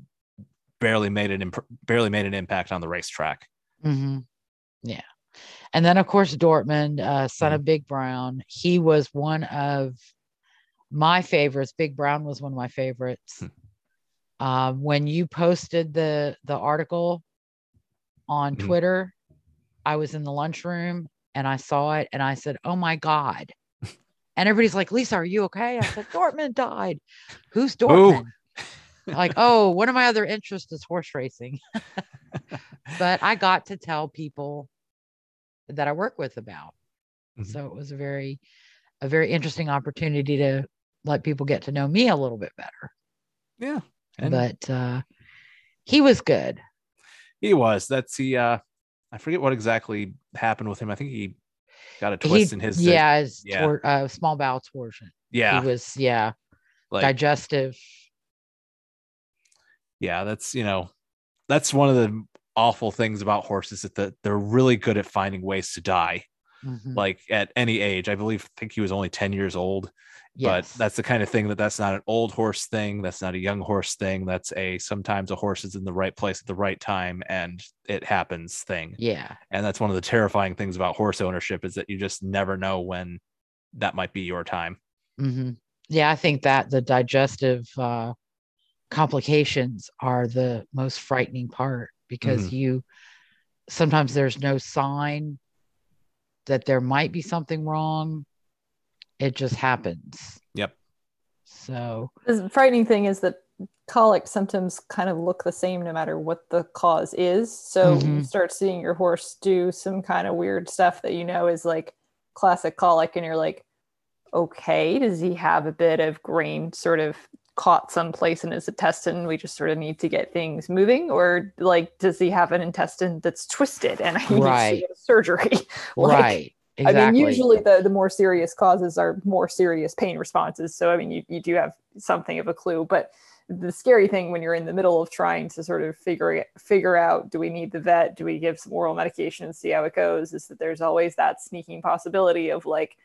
barely made an imp- barely made an impact on the racetrack. Hmm Yeah. And then, of course, Dortmund, uh, son of Big Brown. He was one of my favorites. Big Brown was one of my favorites. Um, when you posted the the article on Mhm. Twitter, I was in the lunchroom and I saw it and I said, "Oh my god!" And everybody's like, "Lisa, are you okay?" I said, "Dortmund died. Who's. Dortmund?" like, "Oh, one of my other interests is horse racing." but I got to tell people that I work with about. Mhm. So it was a very, a very interesting opportunity to let people get to know me a little bit better. Yeah. And but uh, he was good. he was. That's he uh I forget what exactly happened with him. I think he got a twist He- in his yeah, his yeah. tor- uh, small bowel torsion. yeah. He was yeah like digestive. yeah that's you know that's one of the awful things about horses that the, they're really good at finding ways to die Mhm. like at any age. I believe I think he was only 10 years old but that's the kind of thing that that's not an old horse thing that's not a young horse thing that's a sometimes a horse is in the right place at the right time and it happens thing. Yeah. And that's one of the terrifying things about horse ownership is that you just never know when that might be your time. Hmm Yeah, I think that the digestive uh, complications are the most frightening part because Mhm. you sometimes there's no sign that there might be something wrong. It just happens. Yep. So, The frightening thing is that colic symptoms kind of look the same no matter what the cause is. So you Mhm. start seeing your horse do some kind of weird stuff that you know is like classic colic, and you're like, okay, does he have a bit of grain sort of caught someplace in his intestine? We just sort of need to get things moving, or like, does he have an intestine that's twisted and I need Right. to get surgery? Like, right. Exactly. I mean, usually the, the more serious causes are more serious pain responses. So, I mean, you, you do have something of a clue. But the scary thing when you're in the middle of trying to sort of figure it- figure out do we need the vet? Do we give some oral medication and see how it goes? Is that there's always that sneaking possibility of like,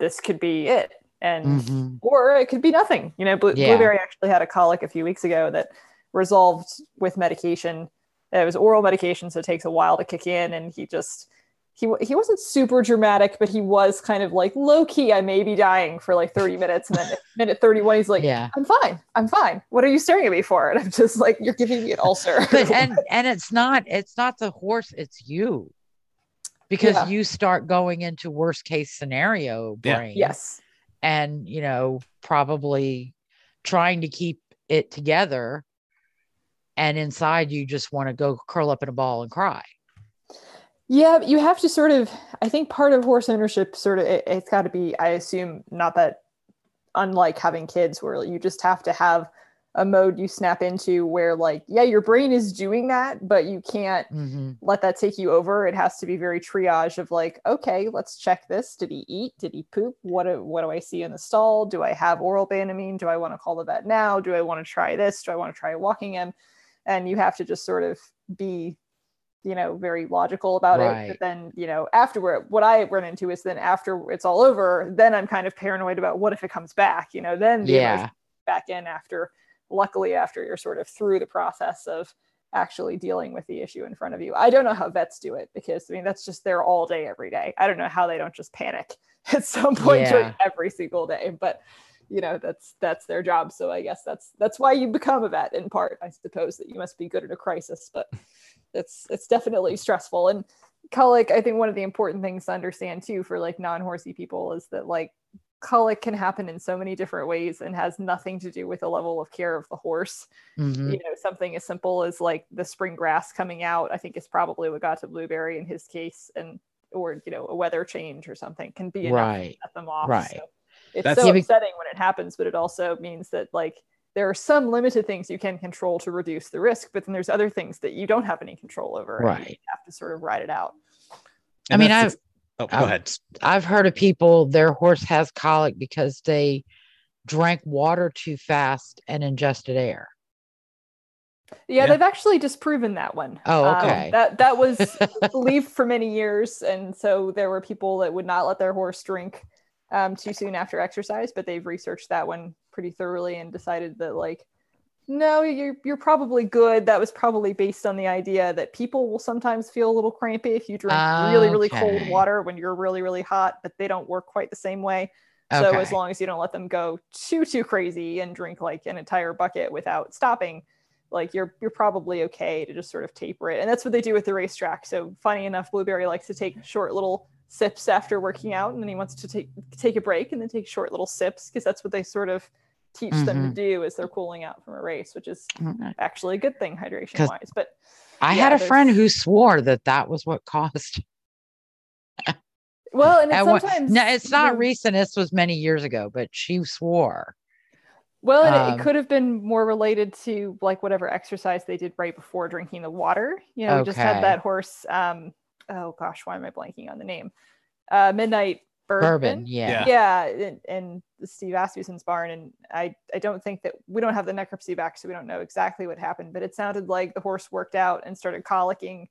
this could be it. And Mhm. or it could be nothing. You know, Blue, Yeah. Blueberry actually had a colic a few weeks ago that resolved with medication. It was oral medication, so it takes a while to kick in, and he just he he wasn't super dramatic, but he was kind of like low key. I may be dying for like thirty minutes, and then at minute thirty one, he's like, yeah. "I'm fine, I'm fine. What are you staring at me for?" And I'm just like, "You're giving me an ulcer." But and and it's not it's not the horse, it's you. Because Yeah. you start going into worst case scenario Yeah. brain. yes, and you know probably trying to keep it together and inside you just want to go curl up in a ball and cry Yeah, you have to sort of. I think part of horse ownership, sort of, it, it's got to be. I assume not that, unlike having kids, where you just have to have a mode you snap into where, like, yeah, your brain is doing that, but you can't hmm let that take you over. It has to be very triage of like, okay, let's check this. Did he eat? Did he poop? What do, what do I see in the stall? Do I have oral banamine? Do I want to call the vet now? Do I want to try this? Do I want to try walking him? And you have to just sort of be, you know, very logical about it. But then, you know, afterward, what I run into is then after it's all over, then I'm kind of paranoid about what if it comes back, you know, then the yeah back in after luckily after you're sort of through the process of actually dealing with the issue in front of you. I don't know how vets do it because i mean that's just there all day every day. I don't know how they don't just panic at some point during Yeah. every single day but you know that's that's their job. So i guess that's that's why you become a vet in part i suppose that you must be good at a crisis but it's it's definitely stressful. And colic i think one of the important things to understand too for like non-horsey people is that like colic can happen in so many different ways and has nothing to do with the level of care of the horse Mhm. you know something as simple as like the spring grass coming out i think is probably what got to blueberry in his case and or you know a weather change or something can be enough Right. to set them off. Right. So it's That's- so be- upsetting when it happens, but it also means that like there are some limited things you can control to reduce the risk, but then there's other things that you don't have any control over. and you Right. have to sort of ride it out. I mean, I've- oh, go I've- ahead. I've heard of people their horse has colic because they drank water too fast and ingested air. Yeah, Yeah. they've actually disproven that one. Oh, Um, okay. that that was believed for many years, and so there were people that would not let their horse drink um, too soon after exercise, but they've researched that one pretty thoroughly and decided that like, no, you're you're probably good. That was probably based on the idea that people will sometimes feel a little crampy if you drink really really cold water when you're really really hot, but they don't work quite the same way. So as long as you don't let them go too too crazy and drink like an entire bucket without stopping, like you're you're probably okay to just sort of taper it. And that's what they do with the racetrack. So funny enough, Blueberry likes to take short little sips after working out, and then he wants to take take a break and then take short little sips because that's what they sort of teach them to Mhm. do as they're cooling out from a race, which is Mm, actually a good thing hydration wise. But I Yeah, had a friend who swore that that was what caused. well, and it's sometimes no, it's not recent. This was many years ago, but she swore. Well, and it- Um, it could have been more related to like whatever exercise they did right before drinking the water. You know, we just had that horse. Um, oh gosh, why am I blanking on the name? Uh, Midnight Bourbon. Bourbon, yeah. Yeah, in, in Steve Asmussen's barn, and I I don't think that we don't have the necropsy back, so we don't know exactly what happened. But it sounded like the horse worked out and started colicking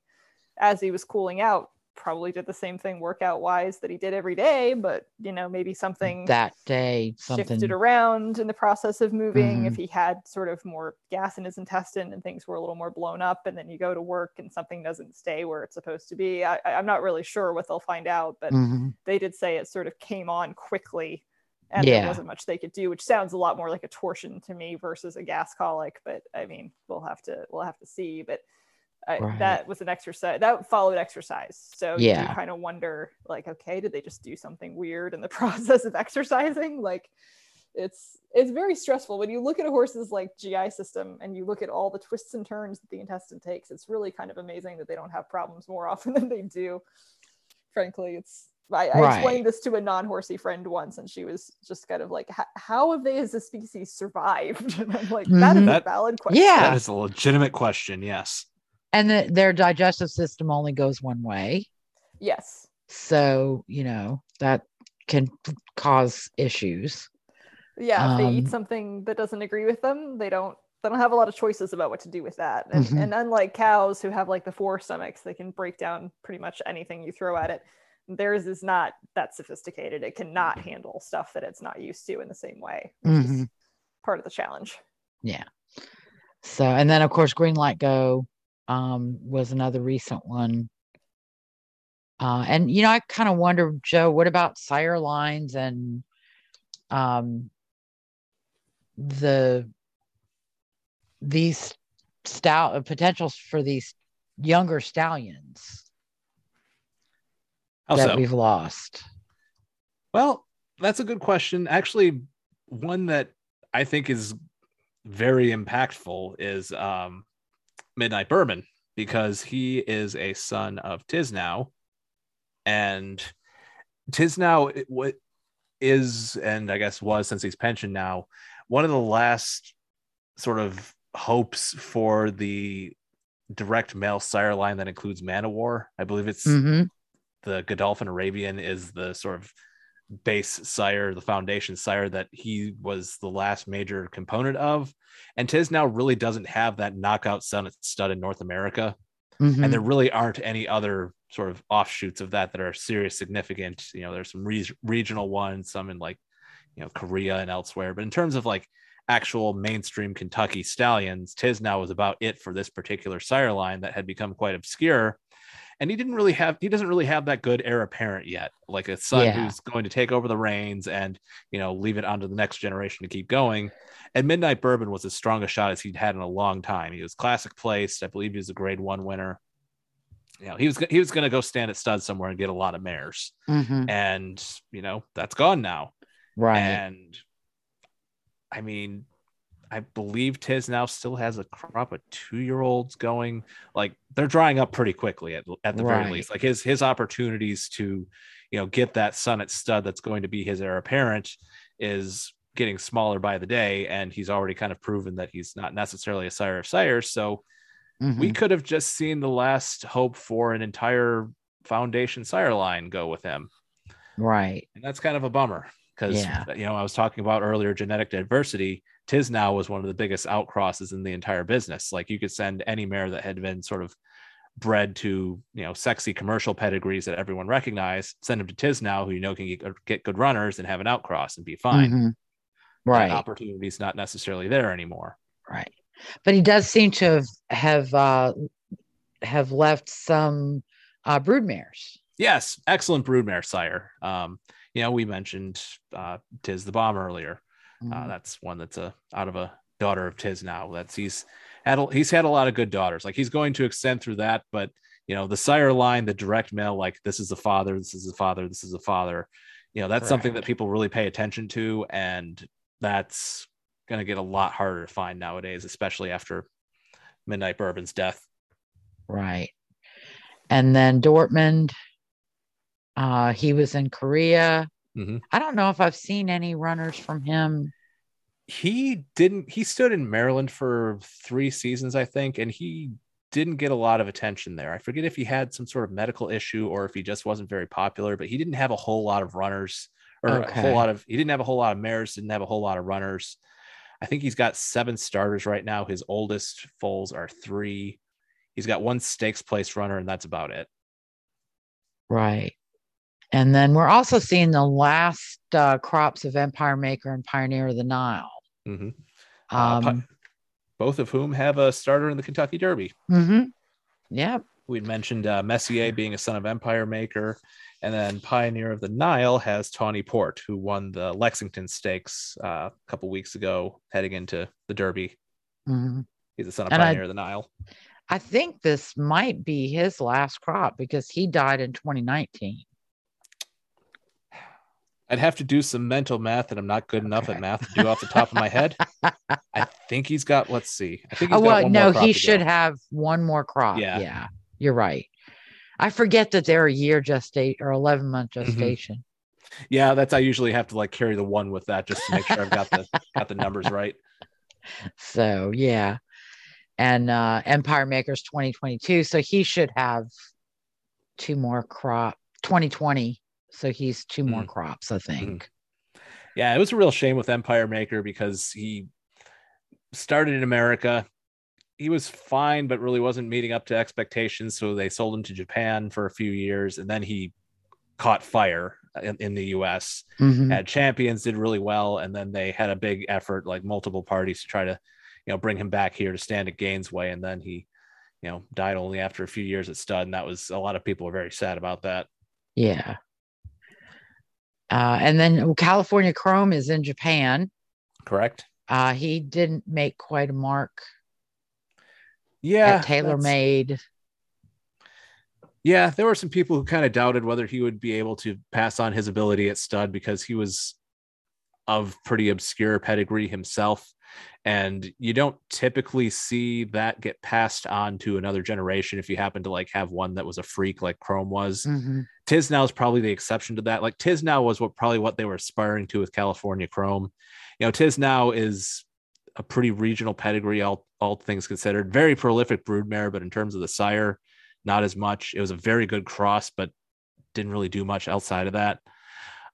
as he was cooling out. Probably did the same thing workout wise that he did every day, but you know maybe something That day, something. shifted around in the process of moving if Mhm. he had sort of more gas in his intestine and things were a little more blown up and then you go to work and something doesn't stay where it's supposed to be I, i'm not really sure what they'll find out but Mhm. they did say it sort of came on quickly and Yeah. there wasn't much they could do which sounds a lot more like a torsion to me versus a gas colic but i mean we'll have to we'll have to see but I, Right. that was an exercise that followed exercise so you Yeah. kind of wonder like okay did they just do something weird in the process of exercising like it's it's very stressful when you look at a horse's like gi system and you look at all the twists and turns that the intestine takes it's really kind of amazing that they don't have problems more often than they do frankly it's I, I Right. explained this to a non-horsey friend once and she was just kind of like how have they as a species survived and i'm like that is Mhm. a That- valid question Yeah. That is a legitimate question. Yes. And the, their digestive system only goes one way. yes So, you know, that can cause issues. yeah if they eat Um, something that doesn't agree with them they don't they don't have a lot of choices about what to do with that and, Mhm. and unlike cows who have like the four stomachs they can break down pretty much anything you throw at it theirs is not that sophisticated it cannot handle stuff that it's not used to in the same way which is Mhm. part of the challenge Yeah. So, and then of course, Green Light Go um, was another recent one. Uh, and you know, I kind of wonder, Joe, what about sire lines and um, the these stout potentials for these younger stallions How that so? we've lost? Well, that's a good question. Actually, one that I think is very impactful is um, Midnight Bourbon because he is a son of Tiz Now, and Tiz Now what is and I guess was since he's pensioned now one of the last sort of hopes for the direct male sire line that includes Man o' War. I believe it's hmm the Godolphin Arabian is the sort of base sire, the foundation sire that he was the last major component of. And Tiz now really doesn't have that knockout son stud in North America. hmm And there really aren't any other sort of offshoots of that that are serious significant. You know, there's some re- regional ones, some in like, you know, Korea and elsewhere. But in terms of like actual mainstream Kentucky stallions, Tiz now was about it for this particular sire line that had become quite obscure and he didn't really have he doesn't really have that good heir apparent yet like a son Yeah. who's going to take over the reins and you know leave it onto the next generation to keep going. And midnight bourbon was as strong a shot as he'd had in a long time. He was classic placed. I believe he was a grade one winner. You know he was he was going to go stand at stud somewhere and get a lot of mares. Hmm and you know that's gone now. Right. and I mean, I believe Tiz now still has a crop of two year olds going. Like they're drying up pretty quickly at, at the Right. very least. Like his his opportunities to, you know, get that son at stud that's going to be his heir apparent is getting smaller by the day. And he's already kind of proven that he's not necessarily a sire of sires. So we Mhm. could have just seen the last hope for an entire foundation sire line go with him. right. And that's kind of a bummer because Yeah. you know I was talking about earlier genetic diversity. Tiz now was one of the biggest outcrosses in the entire business. Like you could send any mare that had been sort of bred to you know sexy commercial pedigrees that everyone recognized, send them to Tiz now, who you know can get, get good runners and have an outcross and be fine. Mhm. Right. opportunity is not necessarily there anymore. Right. But he does seem to have have uh, have left some uh, brood mares. Yes, excellent broodmare sire. Um, you know, we mentioned uh, Tiz the Bomb earlier. Uh, Mhm. that's one that's a out of a daughter of Tiznow. That's he's had a, he's had a lot of good daughters. Like he's going to extend through that, but you know the sire line, the direct male, like this is the father, this is the father, this is the father. You know that's something that people really pay attention to, and that's going to get a lot harder to find nowadays, especially after Midnight Bourbon's death. Right. And then Dortmund, uh, he was in Korea. Mhm. I don't know if I've seen any runners from him. he didn't he stood in Maryland for three seasons, I think, and he didn't get a lot of attention there. I forget if he had some sort of medical issue or if he just wasn't very popular, but he didn't have a whole lot of runners or a whole lot of he didn't have a whole lot of mares, didn't have a whole lot of runners. I think he's got seven starters right now. His oldest foals are three. He's got one stakes place runner, and that's about it. Right. And then we're also seeing the last uh, crops of Empire Maker and Pioneer of the Nile. Mhm. Uh, Um, both of whom have a starter in the Kentucky Derby. mhm. Yep. we'd mentioned uh, Messier being a son of Empire Maker, and then Pioneer of the Nile has Tawny Port, who won the Lexington Stakes uh, a couple weeks ago, heading into the Derby. mhm. He's a son of And I- Pioneer of the Nile. I think this might be his last crop because he died in 2019. I'd have to do some mental math, and I'm not good enough at math to do off the top of my head. I think he's got. Let's see. I think he's Oh, got well, one more no, crop he should have one more crop. Yeah. Yeah. You're right. I forget that they're a year gestation or 11 month Mhm. gestation. Yeah, that's I usually have to like carry the one with that just to make sure I've got the got the numbers right. So, yeah. And uh, Empire Makers 2022. So he should have two more crop 2020. So he's two more Mhm. crops, I think. Yeah, it was a real shame with Empire Maker because he started in America. He was fine, but really wasn't meeting up to expectations. So they sold him to Japan for a few years, and then he caught fire in, in the US. Mhm. Had champions, did really well, and then they had a big effort, like multiple parties, to try to, you know, bring him back here to stand at Gainesway, and then he, you know, died only after a few years at Stud, and that was a lot of people were very sad about that. Yeah. Uh, and then California Chrome is in Japan. Correct? Uh, he didn't make quite a mark Yeah, Taylor Made. Yeah, there were some people who kind of doubted whether he would be able to pass on his ability at stud because he was of pretty obscure pedigree himself. And you don't typically see that get passed on to another generation if you happen to like have one that was a freak like Chrome was. Mhm. Tiznow is probably the exception to that. Like Tiznow was what probably what they were aspiring to with California Chrome. You know, Tiznow is a pretty regional pedigree, all all things considered. Very prolific broodmare, but in terms of the sire, not as much. It was a very good cross, but didn't really do much outside of that.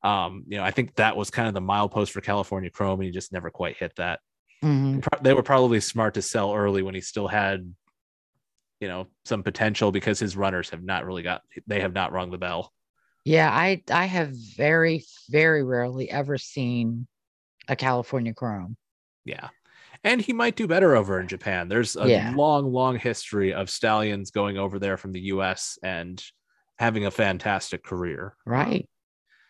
Um, you know, I think that was kind of the milepost for California Chrome, and he just never quite hit that. Mhm. They were probably smart to sell early when he still had, you know, some potential because his runners have not really got they have not rung the bell. Yeah, I I have very very rarely ever seen a California Chrome. Yeah. And he might do better over in Japan. There's a Yeah. long, long history of stallions going over there from the US and having a fantastic career. Right.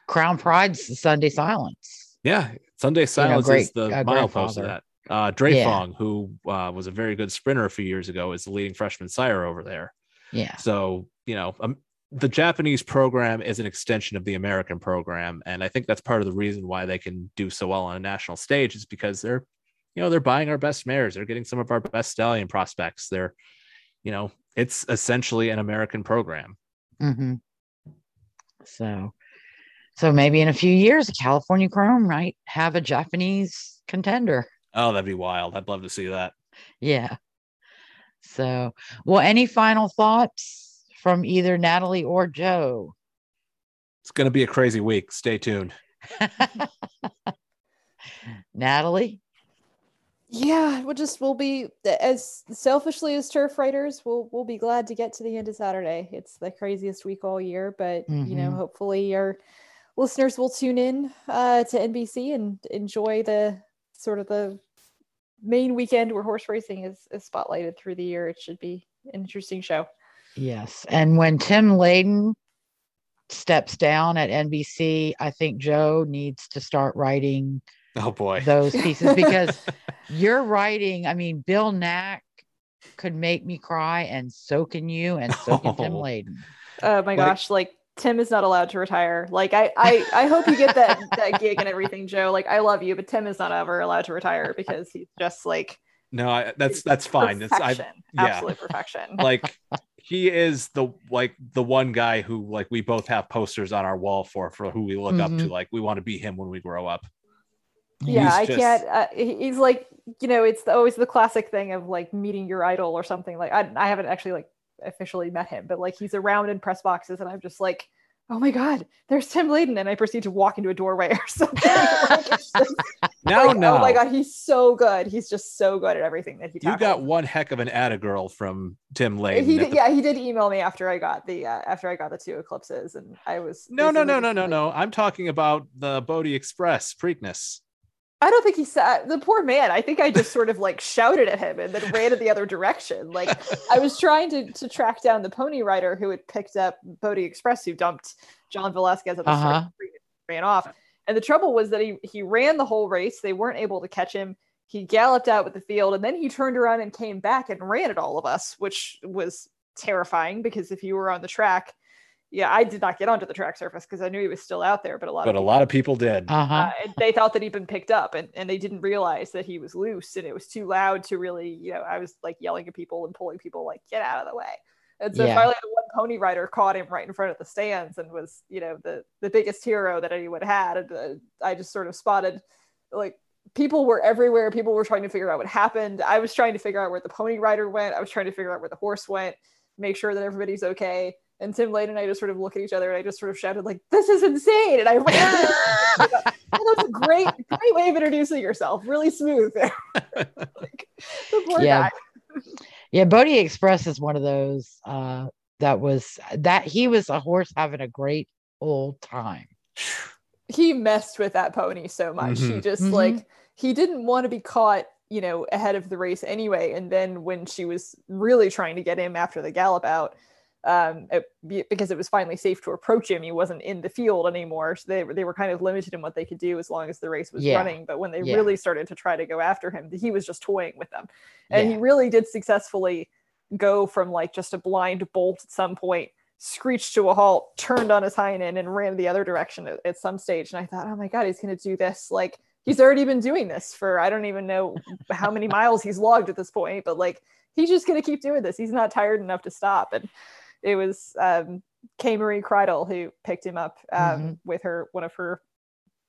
Crown Pride's the Sunday Silence. Yeah. Sunday Silence great- is the great milepost of that. Uh, Dre Yeah. Fong, who uh, was a very good sprinter a few years ago, is the leading freshman sire over there. Yeah. So, you know, um, the Japanese program is an extension of the American program. And I think that's part of the reason why they can do so well on a national stage is because they're, you know, they're buying our best mares. They're getting some of our best stallion prospects. They're, you know, it's essentially an American program. Mm-hmm. So, so maybe in a few years, California Chrome might have a Japanese contender. Oh, that'd be wild. I'd love to see that. Yeah. So, well, any final thoughts from either Natalie or Joe? It's going to be a crazy week. Stay tuned. Natalie? Yeah, we'll just we'll be as selfishly as turf writers, we'll we'll be glad to get to the end of Saturday. It's the craziest week all year, but mm-hmm. you know, mm-hmm. hopefully our listeners will tune in uh, to NBC and enjoy the sort of the main weekend where horse racing is, is spotlighted through the year. It should be an interesting show. Yes, and when Tim Layden steps down at NBC, I think Joe needs to start writing Oh boy. Those pieces because you're writing, I mean, Bill Nack could make me cry and so can you and so can Tim oh. Layden. Oh my gosh, like, like Tim is not allowed to retire. Like I, I, I hope you get that that gig and everything, Joe. Like I love you, but Tim is not ever allowed to retire because he's just like no, I, that's that's fine. It's I, yeah. absolute perfection. Like he is the like the one guy who like we both have posters on our wall for for who we look mm-hmm. up to. Mm-hmm. Like we want to be him when we grow up yeah i just... can't uh, he's like you know it's always the classic thing of like meeting your idol or something like I, I haven't actually like officially met him but like he's around in press boxes and i'm just like oh my god there's tim layden. And i proceed to walk into a doorway or something. Like, just, no like, no oh my god he's so good. He's just so good at everything that he you got one heck of an atta girl from tim layden he did, the... yeah he did email me after i got the uh, after i got the two eclipses and i was no no no no no no. i'm talking about the Bodexpress preakness I don't think he said the poor man. I think I just sort of like shouted at him and then ran in the other direction. Like I was trying to to track down the pony rider who had picked up Bodexpress, who dumped John Velazquez at the uh-huh. start, ran off. And the trouble was that he he ran the whole race. They weren't able to catch him. He galloped out with the field, and then he turned around and came back and ran at all of us, which was terrifying because if you were on the track yeah, I did not get onto the track surface because I knew he was still out there, but a lot but of a lot of people did. Uh-huh. Uh, and they thought that he'd been picked up, and, and they didn't realize that he was loose, and it was too loud to really, you know, I was like yelling at people and pulling people like get out of the way. And so yeah. finally, the one pony rider caught him right in front of the stands and was, you know, the the biggest hero that anyone had. And uh, I just sort of spotted, like, people were everywhere. People were trying to figure out what happened. I was trying to figure out where the pony rider went. I was trying to figure out where the horse went, make sure that everybody's okay and Tim Layden and I just sort of look at each other and I just sort of shouted like, "This is insane!" And I ran. oh, that's a great, great way of introducing yourself. Really smooth there. like, yeah. yeah, Bodexpress is one of those uh, that was that he was a horse having a great old time. He messed with that pony so much. Mm-hmm. He just mm-hmm. like he didn't want to be caught you know ahead of the race anyway and then when she was really trying to get him after the gallop out um, it, because it was finally safe to approach him. He wasn't in the field anymore. So they, they were kind of limited in what they could do as long as the race was yeah. running. But when they yeah. really started to try to go after him, he was just toying with them. And yeah. he really did successfully go from like just a blind bolt at some point, screeched to a halt, turned on his hind end, and ran the other direction at, at some stage. And I thought, oh my God, he's going to do this. Like, he's already been doing this for I don't even know how many miles he's logged at this point, but like, he's just going to keep doing this. He's not tired enough to stop. And it was um, Kaymarie Kreidel who picked him up um, mm-hmm. with her one of her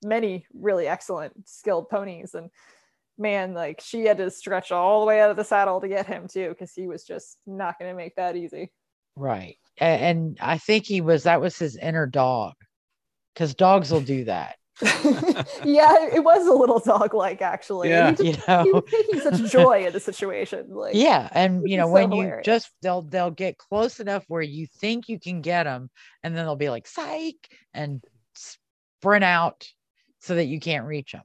many really excellent skilled ponies. And man like she had to stretch all the way out of the saddle to get him too because he was just not going to make that easy. Right. And i think he was that was his inner dog because dogs will do that yeah, it was a little dog like actually. Yeah. He, you know, he was taking such joy in the situation. Like yeah, and you know, when so you just they'll they'll get close enough where you think you can get them, and then they'll be like psych and sprint out so that you can't reach them.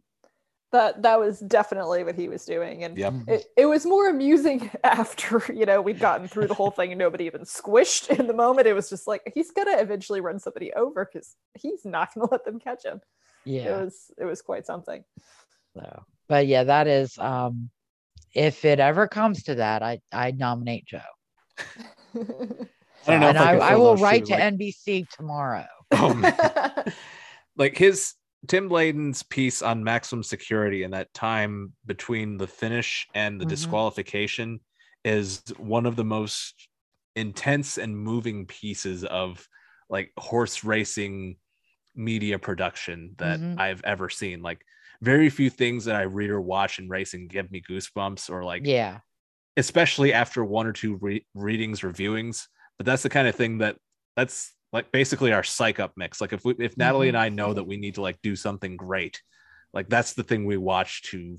That that was definitely what he was doing. And yep. it, it was more amusing after, you know, we'd gotten through the whole thing and nobody even squished in the moment. It was just like he's gonna eventually run somebody over because he's not gonna let them catch him yeah it was it was quite something so but yeah that is um if it ever comes to that i i nominate joe I don't know. And I, I, I will write to like... NBC tomorrow. Oh, like his Tim Layden's piece on maximum security and that time between the finish and the Mhm. disqualification is one of the most intense and moving pieces of like horse racing media production that Mhm. I've ever seen. Like very few things that I read or watch in racing give me goosebumps or like yeah. especially after one or two re- readings reviewings but that's the kind of thing that that's like basically our psych up mix. Like if we if natalie and i know that we need to like do something great like that's the thing we watch to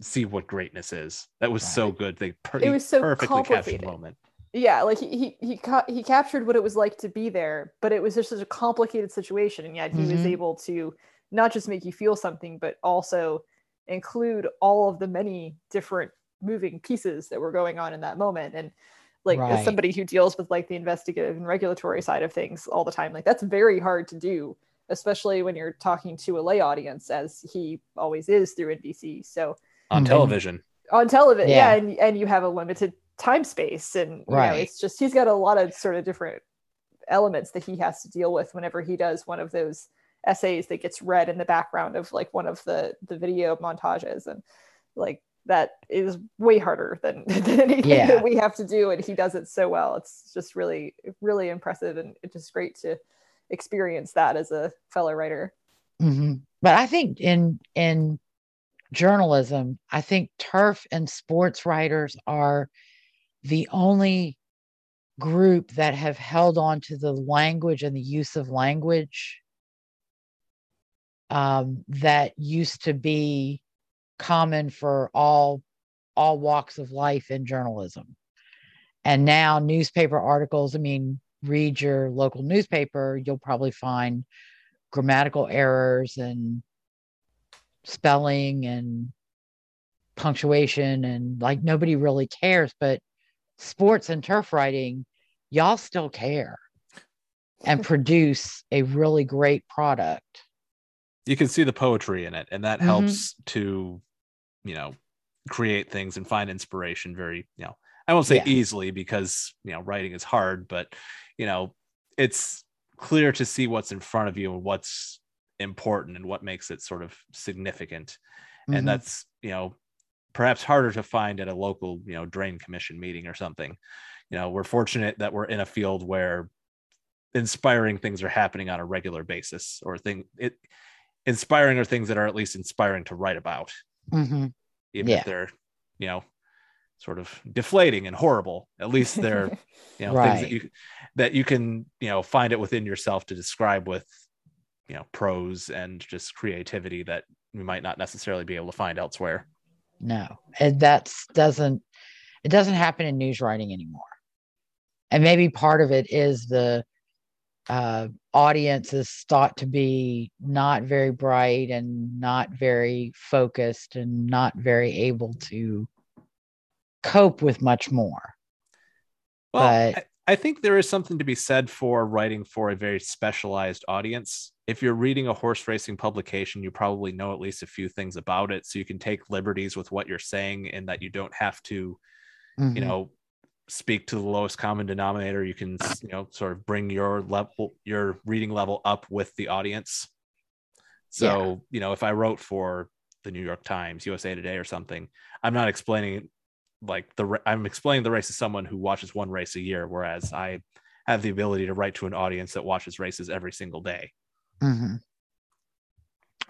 see what greatness is. That was so good. They per- It was so perfectly captured the moment yeah like he he he, ca- he captured what it was like to be there but it was just such a complicated situation and yet he was Mhm. able to not just make you feel something but also include all of the many different moving pieces that were going on in that moment and like Right. as somebody who deals with like the investigative and regulatory side of things all the time like that's very hard to do especially when you're talking to a lay audience as he always is through nbc so on Mhm. television on television yeah, Yeah. and, and you have a limited time space and you know Right. it's just he's got a lot of sort of different elements that he has to deal with whenever he does one of those essays that gets read in the background of like one of the the video montages and like that is way harder than, than anything Yeah. that we have to do and he does it so well it's just really really impressive and it's just great to experience that as a fellow writer hmm But I think in in journalism, I think turf and sports writers are the only group that have held on to the language and the use of language um, that used to be common for all all walks of life in journalism. And now newspaper articles, I mean, read your local newspaper, you'll probably find grammatical errors and spelling and punctuation and like nobody really cares but sports and turf writing y'all still care and produce a really great product you can see the poetry in it and that Mhm. helps to you know create things and find inspiration very you know i won't say Yeah. easily because you know writing is hard but you know it's clear to see what's in front of you and what's important and what makes it sort of significant Mhm. and that's you know perhaps harder to find at a local you know drain commission meeting or something you know we're fortunate that we're in a field where inspiring things are happening on a regular basis or thing it inspiring are things that are at least inspiring to write about Mhm. even Yeah. if they're you know sort of deflating and horrible at least they're you know things that you that you can you know find it within yourself to describe with you know prose and just creativity that you might not necessarily be able to find elsewhere no and that's doesn't it doesn't happen in news writing anymore. And maybe part of it is the uh, audience is thought to be not very bright and not very focused and not very able to cope with much more. Well, But- I, think there is something to be said for writing for a very specialized audience. If you're reading a horse racing publication, you probably know at least a few things about it. So you can take liberties with what you're saying and that you don't have to, you Mhm. know, speak to the lowest common denominator. You can, you know, sort of bring your level, your reading level up with the audience. So, you know, if I wrote for the New York Times, USA Today, or something, I'm not explaining like the I'm explaining the race to someone who watches one race a year, whereas I have the ability to write to an audience that watches races every single day. Mhm.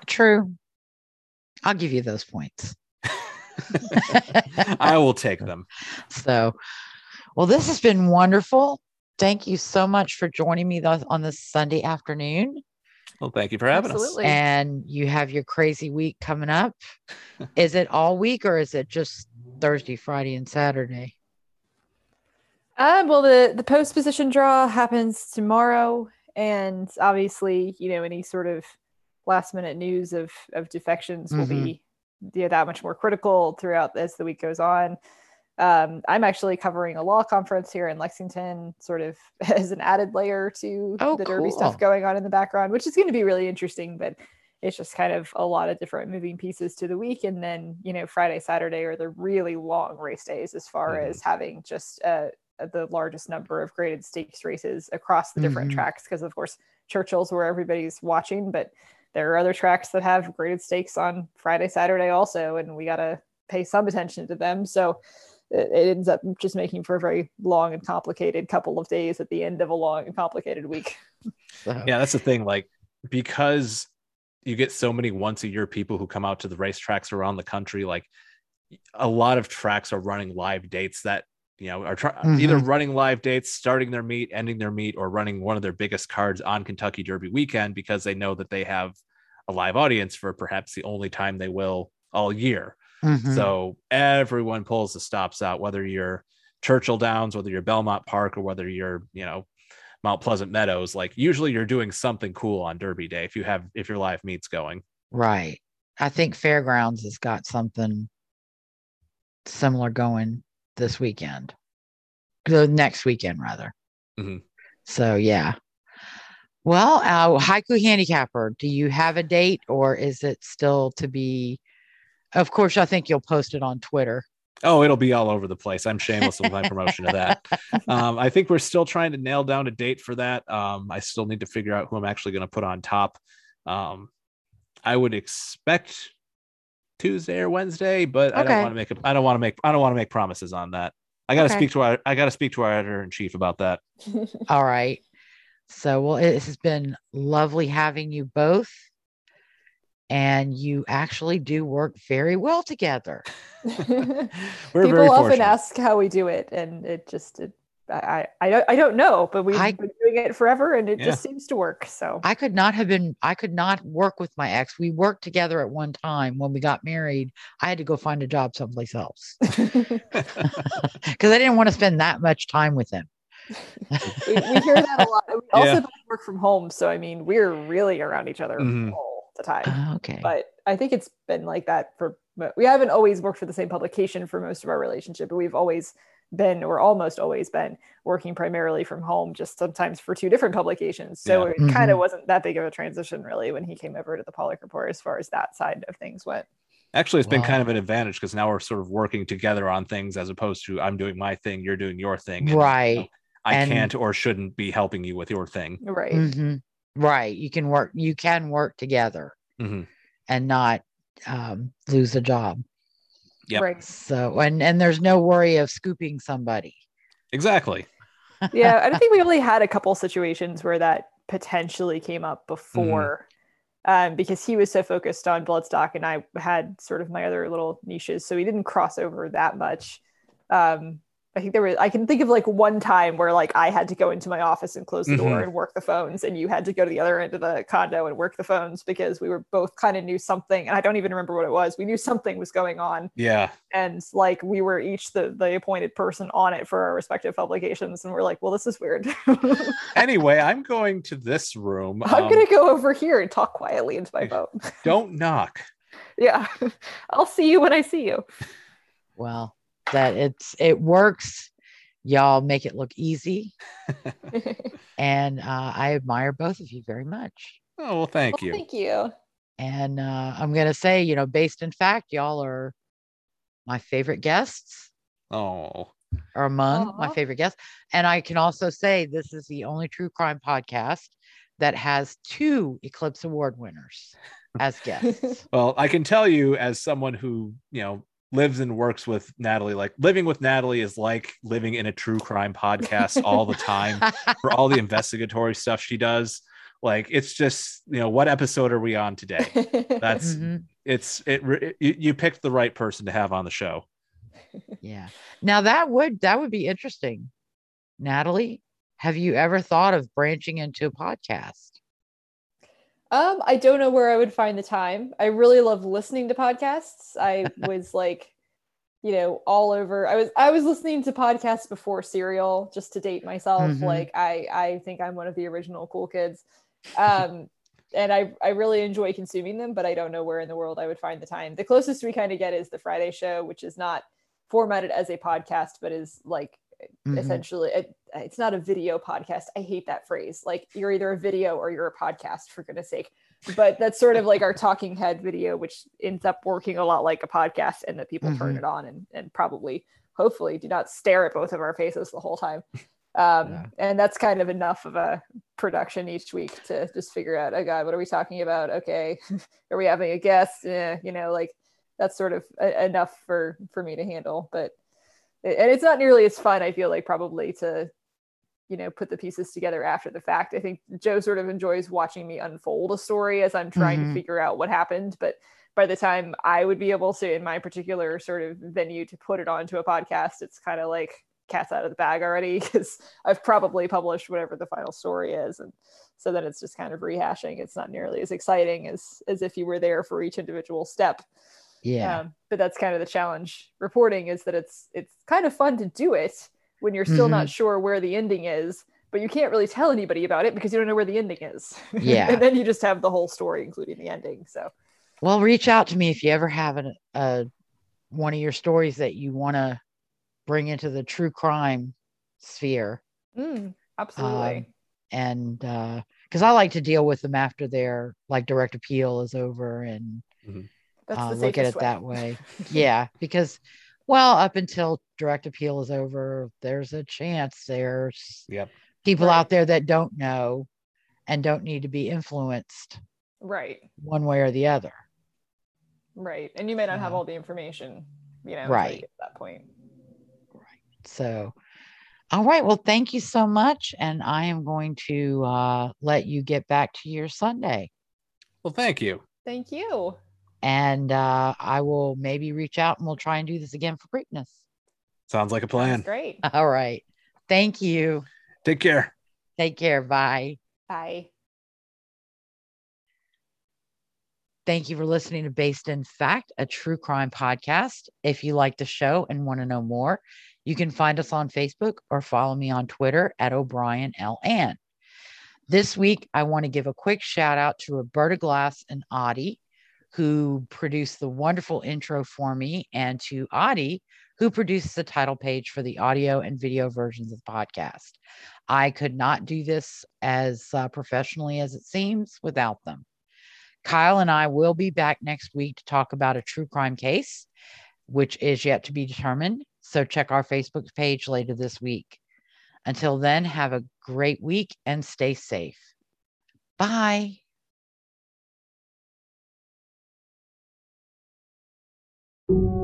True. I'll give you those points. I will take them. So, well, this has been wonderful. Thank you so much for joining me on this Sunday afternoon. Well, thank you for having Absolutely. And you have your crazy week coming up. is it all week or is it just Thursday, Friday, and Saturday? Uh, well, the the post position draw happens tomorrow, and obviously, you know, any sort of last minute news of of defections will Mhm. be yeah, that much more critical throughout as the week goes on. Um, I'm actually covering a law conference here in Lexington, sort of as an added layer to Oh, the Derby cool. stuff going on in the background, which is going to be really interesting. But it's just kind of a lot of different moving pieces to the week, and then you know, Friday, Saturday are the really long race days as far Mhm. as having just uh, the largest number of graded stakes races across the different Mhm. tracks because of course churchill's where everybody's watching but there are other tracks that have graded stakes on Friday, Saturday also, and we got to pay some attention to them. So it, it ends up just making for a very long and complicated couple of days at the end of a long and complicated week. Yeah, that's the thing. Like, because you get so many once a year people who come out to the racetracks around the country, like a lot of tracks are running live dates that you know are try- mm-hmm. either running live dates starting their meet ending their meet or running one of their biggest cards on kentucky derby weekend because they know that they have a live audience for perhaps the only time they will all year mm-hmm. so everyone pulls the stops out whether you're churchill downs whether you're belmont park or whether you're you know mount pleasant meadows like usually you're doing something cool on derby day if you have if your live meets going right i think fairgrounds has got something similar going this weekend, the next weekend rather. Mm-hmm. So yeah. Well, uh, haiku handicapper, do you have a date or is it still to be? Of course, I think you'll post it on Twitter. Oh, it'll be all over the place. I'm shameless with my promotion of that. Um, I think we're still trying to nail down a date for that. Um, I still need to figure out who I'm actually going to put on top. Um, I would expect Tuesday or Wednesday, but okay. I don't want to make a, I don't want to make I don't want to make promises on that. I got to okay. speak to our I got to speak to our editor in chief about that. All right. So, well, it has been lovely having you both. And you actually do work very well together. People often ask how we do it, and it just it I, I don't I don't know, but we've I, been doing it forever and it yeah. just seems to work. So I could not have been I could not work with my ex. We worked together at one time when we got married. I had to go find a job someplace else. Because I didn't want to spend that much time with him. we, we, hear that a lot. We also yeah. work from home. So I mean we're really around each other mm-hmm. All the time. Uh, okay. But I think it's been like that for we haven't always worked for the same publication for most of our relationship, but we've always been or almost always been working primarily from home just sometimes for two different publications so yeah. it mm-hmm. kind of wasn't that big of a transition really when he came over to the Paulick Report as far as that side of things went actually it's wow. been kind of an advantage because now we're sort of working together on things as opposed to i'm doing my thing you're doing your thing and, right you know, i and... can't or shouldn't be helping you with your thing right mm-hmm. Right you can work you can work together mm-hmm. and not um, lose a job Yep. Right. So and and there's no worry of scooping somebody. Exactly. yeah, I think we only had a couple situations where that potentially came up before. Mm-hmm. Um, because he was so focused on bloodstock and I had sort of my other little niches. So we didn't cross over that much. Um, I think there was I can think of like one time where like I had to go into my office and close the mm-hmm. door and work the phones and you had to go to the other end of the condo and work the phones because we were both kind of knew something and I don't even remember what it was. We knew something was going on. Yeah. And like we were each the the appointed person on it for our respective publications and we're like, well this is weird. anyway, I'm going to this room. I'm um, going to go over here and talk quietly into my phone. don't knock. Yeah. I'll see you when I see you. Well, that it's it works. Y'all make it look easy. And uh, i admire both of you very much. Oh well thank well, you. thank you. And uh, i'm gonna say you know based in fact y'all are my favorite guests. Oh. Are among Aww. my favorite guests. And i can also say this is the only true crime podcast that has two eclipse award winners as guests. Well i can tell you as someone who you know lives and works with Natalie. Like living with Natalie is like living in a true crime podcast all the time for all the investigatory stuff she does. Like it's just, you know, what episode are we on today? That's mm-hmm. it's it, it you, you picked the right person to have on the show. Yeah. Now that would that would be interesting. Natalie, have you ever thought of branching into a podcast? Um, I don't know where I would find the time. I really love listening to podcasts. I was like, you know, all over. I was I was listening to podcasts before Serial just to date myself. Mm-hmm. Like I I think I'm one of the original cool kids. Um and I I really enjoy consuming them, but I don't know where in the world I would find the time. The closest we kind of get is the Friday show, which is not formatted as a podcast, but is like mm-hmm. essentially it, it's not a video podcast i hate that phrase like you're either a video or you're a podcast for goodness sake but that's sort of like our talking head video which ends up working a lot like a podcast and that people mm-hmm. turn it on and, and probably hopefully do not stare at both of our faces the whole time Um, Yeah. And that's kind of enough of a production each week to just figure out, oh God, what are we talking about? Okay. are we having a guest? Eh, you know, like that's sort of a- enough for, for me to handle. But, and it's not nearly as fun, I feel like, probably to, you know, put the pieces together after the fact. I think Joe sort of enjoys watching me unfold a story as I'm trying Mhm. to figure out what happened. But by the time I would be able to, in my particular sort of venue, to put it onto a podcast, it's kind of like cat's out of the bag already because I've probably published whatever the final story is, and so then it's just kind of rehashing. It's not nearly as exciting as as if you were there for each individual step. Yeah. Um, but that's kind of the challenge reporting is that it's it's kind of fun to do it when you're still not sure where the ending is, but you can't really tell anybody about it because you don't know where the ending is. Yeah. and then you just have the whole story, including the ending. So Well, reach out to me if you ever have an, a one of your stories that you want to bring into the true crime sphere. mm, absolutely. Um, and because I like to deal with them after their like direct appeal is over and that's uh, the look at safest it that way. yeah, because well, up until direct appeal is over, there's a chance there's Yep. people Right. out there that don't know and don't need to be influenced right. one way or the other. Right. And you may not have all the information, you know, Right. at that point. Right. So, all right. Well, thank you so much. And I am going to uh, let you get back to your Sunday. Well, thank you. Thank you. And uh, I will maybe reach out and we'll try and do this again for Preakness. Sounds like a Sounds plan. great. All right. Thank you. Take care. Take care. Bye. Bye. Thank you for listening to Based in Fact, a true crime podcast. If you like the show and want to know more, you can find us on Facebook or follow me on Twitter at O'Brien L. Ann. This week, I want to give a quick shout out to Roberta Glass and Audie, who produced the wonderful intro for me, and to Audie, who produced the title page for the audio and video versions of the podcast. I could not do this as uh, professionally as it seems without them. Kyle and I will be back next week to talk about a true crime case, which is yet to be determined. So check our Facebook page later this week. Until then, have a great week and stay safe. Bye. You